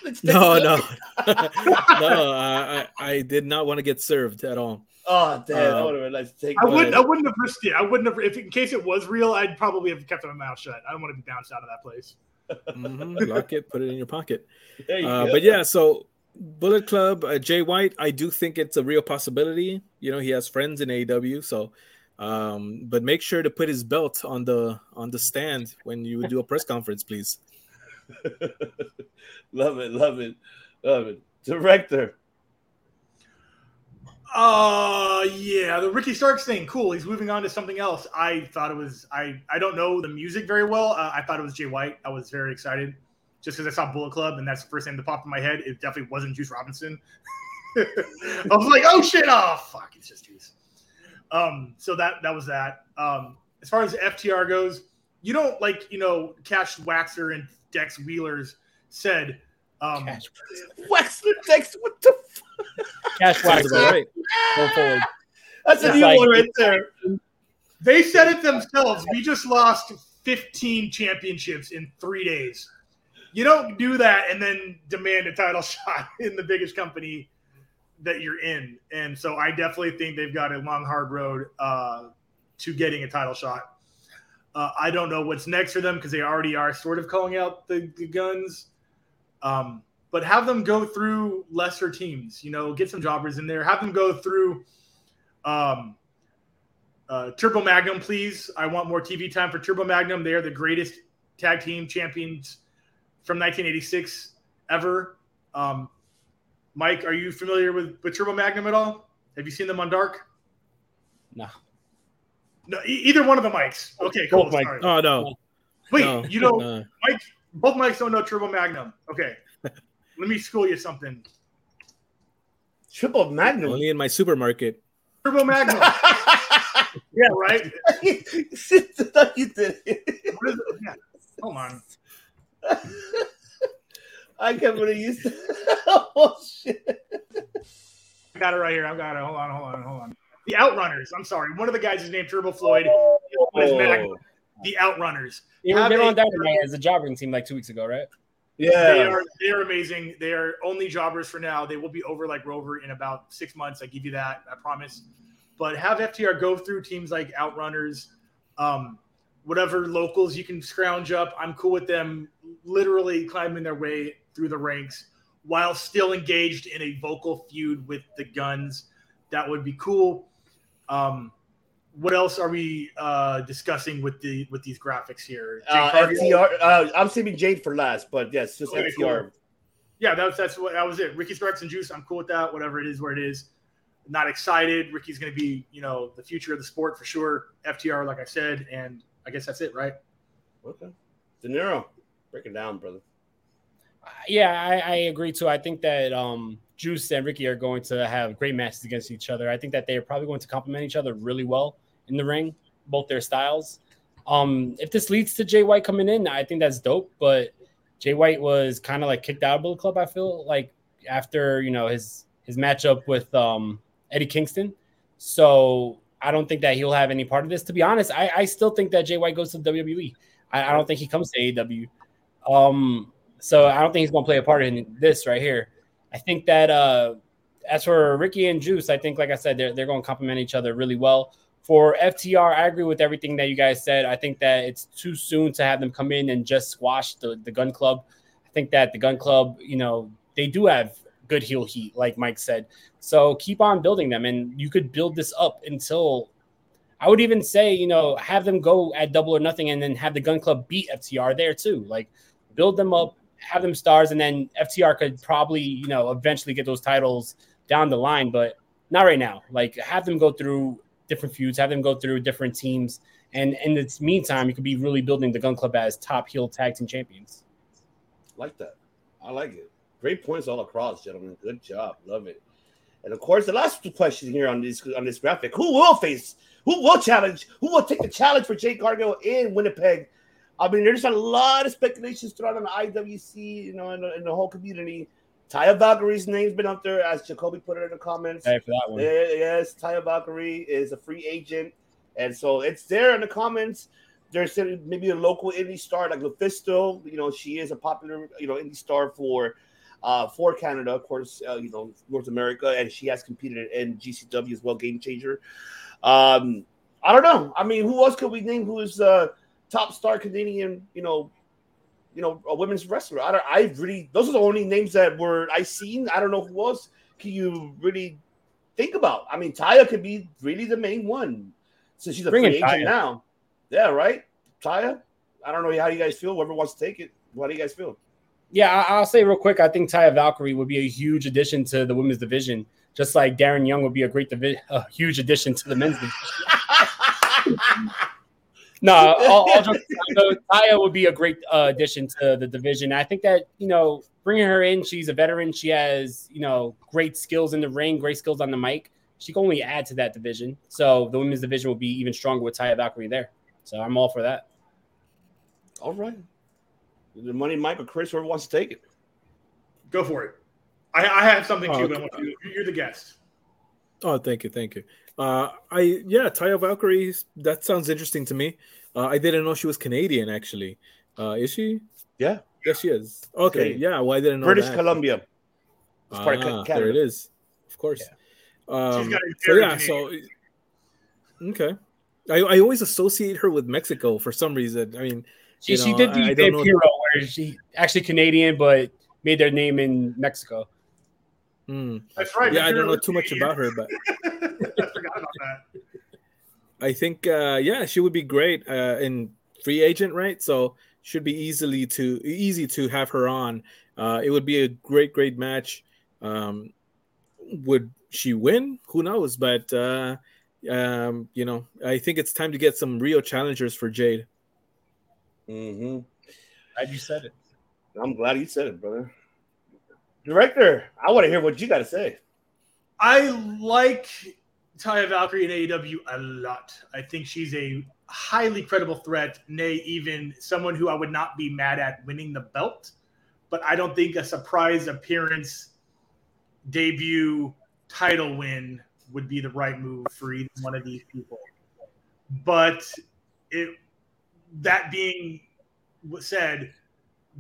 no, no, no. I, I did not want to get served at all. Oh damn! Uh, I would have like take. I wouldn't. I wouldn't have risked it. I wouldn't have. If in case it was real, I'd probably have kept my mouth shut. I don't want to be bounced out of that place. Mm-hmm. Lock it. Put it in your pocket. Uh, but yeah, so Bullet Club, uh, Jay White, I do think it's a real possibility. You know, he has friends in AEW, so um, but make sure to put his belt on the on the stand when you do a press conference, please. love it, love it, love it. Director. Uh yeah, the Ricky Starks thing, cool. He's moving on to something else. I thought it was I I don't know the music very well. Uh, I thought it was Jay White. I was very excited just because I saw Bullet Club and that's the first name that popped in my head. It definitely wasn't Juice Robinson. I was like, oh shit, oh fuck, it's just Juice. Um, so that that was that. Um, as far as FTR goes, you don't like you know Cash Waxer and Dex Wheelers said. Um, Cash Waxer, Dex, what the fuck? Cash Waxer, right? Go forward. That's a new like, one right there. They said it themselves. We just lost 15 championships in three days. You don't do that and then demand a title shot in the biggest company that you're in. And so I definitely think they've got a long, hard road uh, to getting a title shot. Uh, I don't know what's next for them because they already are sort of calling out the, the guns. Um, but have them go through lesser teams, you know, get some jobbers in there, have them go through um, uh, Turbo Magnum, please. I want more TV time for Turbo Magnum. They are the greatest tag team champions from 1986 ever. Um, Mike, are you familiar with, with Turbo Magnum at all? Have you seen them on Dark? No. No, e- either one of the mics. Okay, cool. Both Sorry. Oh no. Wait, no. you know, no. Mike. Both mics don't know Turbo Magnum. Okay, let me school you something. Triple Magnum. Only in my supermarket. Turbo Magnum. yeah, right. you did it. Yeah. Hold on. I can't believe you said Oh shit. I got it right here. I've got it. Hold on, hold on, hold on. The Outrunners. I'm sorry. One of the guys is named Turbo Floyd. Oh. The Outrunners. They were, they were on Dynamite as a jobbing team like two weeks ago, right? Yeah. They are they are amazing. They are only jobbers for now. They will be over like Rover in about six months. I give you that. I promise. But have FTR go through teams like Outrunners, um, whatever locals you can scrounge up. I'm cool with them literally climbing their way through the ranks while still engaged in a vocal feud with the guns. That would be cool. Um, what else are we uh, discussing with the with these graphics here? Uh, FTR. Uh, I'm saving Jade for last, but yes, just okay, FTR. Cool. Yeah, that's that's what that was it. Ricky Starks and Juice. I'm cool with that. Whatever it is, where it is. Not excited. Ricky's going to be, you know, the future of the sport for sure. FTR, like I said, and I guess that's it, right? Okay. De Niro, break it down, brother yeah, I, I, agree too. I think that um, Juice and Ricky are going to have great matches against each other. I think that they are probably going to complement each other really well in the ring, both their styles. Um, if this leads to Jay White coming in, I think that's dope. But Jay White was kind of like kicked out of the Club. I feel like after you know his his matchup with um, Eddie Kingston. So I don't think that he'll have any part of this. To be honest, I, I still think that Jay White goes to WWE. I, I don't think he comes to AEW. Um, so I don't think he's to play a part in this right here. I think that uh, as for Ricky and Juice, I think, like I said, they're, they're to complement each other really well. For FTR, I agree with everything that you guys said. I think that it's too soon to have them come in and just squash the, the gun club. I think that the gun club, you know, they do have good heel heat, like Mike said. So keep on building them, and you could build this up until I would even say, you know, have them go at double or nothing and then have the Gunn Club beat FTR there too. Like build them up, have them stars, and then FTR could probably, you know, eventually get those titles down the line, but not right now. Like have them go through different feuds, have them go through different teams. And in the meantime, you could be really building the Gunn Club as top heel tag team champions. Like that. I like it. Great points all across, gentlemen. Good job. Love it. And of course, the last question here on this on this graphic: Who will face? Who will challenge? Who will take the challenge for Jade Cargill in Winnipeg? I mean, there's a lot of speculations thrown on the IWC, you know, in the whole community. Taya Valkyrie's name's been up there, as Jacoby put it in the comments. Hey, for that one. Yes, Taya Valkyrie is a free agent, and so it's there in the comments. There's maybe a local indie star like Lufisto. You know, she is a popular, you know, indie star for uh, for Canada, of course, uh, you know, North America, and she has competed in GCW as well, Game Changer. Um, I don't know. I mean, who else could we name who is uh top star Canadian, you know, you know, a women's wrestler? I don't I really those are the only names that were I seen. I don't know who else can you really think about. I mean, Taya could be really the main one. So she's a Bring free agent Taya. now. Yeah, right? Taya. I don't know how you guys feel. Whoever wants to take it. What do you guys feel? Yeah, I'll say real quick. I think Taya Valkyrie would be a huge addition to the women's division, just like Darren Young would be a great divi- a huge addition to the men's division. no, all, all jokes aside, though, Taya would be a great uh, addition to the division. I think that you know, bringing her in, she's a veteran. She has you know great skills in the ring, great skills on the mic. She can only add to that division. So the women's division will be even stronger with Taya Valkyrie there. So I'm all for that. All right. The money, Mike or Chris, whoever wants to take it. Go for it. I, I have something Oh, too, but I want you, you're the guest. Oh, thank you, thank you. Uh, I yeah, Taya Valkyrie. That sounds interesting to me. Uh, I didn't know she was Canadian. Actually, uh, is she? Yeah. Yes, she is. Okay, Canadian. yeah. Well, didn't know British that. Columbia. It's part of Ah, there it Canada. is. Of course. Um, so very yeah, so okay. I, I always associate her with Mexico for some reason. I mean, She, you she know, did the I don't Dave know- Hero where she actually Canadian, but made their name in Mexico. Hmm. That's right. Yeah, I don't know was too much about her, but I forgot about that. I think uh yeah, she would be great uh in free agent, right? So should be easily to easy to have her on. Uh it would be a great great match. Um would she win? Who knows, but uh um you know, I think it's time to get some real challengers for Jade. Mm-hmm. Glad you said it. I'm glad you said it, brother. Director, I want to hear what you got to say. I like Taya Valkyrie in AEW a lot. I think she's a highly credible threat, nay, even someone who I would not be mad at winning the belt. But I don't think a surprise appearance, debut, title win would be the right move for either one of these people. But it that being said,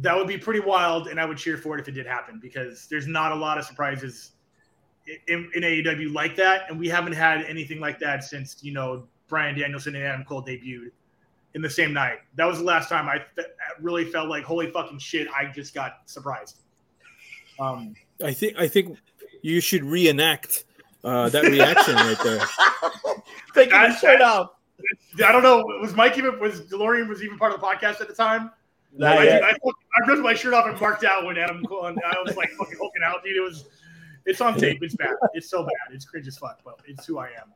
that would be pretty wild, and I would cheer for it if it did happen because there's not a lot of surprises in, in AEW like that, and we haven't had anything like that since you know Bryan Danielson and Adam Cole debuted in the same night. That was the last time I fe- really felt like holy fucking shit, I just got surprised. Um, I think I think you should reenact uh that reaction right there. Taking I- the shirt off. I don't know. Was Mike even was DeLorean was even part of the podcast at the time? Not I. I, I ripped my shirt off and marked out when Adam Cole and I was like fucking hulking out, dude. It was it's on tape. It's bad. It's so bad. It's cringe as fuck, but it's who I am.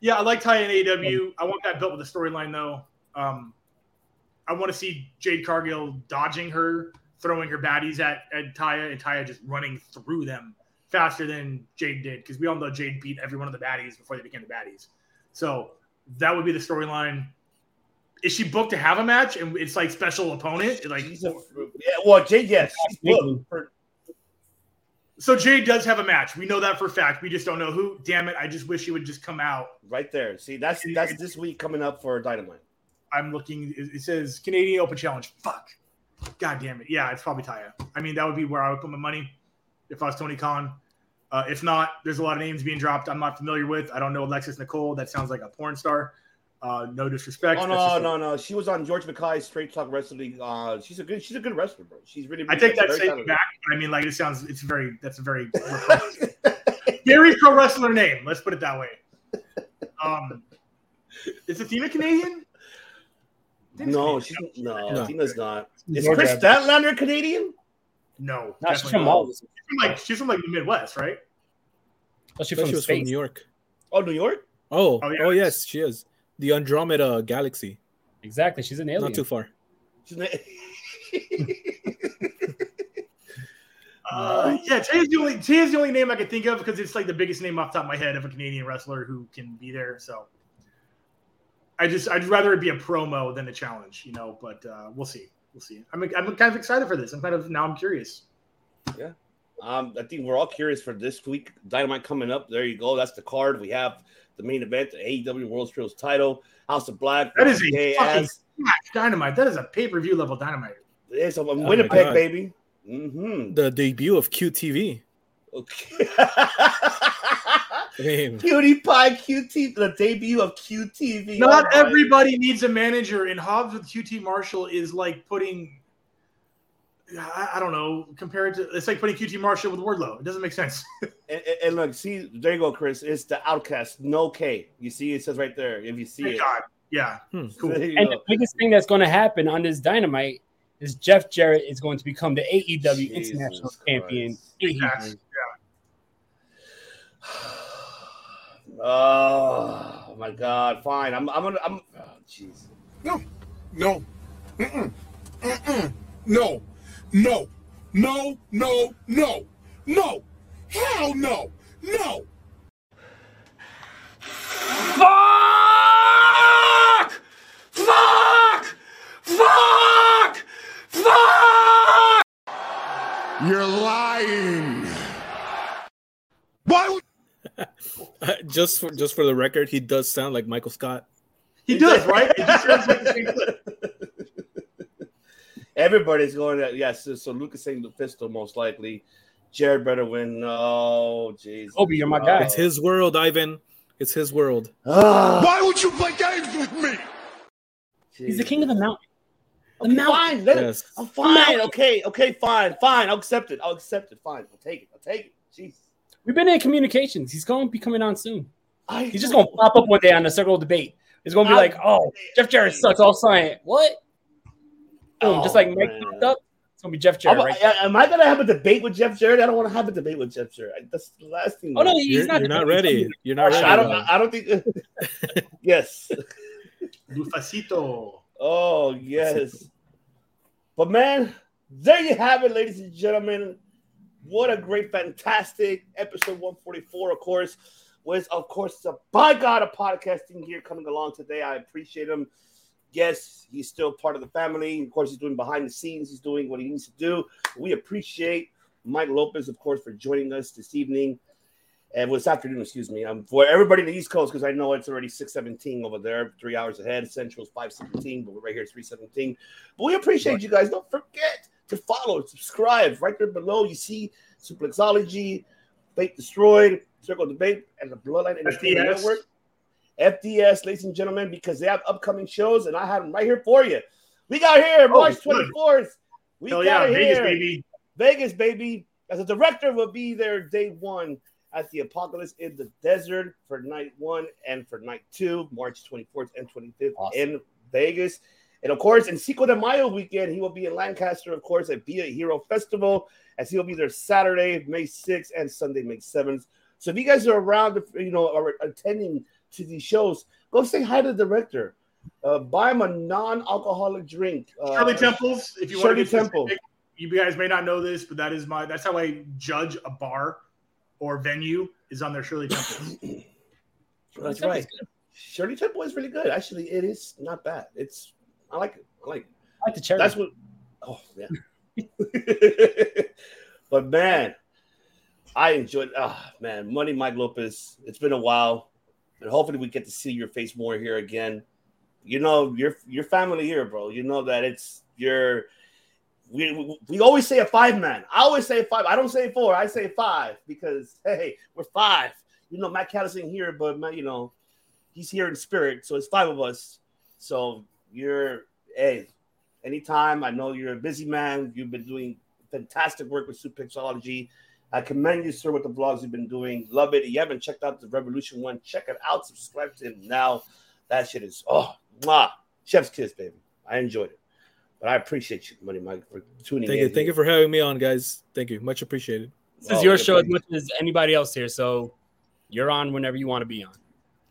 Yeah, I like Ty in AEW. I want that built with a storyline though. Um, I want to see Jade Cargill dodging her, throwing her baddies at, at Taya, and Taya just running through them faster than Jade did. Because we all know Jade beat every one of the baddies before they became the baddies. So that would be the storyline. Is she booked to have a match and it's like special opponent? Like Yeah, well, Jade, yes, she's booked for So Jade does have a match. We know that for a fact. We just don't know who. Damn it! I just wish he would just come out. right there. See, that's that's this week coming up for Dynamite. I'm looking. It it says Canadian Open Challenge. Fuck. God damn it. Yeah, it's probably Taya. I mean, that would be where I would put my money if I was Tony Khan. Uh, if not, there's a lot of names being dropped I'm not familiar with. I don't know Alexis Nicole. That sounds like a porn star. Uh, no disrespect. Oh That's no, no, no. She was on George McKay's Straight Talk Wrestling. Uh, she's a good, she's a good wrestler, bro. She's really. I take that very statement back. but I mean, like it sounds. It's very. That's a very. Gary pro wrestler name. Let's put it that way. Um, Is Athena Canadian? No, she's no, No. Athena's not. Is Georgia. Kris Statlander Canadian? No, No, she's from not. all. She's from like she's from like the Midwest, right? Oh, she's from she was from. New York. Oh, New York. Oh, Oh, oh, yes, she is. The Andromeda Galaxy. Exactly. She's an alien. Not too far. She's na- Uh, yeah, Tay is the only Tay is the only name I could think of because it's like the biggest name off the top of my head of a Canadian wrestler who can be there. So I just I'd rather it be a promo than a challenge, you know. But uh, we'll see, we'll see. I'm I'm kind of excited for this. I'm kind of now I'm curious. Um, I think we're all curious for this week. Dynamite coming up. There you go. That's the card. We have the main event, the AEW World Trios title, House of Black. That is a fucking dynamite. That is a pay per view level dynamite. It's a my Winnipeg, baby. Mm-hmm. The debut of QTV. Okay. I mean, Cutie Pie QT, the debut of QTV. Not Oh everybody needs a manager, and Hobbs with QT Marshall is like putting. I, I don't know. Compared to it's like putting QT Marshall with Wardlow. It doesn't make sense. And, and- and look, see, there you go, Chris. It's the Outcast, no K. You see, it says right there. If you see Thank it, God. Yeah. Hmm. Cool. There you And go. the biggest thing that's going to happen on this dynamite is Jeff Jarrett is going to become the AEW Jesus International Champion. Christ. Facts. Oh my God! Fine, I'm. I'm gonna. I'm. Oh, jeez. No, no, mm-mm, mm-mm, no, no, no, no, no, no, hell no, no. Fuck! Fuck! Fuck! Fuck! You're lying. Why would uh, just for just for the record, he does sound like Michael Scott. He does, right? It just sounds like the same clip. Everybody's going to Yes. so, so Lucas saying the pistol most likely. Jarrett better win. Oh, jeez. Kobe, you're my guy. It's his world, Ivan. It's his world. Ah, why would you play games with me? He's the king of the mountain. The Okay, mountain. fine. Let it, Yes. I'm fine. Okay. Okay. Fine. Fine. I'll accept it. I'll accept it. Fine. I'll take it. I'll take it. Jeez. We've been in communications. He's going to be coming on soon. I He's just going to pop up one day on the circle of debate. It's going to be I- like, oh, Jeff Jarrett sucks. All sign. What? Boom. Oh, just like Mike popped up. It's going to be Jeff Jarrett, Am, right? I, am I gonna have a debate with Jeff Jarrett? I don't want to have a debate with Jeff Jarrett. That's the last thing. Oh, no, he's You're, not, you're not ready. You're not ready. I don't. Ivan. I don't think. yes. Lufacito. Oh yes. But man, there you have it, ladies and gentlemen. What a great, fantastic episode 144, of course, was of course the by God of podcasting here coming along today. I appreciate him. Yes, he's still part of the family. Of course, he's doing behind the scenes, he's doing what he needs to do. We appreciate Mike Lopez, of course, for joining us this evening. And well, this afternoon, excuse me. Um, for everybody in the East Coast, because I know it's already 617 over there, three hours ahead. Central's 517, but we're right here at 317. But we appreciate you guys. Don't forget to follow, subscribe. Right there below, you see Suplexology, Fate Destroyed, Circle Debate, and the Bloodline Entertainment. Network. FDS, ladies and gentlemen, because they have upcoming shows, and I have them right here for you. We got here Oh, March 24th. We Hell got yeah, Vegas, here. baby. Vegas, baby. As a director, will be there day one at the Apocalypse in the Desert for night one and for night two, March 24th and 25th Awesome. in Vegas. And of course, in Cinco de Mayo weekend, he will be in Lancaster, of course, at Be a Hero Festival, as he will be there Saturday, May 6th, and Sunday, May 7th. So if you guys are around, you know, are attending to these shows, go say hi to the director. Uh, buy him a non-alcoholic drink. Uh, Shirley Temples. If you want to get Temple. specific, you guys may not know this, but that is my that's how I judge a bar or venue is on their Shirley Temples. That's right. Shirley Temple is really good. Actually, it is not bad. It's I like it. I like it. I like the cherry. That's what. Oh yeah. but man, I enjoyed. Ah man, Money Mike Lopez. It's been a while, and hopefully we get to see your face more here again. You know, your your family here, bro. You know that it's your. We, we, we always say a five man. I always say five. I don't say four. I say five because hey, we're five. You know, Matt Callis ain't here, but Matt, you know, he's here in spirit. So it's five of us. So you're hey, anytime. I know you're a busy man. You've been doing fantastic work with Suplexology. I commend you, sir, with the vlogs you've been doing. Love it. If you haven't checked out the Revolution one, check it out. Subscribe to him now. That shit is oh, mwah, chef's kiss, baby. I enjoyed it, but I appreciate you, Money Mike, for tuning Thank in. you. Thank you for having me on, guys. Thank you. Much appreciated. This is your show as much as anybody else here, so you're on whenever you want to be on.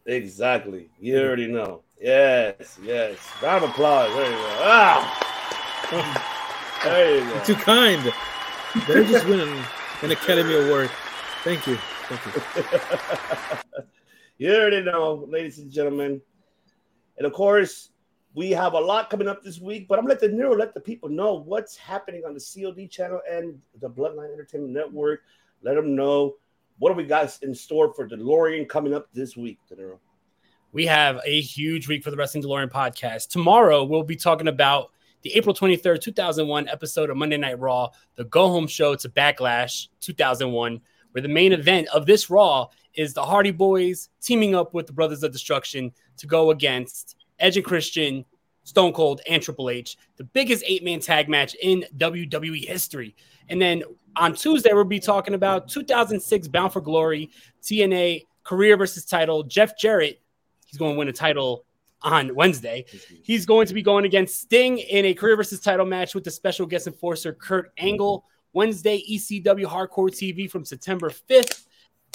Exactly. You already know. Yes, yes. Round of applause. There you go. Ah. There you go. You're Too kind. They're just win an, an Academy Award? Thank you. Thank you. you already know, ladies and gentlemen. And of course, we have a lot coming up this week, but I'm gonna let De Niro let the people know what's happening on the COD channel and the Bloodline Entertainment Network. Let them know what do we got in store for DeLorean coming up this week, De Niro. We have a huge week for the Wrestling DeLorean podcast. Tomorrow, we'll be talking about the April 23rd, 2001 episode of Monday Night Raw, the go home show to Backlash 2001, where the main event of this Raw is the Hardy Boys teaming up with the Brothers of Destruction to go against Edge and Christian, Stone Cold, and Triple H, the biggest eight man tag match in WWE history. And then on Tuesday, we'll be talking about 2006 Bound for Glory, TNA career versus title. Jeff Jarrett, he's going to win a title on Wednesday. He's going to be going against Sting in a career versus title match with the special guest enforcer Kurt Angle. Wednesday, ECW Hardcore TV from September 5th.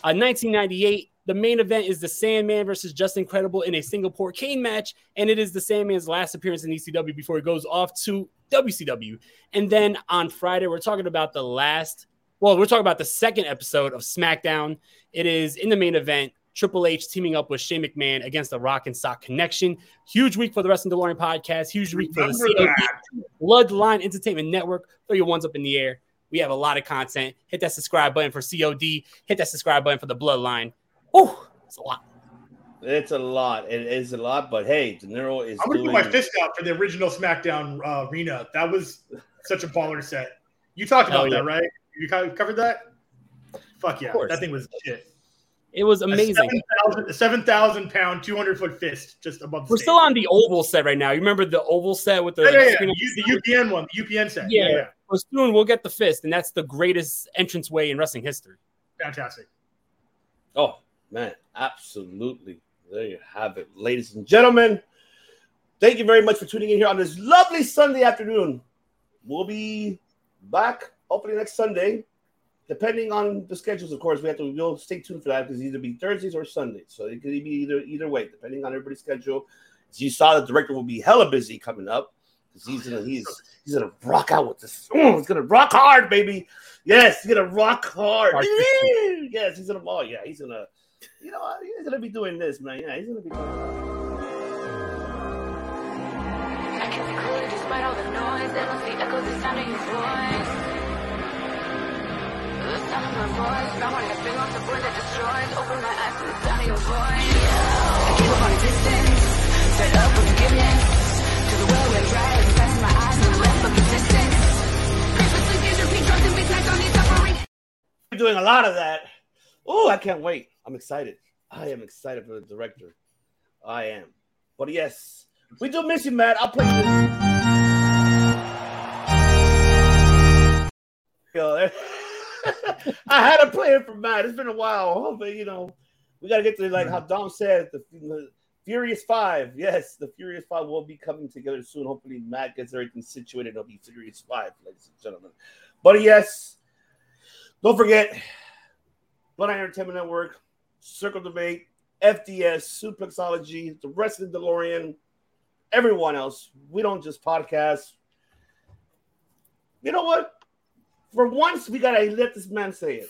Uh, 1998, the main event is the Sandman versus Justin Credible in a Singapore cane match, and it is the Sandman's last appearance in ECW before he goes off to WCW. And then on Friday, we're talking about the last, well, we're talking about the second episode of SmackDown. It is in the main event. Triple H teaming up with Shane McMahon against the Rock and Sock Connection. Huge week for the Wrestling DeLorean podcast. Huge week for the COD Bloodline Entertainment Network. Throw your ones up in the air. We have a lot of content. Hit that subscribe button for COD. Hit that subscribe button for the Bloodline. Oh, it's a lot. It's a lot. It is a lot, but hey, De Niro is. I'm gonna doing... put my fist out for the original SmackDown uh, arena. That was such a baller set. You talked about yeah. that, right? You covered that. Fuck yeah, course. that thing was shit. It was amazing. 7,000 a 7,000 pound, 200 foot fist just above the We're stage. still on the oval set right now. You remember the oval set with the Yeah, yeah, yeah. U- the UPN one, the UPN set. Yeah. Yeah, yeah. Well, soon we'll get the fist, and that's the greatest entrance way in wrestling history. Fantastic. Oh man, absolutely. There you have it, ladies and gentlemen. Thank you very much for tuning in here on this lovely Sunday afternoon. We'll be back hopefully next Sunday, depending on the schedules. Of course, we have to we'll stay tuned for that because it's either be Thursdays or Sundays. So it could be either either way, depending on everybody's schedule. As you saw, the director will be hella busy coming up because he's gonna he's he's gonna rock out with this. Oh, he's gonna rock hard, baby. Yes, he's gonna rock hard. yes, he's gonna. Oh yeah, he's gonna. You know, what? he's gonna be doing this, man. Yeah, he's gonna be. Despite all the noise, they must be echoes the sound of your voice. We're doing a lot of that. Oh, I can't wait. I'm excited. I am excited for the director. I am. But yes, we do miss you, Matt. I'll play this. Yo, I had a plan for Matt. It's been a while. Oh, Hopefully, you know, we got to get to like how Dom said the, the Furious Five. Yes, the Furious Five will be coming together soon. Hopefully, Matt gets everything situated. It'll be Furious Five, ladies and gentlemen. But yes, don't forget Blood Entertainment Network, Circle Debate, FDS, Suplexology, the rest of the DeLorean, everyone else. We don't just podcast. You know what? For once, we gotta let this man say it.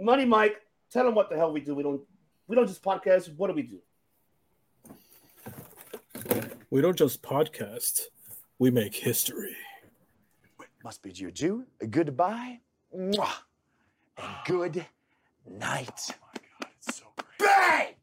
Money Mike, tell him what the hell we do. We don't we don't just podcast. What do we do? We don't just podcast, we make history. Must be you adieu, a goodbye, mwah, and good night. Bang!